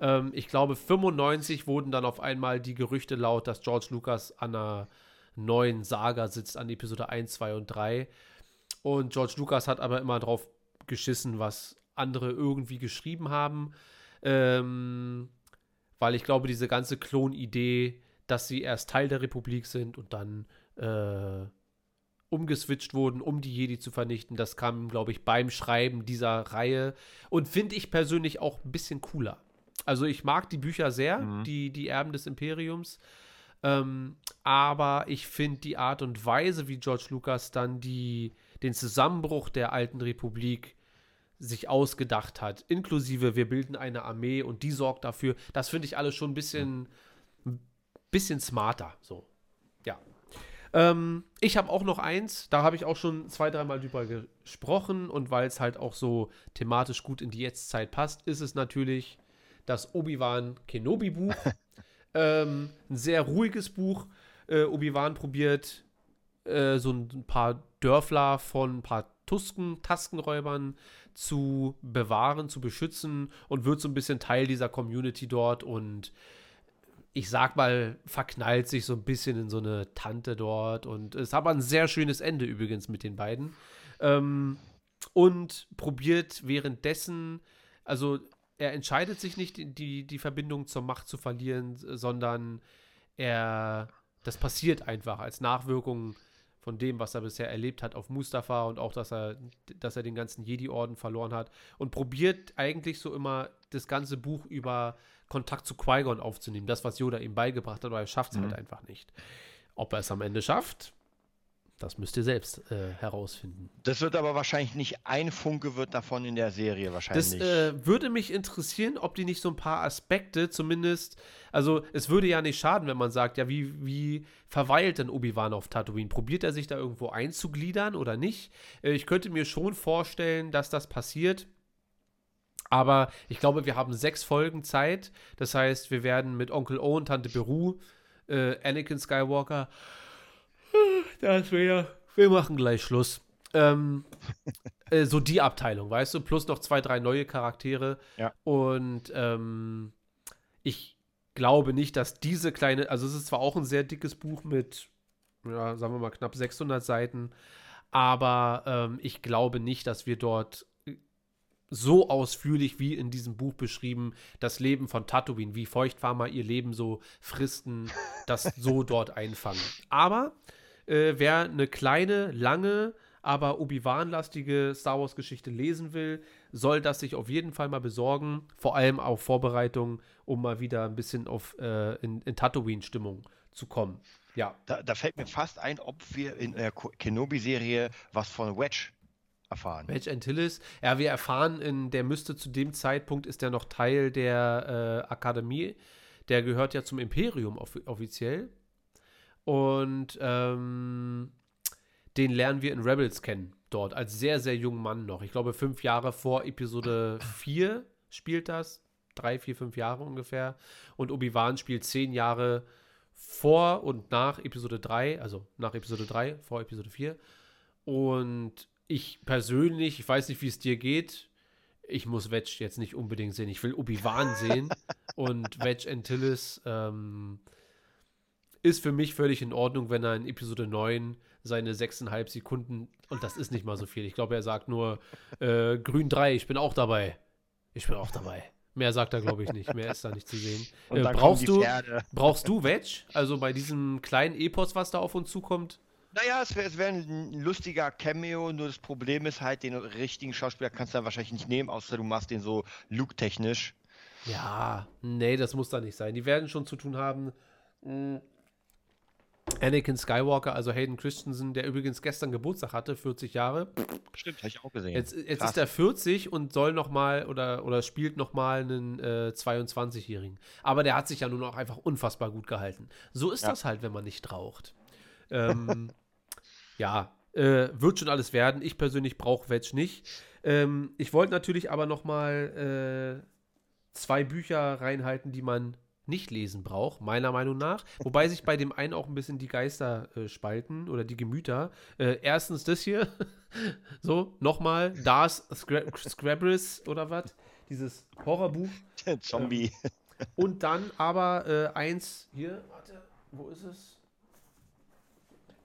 Ähm, ich glaube, 95 wurden dann auf einmal die Gerüchte laut, dass George Lucas an einer neuen Saga sitzt, an Episode 1, 2 und 3. Und George Lucas hat aber immer drauf geschissen, was andere irgendwie geschrieben haben. Ähm, weil ich glaube, diese ganze Klon-Idee, dass sie erst Teil der Republik sind und dann äh, umgeswitcht wurden, um die Jedi zu vernichten, das kam, glaube ich, beim Schreiben dieser Reihe und finde ich persönlich auch ein bisschen cooler. Also ich mag die Bücher sehr, mhm. die, die Erben des Imperiums. Ähm, aber ich finde die Art und Weise, wie George Lucas dann die, den Zusammenbruch der alten Republik sich ausgedacht hat, inklusive wir bilden eine Armee und die sorgt dafür, das finde ich alles schon ein bisschen, ein bisschen smarter. So. Ähm, ich habe auch noch eins, da habe ich auch schon zwei, dreimal drüber gesprochen und weil es halt auch so thematisch gut in die Jetztzeit passt, ist es natürlich das Obi-Wan Kenobi-Buch. [laughs] ähm, ein sehr ruhiges Buch. Äh, Obi-Wan probiert äh, so ein paar Dörfler von ein paar Tusken, Taskenräubern zu bewahren, zu beschützen und wird so ein bisschen Teil dieser Community dort und ich sag mal, verknallt sich so ein bisschen in so eine Tante dort und es hat ein sehr schönes Ende übrigens mit den beiden. Ähm, und probiert währenddessen, also er entscheidet sich nicht, die, die Verbindung zur Macht zu verlieren, sondern er, das passiert einfach als Nachwirkung von dem, was er bisher erlebt hat auf Mustafa und auch, dass er, dass er den ganzen Jedi-Orden verloren hat und probiert eigentlich so immer das ganze Buch über Kontakt zu Qui-Gon aufzunehmen, das, was Yoda ihm beigebracht hat, aber er schafft es halt mhm. halt einfach nicht. Ob er es am Ende schafft, das müsst ihr selbst äh, herausfinden. Das wird aber wahrscheinlich nicht ein Funke wird davon in der Serie wahrscheinlich. Das äh, würde mich interessieren, ob die nicht so ein paar Aspekte zumindest, also es würde ja nicht schaden, wenn man sagt, ja, wie, wie verweilt denn Obi-Wan auf Tatooine? Probiert er sich da irgendwo einzugliedern oder nicht? Äh, ich könnte mir schon vorstellen, dass das passiert. Aber ich glaube, wir haben sechs Folgen Zeit. Das heißt, wir werden mit Onkel O und Tante Beru, äh, Anakin Skywalker das wäre, wir machen gleich Schluss. Ähm, [laughs] äh, so die Abteilung, weißt du, plus noch zwei, drei neue Charaktere. Ja. Und ähm, ich glaube nicht, dass diese kleine, also es ist zwar auch ein sehr dickes Buch mit, ja, sagen wir mal, knapp 600 Seiten, aber ähm, ich glaube nicht, dass wir dort so ausführlich wie in diesem Buch beschrieben, das Leben von Tatooine, wie Feuchtfarmer ihr Leben so fristen, das [laughs] so dort einfangen. Aber äh, wer eine kleine, lange, aber Obi-Wan-lastige Star Wars-Geschichte lesen will, soll das sich auf jeden Fall mal besorgen. Vor allem auf Vorbereitung, um mal wieder ein bisschen auf, äh, in, in Tatooine-Stimmung zu kommen. Ja. Da, da, fällt mir fast ein, ob wir in der Kenobi-Serie was von Wedge erfahren. Wedge Antilles. Ja, wir erfahren, in, der müsste zu dem Zeitpunkt, ist er noch Teil der äh, Akademie. Der gehört ja zum Imperium off offiziell. Und ähm, den lernen wir in Rebels kennen, dort, als sehr, sehr jungen Mann noch. Ich glaube, fünf Jahre vor Episode [clears throat] 4 spielt das. Drei, vier, fünf Jahre ungefähr. Und Obi-Wan spielt zehn Jahre vor und nach Episode 3, also nach Episode 3, vor Episode 4. Und ich persönlich, ich weiß nicht, wie es dir geht, ich muss Wedge jetzt nicht unbedingt sehen. Ich will Obi-Wan sehen. [laughs] und Wedge Antilles ähm, ist für mich völlig in Ordnung, wenn er in Episode 9 seine sechseinhalb Sekunden und das ist nicht mal so viel. Ich glaube, er sagt nur äh, Grün 3, ich bin auch dabei. Ich bin auch dabei. Mehr sagt er, glaube ich, nicht. Mehr ist da nicht zu sehen. Äh, brauchst, du, brauchst du Wedge? Also bei diesem kleinen Epos, was da auf uns zukommt? Naja, es wäre wär ein lustiger Cameo, nur das Problem ist halt, den richtigen Schauspieler kannst du dann wahrscheinlich nicht nehmen, außer du machst den so Luke-technisch. Ja, nee, das muss da nicht sein. Die werden schon zu tun haben. Mm. Anakin Skywalker, also Hayden Christensen, der übrigens gestern Geburtstag hatte, 40 Jahre. Stimmt, habe ich auch gesehen. Jetzt, jetzt ist er 40 und soll noch mal oder, oder spielt noch mal einen äh, 22-Jährigen. Aber der hat sich ja nun auch einfach unfassbar gut gehalten. So ist Ja. das halt, wenn man nicht raucht. Ähm, [laughs] ja, äh, wird schon alles werden. Ich persönlich brauche Wedge nicht. Ähm, ich wollte natürlich aber noch mal äh, zwei Bücher reinhalten, die man nicht lesen braucht, meiner Meinung nach. Wobei sich bei dem einen auch ein bisschen die Geister äh, spalten oder die Gemüter. Äh, erstens das hier. [laughs] so, nochmal. Dars Scra Scrabris oder was? Dieses Horrorbuch. [laughs] Zombie. Und dann aber äh, eins, hier, warte, wo ist es?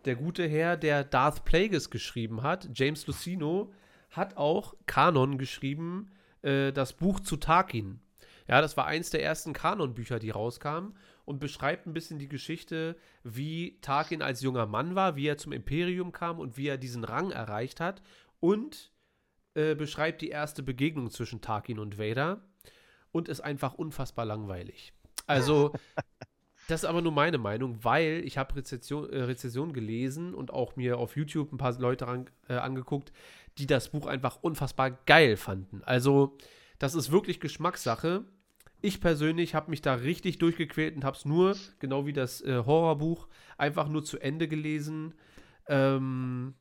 Der gute Herr, der Darth Plagueis geschrieben hat, James Lucino, hat auch Kanon geschrieben, äh, das Buch zu Tarkin. Ja, das war eins der ersten Kanon-Bücher, die rauskamen und beschreibt ein bisschen die Geschichte, wie Tarkin als junger Mann war, wie er zum Imperium kam und wie er diesen Rang erreicht hat und äh, beschreibt die erste Begegnung zwischen Tarkin und Vader und ist einfach unfassbar langweilig. Also, das ist aber nur meine Meinung, weil ich habe Rezession, äh, Rezession gelesen und auch mir auf YouTube ein paar Leute ran, äh, angeguckt, die das Buch einfach unfassbar geil fanden. Also, das ist wirklich Geschmackssache. Ich persönlich habe mich da richtig durchgequält und habe es nur, genau wie das äh, Horrorbuch, einfach nur zu Ende gelesen. Ähm,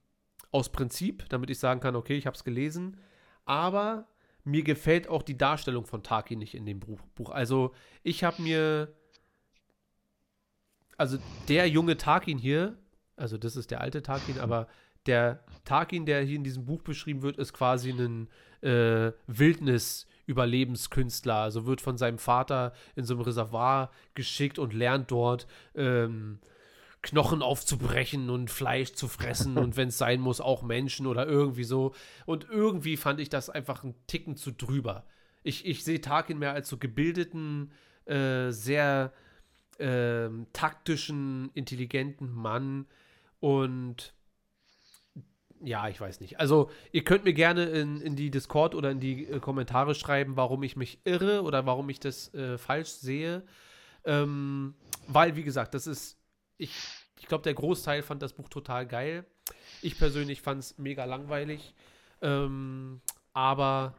aus Prinzip, damit ich sagen kann, okay, ich habe es gelesen. Aber mir gefällt auch die Darstellung von Taki nicht in dem Buch. Also ich habe mir, also der junge Tarkin hier, also das ist der alte Tarkin, aber der Tarkin, der hier in diesem Buch beschrieben wird, ist quasi ein äh, Wildnis-Überlebenskünstler. Also wird von seinem Vater in so einem Reservoir geschickt und lernt dort ähm, Knochen aufzubrechen und Fleisch zu fressen und [laughs] wenn es sein muss, auch Menschen oder irgendwie so. Und irgendwie fand ich das einfach einen Ticken zu drüber. Ich, ich sehe Tarkin mehr als so gebildeten, äh, sehr ähm, taktischen, intelligenten Mann und ja, ich weiß nicht. Also, ihr könnt mir gerne in, in die Discord oder in die äh, Kommentare schreiben, warum ich mich irre oder warum ich das äh, falsch sehe. Ähm, weil, wie gesagt, das ist, ich, ich glaube, der Großteil fand das Buch total geil. Ich persönlich fand es mega langweilig. Ähm, aber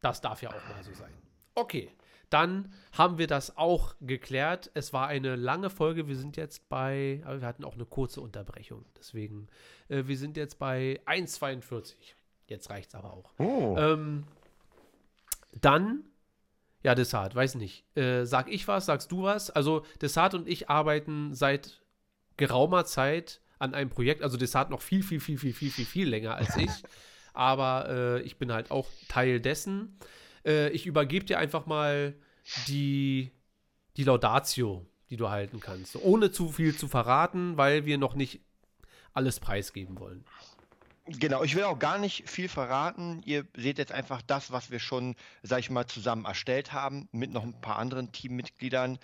das darf ja auch mal so sein. Okay, dann haben wir das auch geklärt. Es war eine lange Folge. Wir sind jetzt bei, aber wir hatten auch eine kurze Unterbrechung. Deswegen, äh, wir sind jetzt bei 1,42. Jetzt reicht's aber auch. Oh. Ähm, dann, ja, Desart, weiß nicht. Äh, sag ich was, sagst du was? Also, Desart und ich arbeiten seit geraumer Zeit an einem Projekt. Also, Desart noch viel, viel, viel, viel, viel, viel, viel länger als ich. [laughs] Aber äh, ich bin halt auch Teil dessen. Äh, ich übergebe dir einfach mal die, die Laudatio, die du halten kannst. Ohne zu viel zu verraten, weil wir noch nicht alles preisgeben wollen. Genau, ich will auch gar nicht viel verraten. Ihr seht jetzt einfach das, was wir schon, sag ich mal, zusammen erstellt haben, mit noch ein paar anderen Teammitgliedern.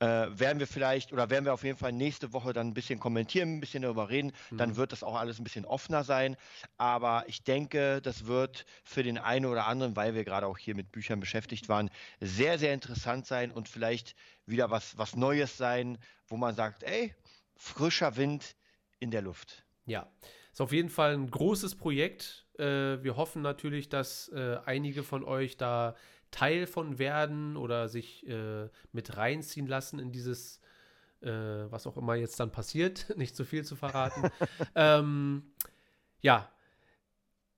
Äh, werden wir vielleicht oder werden wir auf jeden Fall nächste Woche dann ein bisschen kommentieren, ein bisschen darüber reden. Dann wird das auch alles ein bisschen offener sein. Aber ich denke, das wird für den einen oder anderen, weil wir gerade auch hier mit Büchern beschäftigt waren, sehr, sehr interessant sein und vielleicht wieder was, was Neues sein, wo man sagt, ey, frischer Wind in der Luft. Ja, ist auf jeden Fall ein großes Projekt. Äh, wir hoffen natürlich, dass äh, einige von euch da Teil von werden oder sich äh, mit reinziehen lassen in dieses, äh, was auch immer jetzt dann passiert, [laughs] nicht zu viel zu verraten. [laughs] ähm, ja,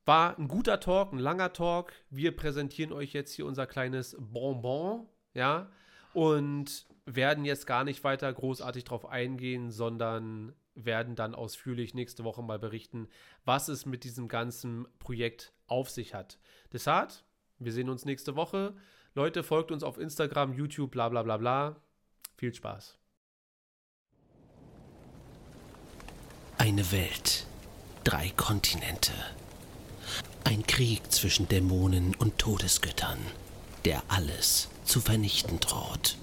war ein guter Talk, ein langer Talk. Wir präsentieren euch jetzt hier unser kleines Bonbon, ja, und werden jetzt gar nicht weiter großartig drauf eingehen, sondern werden dann ausführlich nächste Woche mal berichten, was es mit diesem ganzen Projekt auf sich hat. Deshalb, wir sehen uns nächste Woche. Leute, folgt uns auf Instagram, YouTube, bla bla bla bla. Viel Spaß. Eine Welt, drei Kontinente. Ein Krieg zwischen Dämonen und Todesgöttern, der alles zu vernichten droht.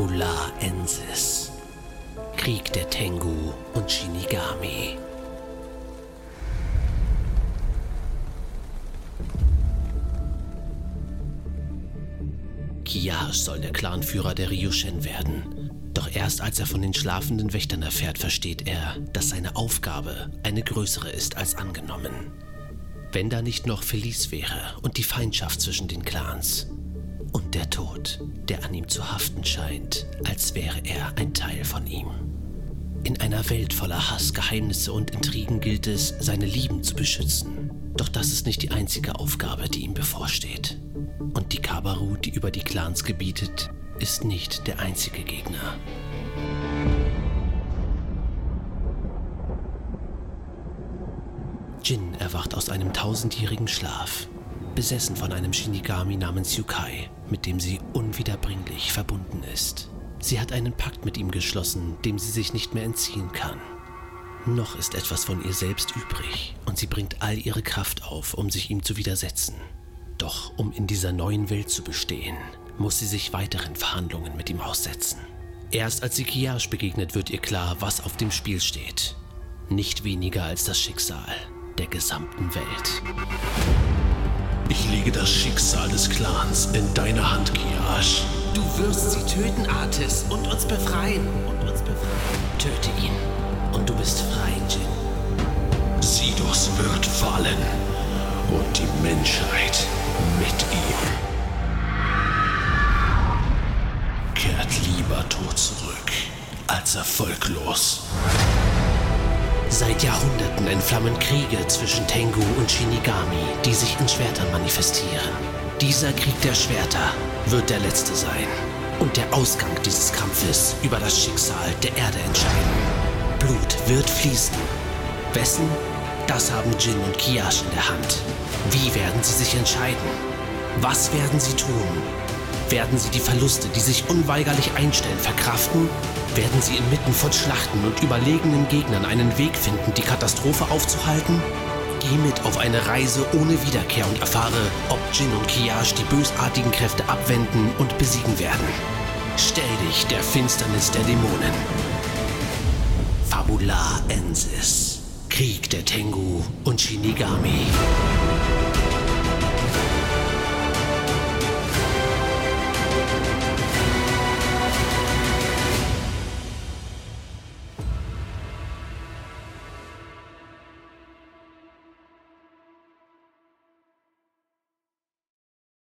Fabula Ensis. Krieg der Tengu und Shinigami. Kiyash soll der Clanführer der Ryushen werden. Doch erst als er von den schlafenden Wächtern erfährt, versteht er, dass seine Aufgabe eine größere ist als angenommen. Wenn da nicht noch Felice wäre und die Feindschaft zwischen den Clans. Und der Tod, der an ihm zu haften scheint, als wäre er ein Teil von ihm. In einer Welt voller Hass, Geheimnisse und Intrigen gilt es, seine Lieben zu beschützen. Doch das ist nicht die einzige Aufgabe, die ihm bevorsteht. Und die Kabaru, die über die Clans gebietet, ist nicht der einzige Gegner. Jin erwacht aus einem tausendjährigen Schlaf, besessen von einem Shinigami namens Yukai, mit dem sie unwiederbringlich verbunden ist. Sie hat einen Pakt mit ihm geschlossen, dem sie sich nicht mehr entziehen kann. Noch ist etwas von ihr selbst übrig und sie bringt all ihre Kraft auf, um sich ihm zu widersetzen. Doch um in dieser neuen Welt zu bestehen, muss sie sich weiteren Verhandlungen mit ihm aussetzen. Erst als sie Kiyash begegnet, wird ihr klar, was auf dem Spiel steht. Nicht weniger als das Schicksal der gesamten Welt. Ich lege das Schicksal des Clans in deine Hand, Kiyash. Du wirst sie töten, Artis, und uns befreien. Und uns befreien. Töte ihn. Und du bist frei, Jin. Sidos wird fallen. Und die Menschheit mit ihm. Kehrt lieber tot zurück, als erfolglos. Seit Jahrhunderten entflammen Kriege zwischen Tengu und Shinigami, die sich in Schwertern manifestieren. Dieser Krieg der Schwerter wird der letzte sein und der Ausgang dieses Kampfes über das Schicksal der Erde entscheiden. Blut wird fließen. Wessen? Das haben Jin und Kiyash in der Hand. Wie werden sie sich entscheiden? Was werden sie tun? Werden sie die Verluste, die sich unweigerlich einstellen, verkraften? Werden sie inmitten von Schlachten und überlegenen Gegnern einen Weg finden, die Katastrophe aufzuhalten? Geh mit auf eine Reise ohne Wiederkehr und erfahre, ob Jin und Kiyash die bösartigen Kräfte abwenden und besiegen werden. Stell dich der Finsternis der Dämonen. Fabula Ensis. Krieg der Tengu und Shinigami.